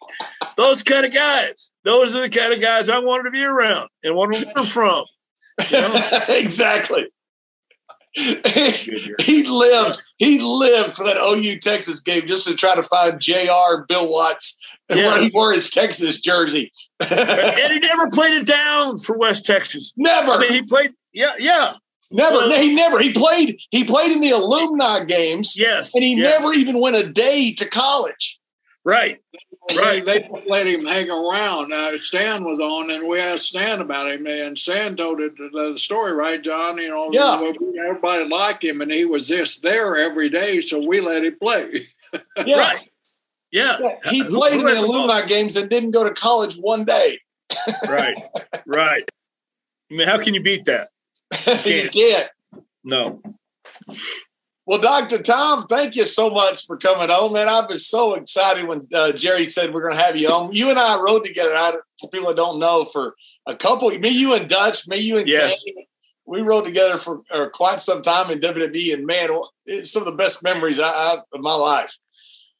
Those kind of guys. Those are the kind of guys I wanted to be around and want to learn from. You know? exactly. he lived. He lived for that OU Texas game just to try to find Jr. Bill Watts and yeah. where he wore his Texas jersey. and he never played it down for West Texas. Never. I mean, he played. Yeah, yeah. Never. Well, he never. He played. He played in the alumni games. Yes. And he yes. never even went a day to college. Right. Right. They, they let him hang around. Uh, Stan was on, and we asked Stan about him, and Stan told it, the story, right, John? You know, yeah. everybody liked him, and he was just there every day, so we let him play. yeah. Right. Yeah. yeah. He played in the alumni games and didn't go to college one day. right. Right. I mean, how can you beat that? You can't. you can't. No. Well, Dr. Tom, thank you so much for coming on, man. I was so excited when uh, Jerry said we're going to have you on. You and I rode together. I, for people that don't know, for a couple, me, you, and Dutch, me, you, and yes. Kenny, we rode together for uh, quite some time in WWE, and man, it's some of the best memories I, I, of my life.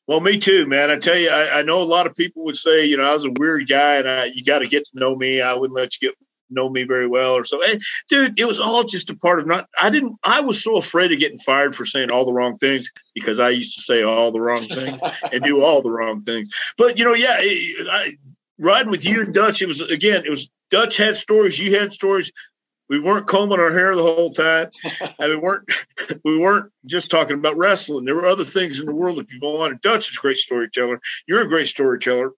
Well, me too, man. I tell you, I, I, know a lot of people would say, you know, I was a weird guy, and I, you got to get to know me. I wouldn't let you get know me very well or so. Hey, dude, it was all just a part of not. I didn't. I was so afraid of getting fired for saying all the wrong things because I used to say all the wrong things and do all the wrong things. But you know, yeah, I, riding with you and Dutch, it was again, it was Dutch had stories, you had stories. We weren't combing our hair the whole time, and we weren't we weren't just talking about wrestling. There were other things in the world that could go on. And Dutch is a great storyteller. You're a great storyteller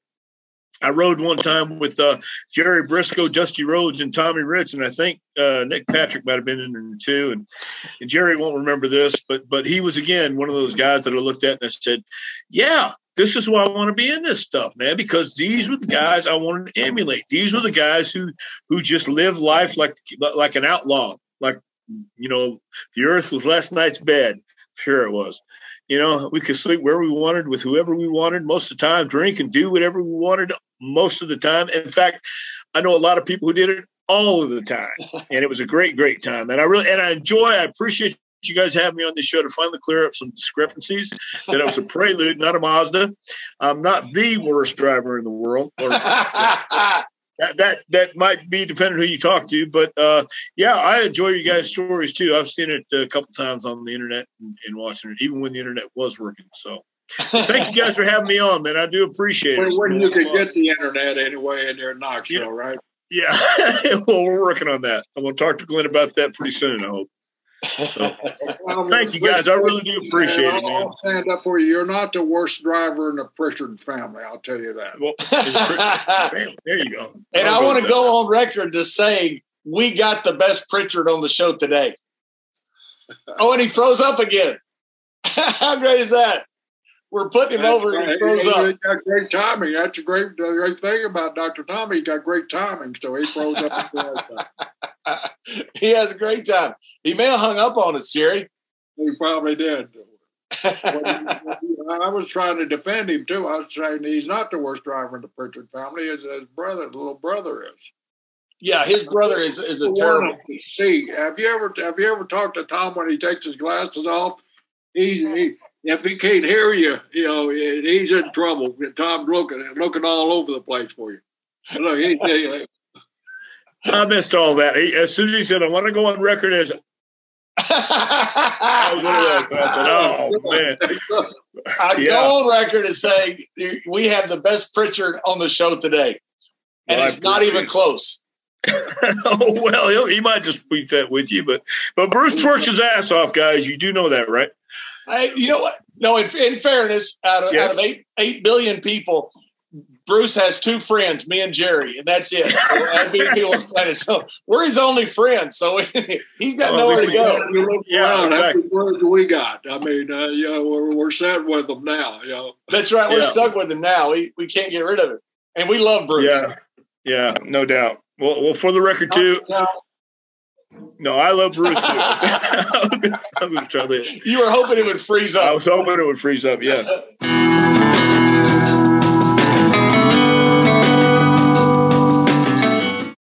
I rode one time with uh, Jerry Brisco, Dusty Rhodes, and Tommy Rich, and I think uh, Nick Patrick might have been in there too. And, and Jerry won't remember this, but but he was again one of those guys that I looked at and I said, "Yeah, this is why I want to be in this stuff, man, because these were the guys I wanted to emulate. These were the guys who who just live life like like an outlaw, like you know, the earth was last night's bed. Sure, it was. You know, we could sleep where we wanted with whoever we wanted most of the time, drink and do whatever we wanted most of the time. In fact, I know a lot of people who did it all of the time, and it was a great, great time. And I really and I enjoy. I appreciate you guys having me on this show to finally clear up some discrepancies. That it was a Prelude, not a Mazda. I'm not the worst driver in the world. Or, that, that that might be depending on who you talk to, but uh, yeah, I enjoy you guys' stories too. I've seen it a couple times on the internet and, and watching it, even when the internet was working. So, thank you guys for having me on, man. I do appreciate when, it. When you can get the internet anyway, in in Knoxville, yeah. right? Yeah, well, we're working on that. I'm going to talk to Glenn about that pretty soon. I hope. So, well, thank you guys. I really do appreciate it, man. I'll stand up for you. You're not the worst driver in the Prichard family. I'll tell you that. Well, there you go. And I, I want to go on record to say we got the best Prichard on the show today. Oh, and he froze up again. How great is that? We're putting him That's over and he froze he, up. got great timing. That's a great, uh, great thing about Dr. Tommy. He got great timing, so he froze up. he has a great time. He may have hung up on us, Jerry. He probably did. I was trying to defend him too. I was saying he's not the worst driver in the Prichard family. His, his brother, the little brother, is. Yeah, his brother is is a terrible. See, have you ever have you ever talked to Tom when he takes his glasses off? He, he if he can't hear you, you know, he's in trouble. Tom's looking looking all over the place for you. Look, he, I missed all that. He, as soon as he said, "I want to go on record as," I was one of those. I said, "Oh man." I yeah. go on record as saying we have the best Prichard on the show today, and well, it's not even close. oh well, he might just tweet that with you, but but Bruce works his ass off, guys. You do know that, right? I, you know what? No, in, in fairness, out of, out of eight eight billion people, Bruce has two friends, me and Jerry, and that's it. So, planet. so we're his only friends. So he's got well, nowhere to go. Yeah, exactly. Words we got. I mean, uh, you know, we're, we're set with them now. You know, that's right. We're yeah. stuck with him now. We we can't get rid of it, and we love Bruce. Yeah, yeah, no doubt. Well, well, for the record, too. No, I love Bruce too. you were hoping it would freeze up. I was hoping it would freeze up. Yes.